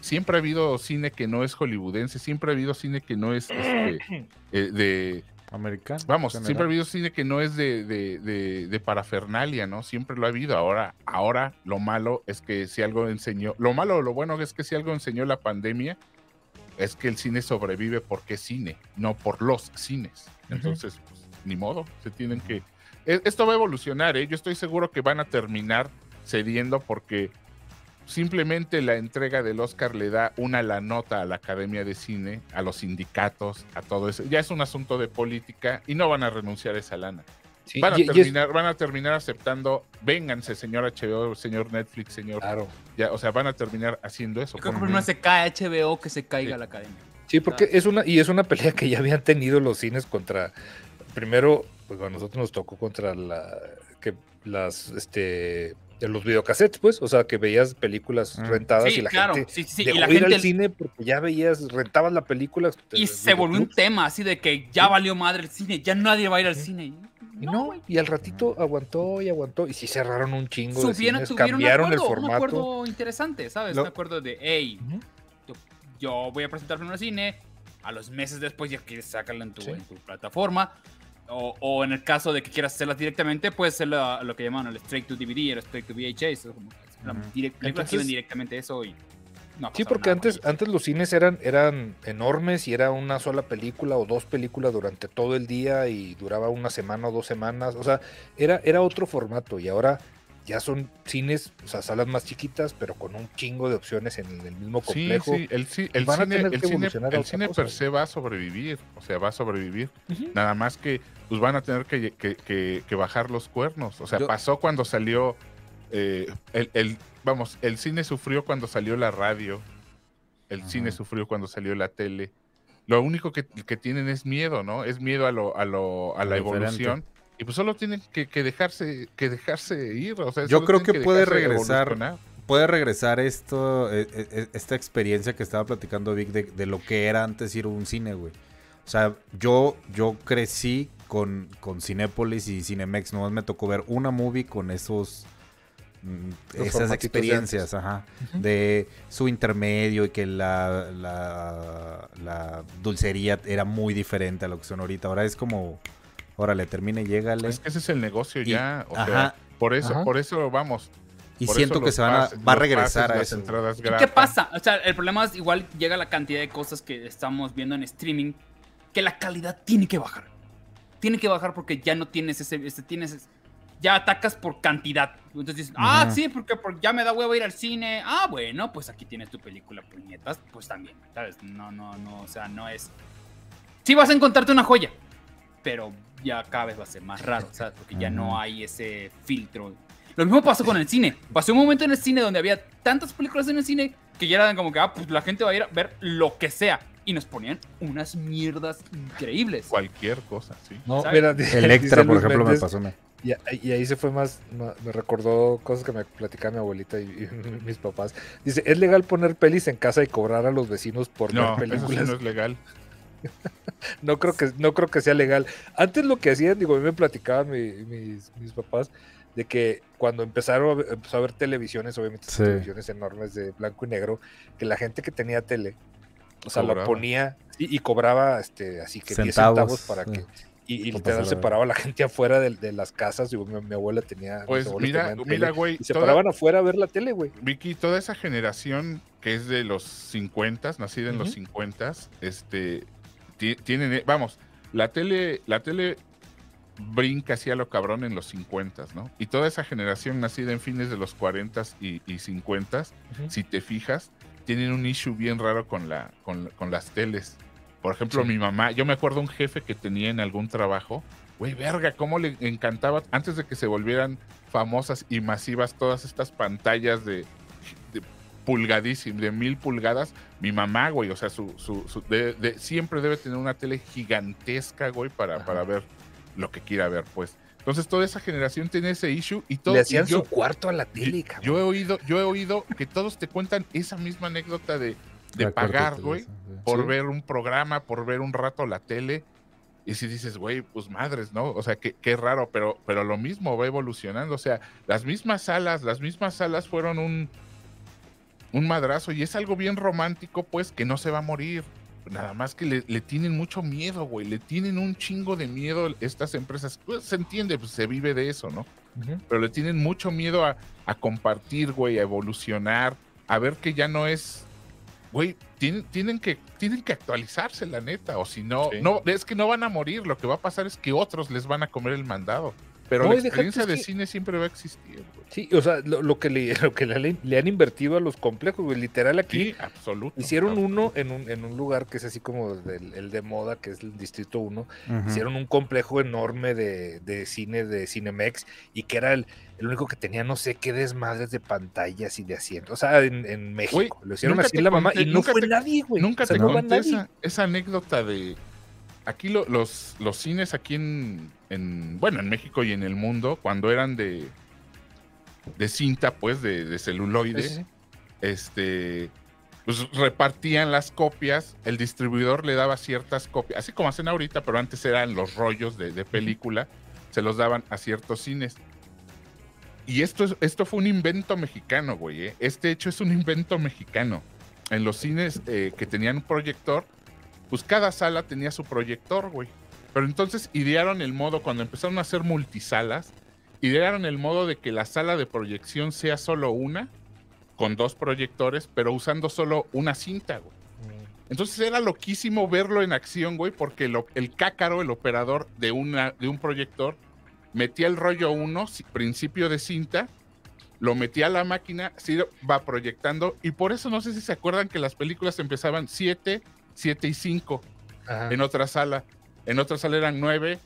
Siempre ha habido cine que no es hollywoodense, siempre ha habido cine que no es este, eh, de, Americano. Vamos, general. siempre ha habido cine que no es de, de- de- de parafernalia, ¿no? Siempre lo ha habido. Ahora, ahora lo malo es que si algo enseñó, lo malo o lo bueno es que si algo enseñó la pandemia, es que el cine sobrevive porque es cine, no por los cines. Entonces, pues, ni modo, se tienen que... e- Esto va a evolucionar, ¿eh? Yo estoy seguro que van a terminar cediendo porque simplemente la entrega del Oscar le da una la nota a la Academia de Cine, a los sindicatos, a todo eso. Ya es un asunto de política y no van a renunciar a esa lana. Sí, Van a, y- y es- terminar, van a terminar aceptando, vénganse, señor HBO, señor Netflix, señor. claro. Ya, o sea, van a terminar haciendo eso. Yo creo que primero se cae HBO que se caiga Sí. la academia. Sí, porque es una, y es una pelea que ya habían tenido los cines contra primero, pues a nosotros nos tocó contra la que las este de los videocassettes, pues, o sea, que veías películas Mm. rentadas Sí, y la claro, gente sí, sí, dejó y la ir gente- al cine porque ya veías, rentabas la película. Y se volvió un tema así de que ya valió madre el cine, ya nadie va a ir al cine. Y no, y al ratito aguantó y aguantó y sí cerraron un chingo de Subieron, cines, tuvieron cambiaron un el acuerdo, un formato. acuerdo interesante, ¿sabes? Lo- Un acuerdo de, hey, yo, yo voy a presentar primero al cine, a los meses después ya quieres sacarlo en tu, Sí. en tu plataforma. O, o en el caso de que quieras hacerlas directamente, puedes hacer lo, lo que llaman el straight to DVD, el straight to VHS. como la direct- Entonces- ven directamente eso y no Sí, porque antes, ello. antes los cines eran, eran enormes y era una sola película o dos películas durante todo el día y duraba una semana o dos semanas. O sea, era, era otro formato y ahora ya son cines, o sea, salas más chiquitas, pero con un chingo de opciones en el mismo Sí, complejo. sí, el, ci- el van a cine, el cine, el cine cosa, per se va a sobrevivir, o sea, va a sobrevivir. Nada más que pues van a tener que, que- que- que bajar los cuernos. O sea, Yo- pasó cuando salió eh, el, el- vamos, el cine sufrió cuando salió la radio, el Ajá. cine sufrió cuando salió la tele. Lo único que, que tienen es miedo, ¿no? Es miedo a lo, a lo, a Lo la diferente. evolución. Y pues solo tienen que, que dejarse, que dejarse ir. O sea, Yo creo que puede regresar. Puede regresar esto, eh, eh, esta experiencia que estaba platicando Vic de, de lo que era antes ir a un cine, güey. O sea, yo, yo crecí con, con Cinépolis y Cinemex, nomás me tocó ver una movie con esos Los esas experiencias, ajá, de su intermedio y que la, la, la dulcería era muy diferente a lo que son ahorita. Ahora es como, órale, termine, llégale. Es que ese es el negocio Y- ya. O ajá. sea, por eso, Ajá. por eso vamos. y por siento que se van a, pases- va a los regresar pases, a eso. entradas ¿Y qué pasa? O sea, el problema es igual llega la cantidad de cosas que estamos viendo en streaming que la calidad tiene que bajar. Tiene que bajar porque ya no tienes ese, ese- tienes ese- ya atacas por cantidad. Entonces dices, ah, sí, porque, porque ya me da huevo ir al cine. Ah, bueno, pues aquí tienes tu película, puñetas, pues también, ¿sabes? No, no, no, o sea, no es... Sí vas a encontrarte una joya, pero ya cada vez va a ser más raro, ¿sabes? Porque ya no hay ese filtro. Lo mismo pasó con el cine. Pasó un momento en el cine donde había tantas películas en el cine que ya eran como que, ah, pues la gente va a ir a ver lo que sea. Y nos ponían unas mierdas increíbles. Cualquier cosa, sí. No, mira, Electra, por ejemplo, me pasó. Y, y ahí se fue más, me recordó cosas que me platicaba mi abuelita y, y mis papás. Dice, ¿es legal poner pelis en casa y cobrar a los vecinos por No, ver eso sí películas? no es legal. No creo que no creo que sea legal. Antes lo que hacían, digo, a mí me platicaban mi- mis, mis papás de que cuando empezaron a ver, empezó a ver televisiones, obviamente Sí. televisiones enormes de blanco y negro, que la gente que tenía tele, o sea, la Cobraba. ponía y, y cobraba este así que 10 Centavos, centavos para sí. que y, y literal separaba a la gente afuera de, de las casas. Digo, mi, mi abuela tenía. Pues mira, mira, güey. Y se toda- paraban afuera a ver la tele, güey. Vicky, toda esa generación que es de los 50, nacida en los Ujú. 50, este, ti- tienen, eh, vamos, la tele, la tele brinca así a lo cabrón en los 50, ¿no? Y toda esa generación nacida en fines de los 40 y, y 50, si te fijas, tienen un issue bien raro con, la, con, con las teles. Por ejemplo, Sí. mi mamá, yo me acuerdo un jefe que tenía en algún trabajo, güey, verga, cómo le encantaba, antes de que se volvieran famosas y masivas todas estas pantallas de, de pulgadísimas, de mil pulgadas, mi mamá, güey, o sea, su, su, su- de- de- siempre debe tener una tele gigantesca, güey, para, Ajá. para ver lo que quiera ver, pues. Entonces toda esa generación tiene ese issue y todo. Le hacían yo- su cuarto a la tele, cabrón. yo he oído, yo he oído que todos te cuentan esa misma anécdota de, de La pagar, güey, por Sí. ver un programa, por ver un rato la tele. Y si dices, güey, pues madres, ¿no? O sea, qué, qué raro, pero, pero lo mismo va evolucionando. O sea, las mismas salas, las mismas salas fueron un, un madrazo y es algo bien romántico, pues, que no se va a morir. Nada más que le, le tienen mucho miedo, güey. Le tienen un chingo de miedo estas empresas. Pues se entiende, pues se vive de eso, ¿no? Pero le tienen mucho miedo a, a compartir, güey, a evolucionar, a ver que ya no es, güey, tienen, tienen, que, tienen que actualizarse, la neta, o si no, Sí. no, es que no van a morir, lo que va a pasar es que otros les van a comer el mandado, pero No, la experiencia de que- cine siempre va a existir, güey. Sí, o sea, lo, lo que, le, lo que le, le han invertido a los complejos, güey. Literal aquí Sí, absoluto. hicieron absoluto. uno en un, en un lugar que es así como del- el de moda, que es el Distrito 1. Ujú. Hicieron un complejo enorme de, de cine de Cinemex y que era el, el único que tenía no sé qué desmadres de pantallas y de asientos. O sea, en, en México. Güey, lo hicieron así la mamá conté- y no nunca fue te- nadie, güey. Nunca O sea, te no conté esa, esa anécdota de, aquí lo- los, los cines aquí en, en, bueno, en México y en el mundo, cuando eran de, de cinta, pues, de, de celuloide, Sí, sí, sí. este, pues repartían las copias, el distribuidor le daba ciertas copias, así como hacen ahorita, pero antes eran los rollos de, de película, se los daban a ciertos cines. Y esto, es, esto fue un invento mexicano, güey. ¿eh? Este hecho es un invento mexicano. En los cines eh, que tenían un proyector, pues cada sala tenía su proyector, güey. Pero entonces idearon el modo, cuando empezaron a hacer multisalas, idearon el modo de que la sala de proyección sea solo una, con dos proyectores, pero usando solo una cinta, güey. Entonces era loquísimo verlo en acción, güey, porque lo- el cácaro, el operador de, una, de un proyector, metía el rollo 1, principio de cinta, lo metía a la máquina, sí va proyectando, y por eso no sé si se acuerdan que las películas empezaban 7, 7 y 5 Ajá. en otra sala. En otra sala eran 9,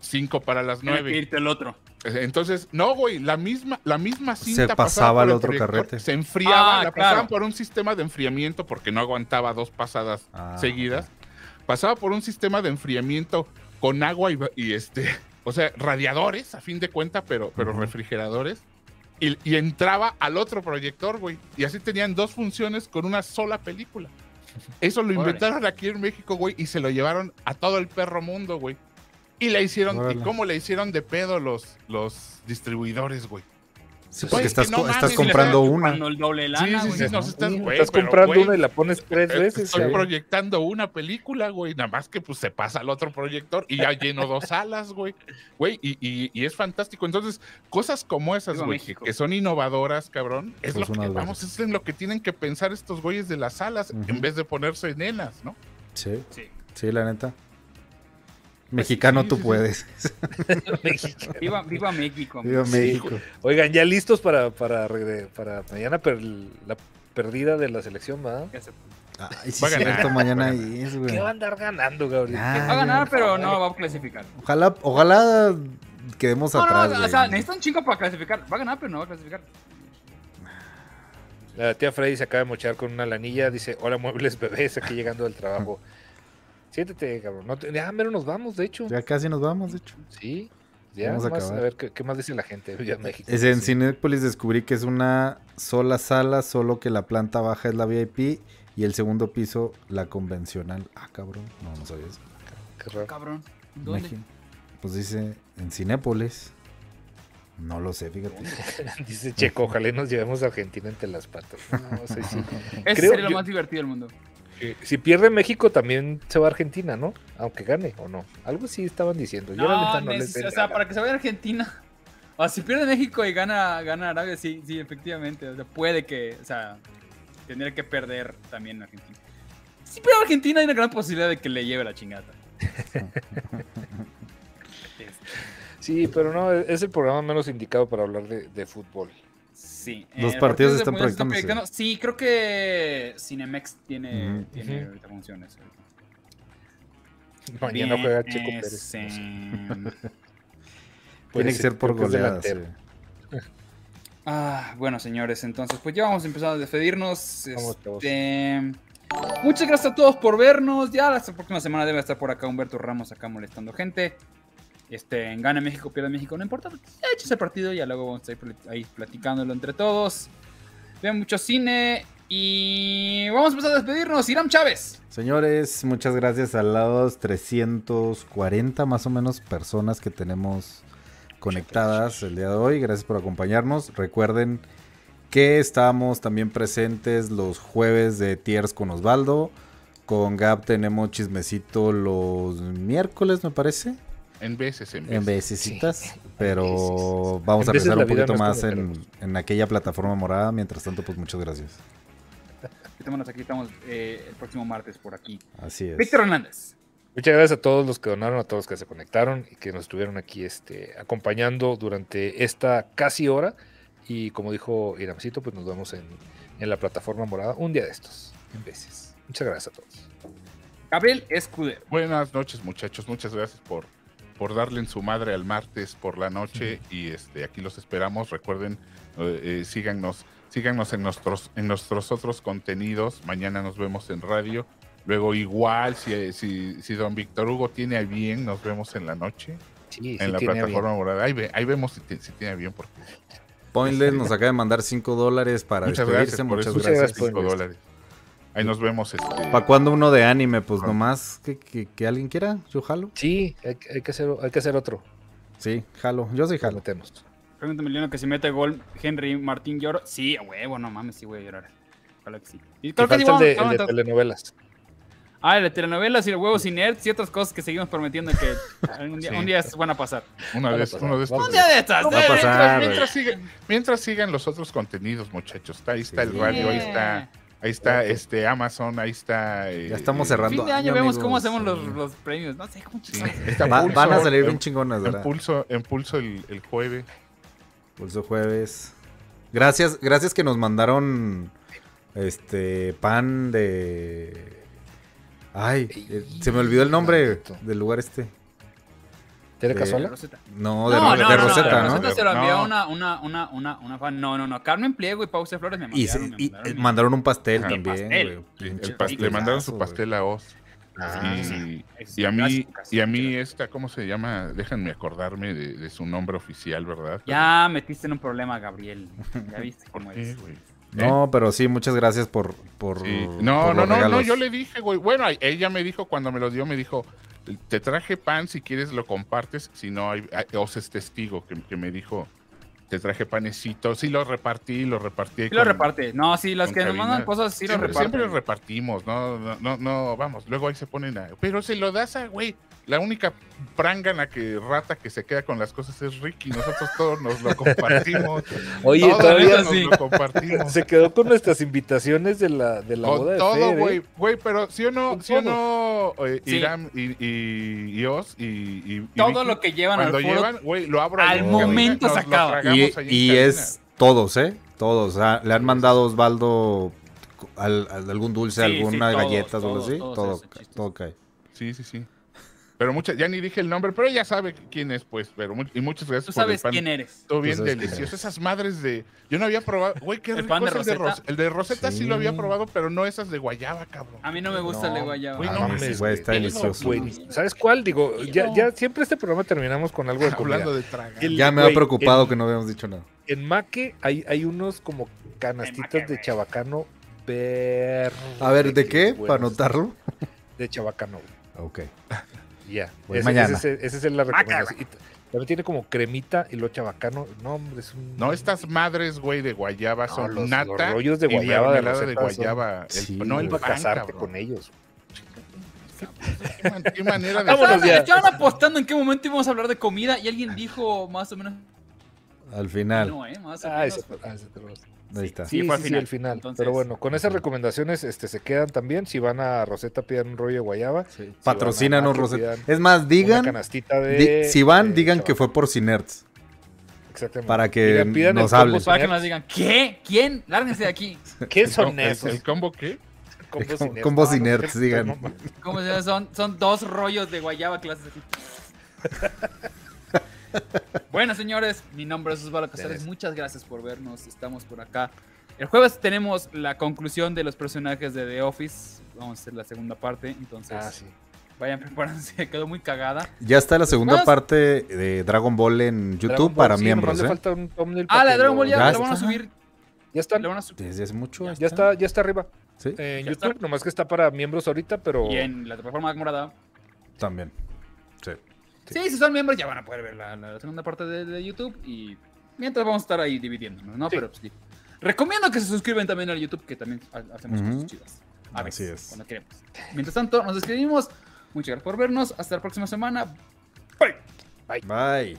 5 para las Tiene que 9. irte el otro. Entonces, no, güey, la misma, la misma cinta pasaba por al el otro proyector, carrete. Se enfriaba, Ah, la claro. pasaban por un sistema de enfriamiento porque no aguantaba dos pasadas Ah, seguidas. Pasaba por un sistema de enfriamiento con agua y, y este, o sea, radiadores a fin de cuenta, pero, pero refrigeradores. Y, y entraba al otro proyector, güey. Y así tenían dos funciones con una sola película. Eso lo Órale. inventaron aquí en México, güey, y se lo llevaron a todo el perro mundo, güey. Y le hicieron, Órale. y cómo le hicieron de pedo los, los distribuidores, güey. Sí, porque es que estás, no co- mames, estás comprando una. chupando el doble de lana, sí, sí, güey. sí, nos estás, comprando güey, una y la pones tres veces. Estoy proyectando una película, güey. Nada más que pues se pasa al otro proyector y ya lleno dos salas, güey. Güey, y, y- y es fantástico. Entonces, cosas como esas, güey, que, México. que son innovadoras, cabrón, es Pues lo que vamos, es en lo que tienen que pensar estos güeyes de las salas Ujú. en vez de ponerse nenas, ¿no? Sí, Sí. sí, la neta. Mexicano, sí, tú sí, sí. puedes. Viva, viva México. Viva Sí. México. Oigan, ya listos para, para, mañana per- la perdida de la selección, se- Ay, sí, Va a ganar, cierto, va a mañana ganar. es, güey. ¿Qué va a andar ganando, Gabriel? Ah, Va a ganar, pero no va a clasificar. Ojalá, ojalá quedemos No, atrás, no, o güey. sea, necesita un chingo para clasificar. Va a ganar, pero no va a clasificar. La tía Freddy se acaba de mochar con una lanilla. Dice: Hola, muebles bebés, aquí llegando del trabajo. Siéntete, cabrón. No te- Ya, mero nos vamos, de hecho. Ya casi nos vamos, de hecho. Sí. Ya, Vamos a nomás, a, acabar. ver ¿qué, qué más dice la gente de México. Es en Sí. Cinépolis descubrí que es una sola sala, solo que la planta baja es la VIP y el segundo piso la convencional. Ah, cabrón. No, no sabía eso. Qué raro. Cabrón. ¿Dónde? Imagín- Pues dice en Cinépolis. No lo sé, fíjate. Dice Checo, ojalá y nos llevemos a Argentina entre las patas. No, sí, sí. Ese Creo sería lo yo- más divertido del mundo. Eh, Si pierde México, también se va a Argentina, ¿no? Aunque gane o no. Algo sí estaban diciendo. Yo la No, neta no les o sea, nada. para que se vaya a Argentina. O sea, si pierde México y gana, gana Arabia, sí, sí, efectivamente. O sea, puede que, o sea, tendría que perder también Argentina. Si pierde Argentina, hay una gran posibilidad de que le lleve la chingada. Sí, pero no, es el programa menos indicado para hablar de, de fútbol. Sí. Los eh, partidos están proyectando. Sí, creo que Cinemex tiene, tiene ahorita funciones. Mañana Bien, juega Checo Pérez. ese- no sé. Tiene que ser por creo que es goleada. delantero. sí. Ah, bueno, señores, entonces pues ya vamos a empezar a despedirnos. Este, muchas gracias a todos por vernos. Ya la próxima semana debe estar por acá Humberto Ramos acá molestando gente. Este, Gana México, pierde México, no importa. Echa ese partido y ya luego vamos a ir ahí platicándolo entre todos. Vean mucho cine y vamos a empezar a despedirnos. Iram Chávez. Señores, muchas gracias a los 340 más o menos personas que tenemos conectadas el día de hoy. Gracias por acompañarnos. Recuerden que estamos también presentes los jueves de Tiers con Osvaldo. Con Gab tenemos chismecito los miércoles, me parece. En veces, en veces. En vecesitas. Sí, pero veces. vamos En a la un poquito más en, en aquella plataforma morada. Mientras tanto, pues muchas gracias. Aquí estamos eh, el próximo martes por aquí. Así es. Víctor Hernández. Muchas gracias a todos los que donaron, a todos los que se conectaron y que nos estuvieron aquí este, acompañando durante esta casi hora. Y como dijo Iramcito, pues nos vemos en, en la plataforma morada un día de estos, en veces. Muchas gracias a todos. Gabriel Escudero. Buenas noches, muchachos. Muchas gracias por, por darle en su madre al martes por la noche. Y este aquí los esperamos. Recuerden, eh, eh, síganos, síganos en nuestros, en nuestros otros contenidos. Mañana nos vemos en radio. Luego igual, si, si, si don Víctor Hugo tiene a bien, nos vemos en la noche Sí, sí en la tiene plataforma morada. Ahí, ve- ahí vemos si, si tiene a bien, porque Pointless nos acaba de mandar 5 dólares para muchas despedirse. gracias por Muchas gracias. gracias. cinco dólares. Ahí nos vemos. Este, ¿Para cuándo uno de anime? Pues nomás que, que, que alguien quiera. Yo jalo. Sí, hay, que- hay que hacer, hay que hacer otro. Sí, jalo. Yo sí Lo jalo. metemos. Pregúntame, Emiliano, que si mete gol Henry Martín lloro. Sí, a huevo, no mames, sí voy a llorar. Ojalá que sí. Y Y creo que sí falta el vamos- de, el de telenovelas. Ah, el de telenovelas y el huevo sin nerds y otras cosas que seguimos prometiendo que un día, Sí. un día van a pasar. una vez, uno de estos. Un día de estas. Va a de- pasar. Mientras, mientras sigan, mientras sigan los otros contenidos, muchachos. Ahí está el radio, ahí está, ahí está este Amazon, ahí está. eh, Ya estamos cerrando. Fin de año año, vemos amigos. cómo hacemos los, premios. No sé cómo Sí, chingados. está Va- Pulso, van a salir en- bien chingonas, En ¿verdad? pulso, en pulso el, el jueves. Pulso jueves. Gracias, gracias que nos mandaron este pan de. Ay, eh, se me olvidó el nombre del lugar este. ¿Tiene? Rosetta. No, de, No, no, de no, no, Rosetta, ¿no? Rosetta se lo envió No. una, una, una, una, una fan. No, no, no. Carmen Pliego y Pause Flores me Y, se- mandaron. me y, mandaron eh, mandaron un pastel Ajá. también, Pastel. güey. El Pinche pas- le mandaron su pastel a Oz. Ah, y, a mí, y a mí esta, ¿cómo se llama? Déjenme acordarme de, de su nombre oficial, ¿verdad? Ya metiste en un problema, Gabriel. Ya viste cómo ¿Por qué, es. No, pero sí, muchas gracias por. por Sí. No, por no, no, no, yo le dije, güey. Bueno, ella me dijo, cuando me lo dio, me dijo, te traje pan, si quieres lo compartes, si no, hay, hay- Oz es testigo, que, que me dijo, te traje panecito, sí lo repartí, lo repartí. Sí lo reparte. No, sí, las con que nos mandan cosas sí lo reparten. siempre lo repartimos, no, no, no, no, vamos, luego ahí se ponen a, pero se lo das a, güey, la única prangana que rata que se queda con las cosas es Ricky, nosotros todos nos lo compartimos. Oye, Todos todavía nos sí. lo compartimos. se quedó con nuestras invitaciones de la, de la boda de todo, ¿eh? güey, güey, pero sí o no, sí o no, eh, Sí. Y, y, y Oz y, y- y Todo Vicky, lo que llevan al cuando llevan, güey, lo abro al momento cabina, se acaba. Y, es todos, ¿eh? Todos. o le han mandado a Osvaldo al- al- algún dulce, Sí, sí, alguna todos, galletas o algo todos, así. todos todo, todo cae. Sí, sí, sí. Pero mucha, ya ni dije el nombre, pero ella sabe quién es, pues. Pero y muchas gracias Tú por el sabes pan. quién eres. Todo bien delicioso. Esas madres de. Yo no había probado. Güey, qué ¿El rico pan de es el de Rosetta? El de Rosetta sí. Sí. lo había probado, pero no esas de guayaba, cabrón. A mí no me gusta el de guayaba. Güey, Ah, no mames, mames, güey, está delicioso. Güey, ¿Sabes cuál? Digo, ya, ya siempre este programa terminamos con algo de comida. Hablando de tragar. El- Ya me ha güey, preocupado en- que no habíamos dicho nada. En Maque hay, hay unos como canastitas de chabacano ver. A ver, ¿de qué? Para anotarlo. De chabacano. Ok. Ya. Ese- mañana. Ese, ese- esa es la recomendación. Y t- también tiene como cremita y lo chabacano. No, hombre, es un. No, estas madres, güey, de guayaba No, son los- nata. los rollos de y guayaba de de, son- guayaba. El- Sí, no el pan, casarte cabrón. con ellos. Qué, qué manera de. Vámonos Estaban, ya. estaban apostando en qué momento íbamos a hablar de comida y alguien dijo más o menos. Al final. No, eh, más o Ah, menos. ese, ah, ese te lo- Ahí está. Sí, Sí, fue al sí, final. al final. Entonces- Pero bueno, con esas recomendaciones este, se quedan también. Si van a Rosetta, pidan un rollo de guayaba. Sí. Si Patrocínanos, Rosetta. Es más, Una digan. canastita di- de, si van, de digan que fue por Cinerts. Exactamente. para que Digan, pidan el nos combo hablen. Para que nos digan, ¿qué? ¿Quién? Lárguense de aquí. ¿Qué ¿El, son el- esos? el combo qué? Combos Com- combos no, digan. no, no. ¿Cómo se llama? Son, son dos rollos de guayaba clases así. bueno, señores, mi nombre es Osvaldo Casares. Muchas gracias por vernos. Estamos por acá. El jueves tenemos la conclusión de los personajes de The Office. Vamos a hacer la segunda parte. Entonces, Ah, sí. vayan preparándose. Quedó muy cagada. Ya está la segunda Más- parte de Dragon Ball en YouTube Ball, para sí, miembros, le ¿eh? falta un thumbnail Ah, la de Dragon Ball ya, ya la van a subir. Ya está. La van a subir. Desde hace mucho. Ya está, ya está arriba. Sí, En Ya YouTube, está. nomás que está para miembros ahorita, pero. Y en la plataforma morada. también. Sí. Sí, si son miembros ya van a poder ver la, la segunda parte de, de YouTube y mientras vamos a estar ahí dividiéndonos, ¿no? Sí. Pero pues, sí. Recomiendo que se suscriban también al YouTube, que también ha- hacemos Ujú. cosas chidas. A Así veces, es. cuando queremos. Mientras tanto, nos despedimos. Muchas gracias por vernos. Hasta la próxima semana. Bye.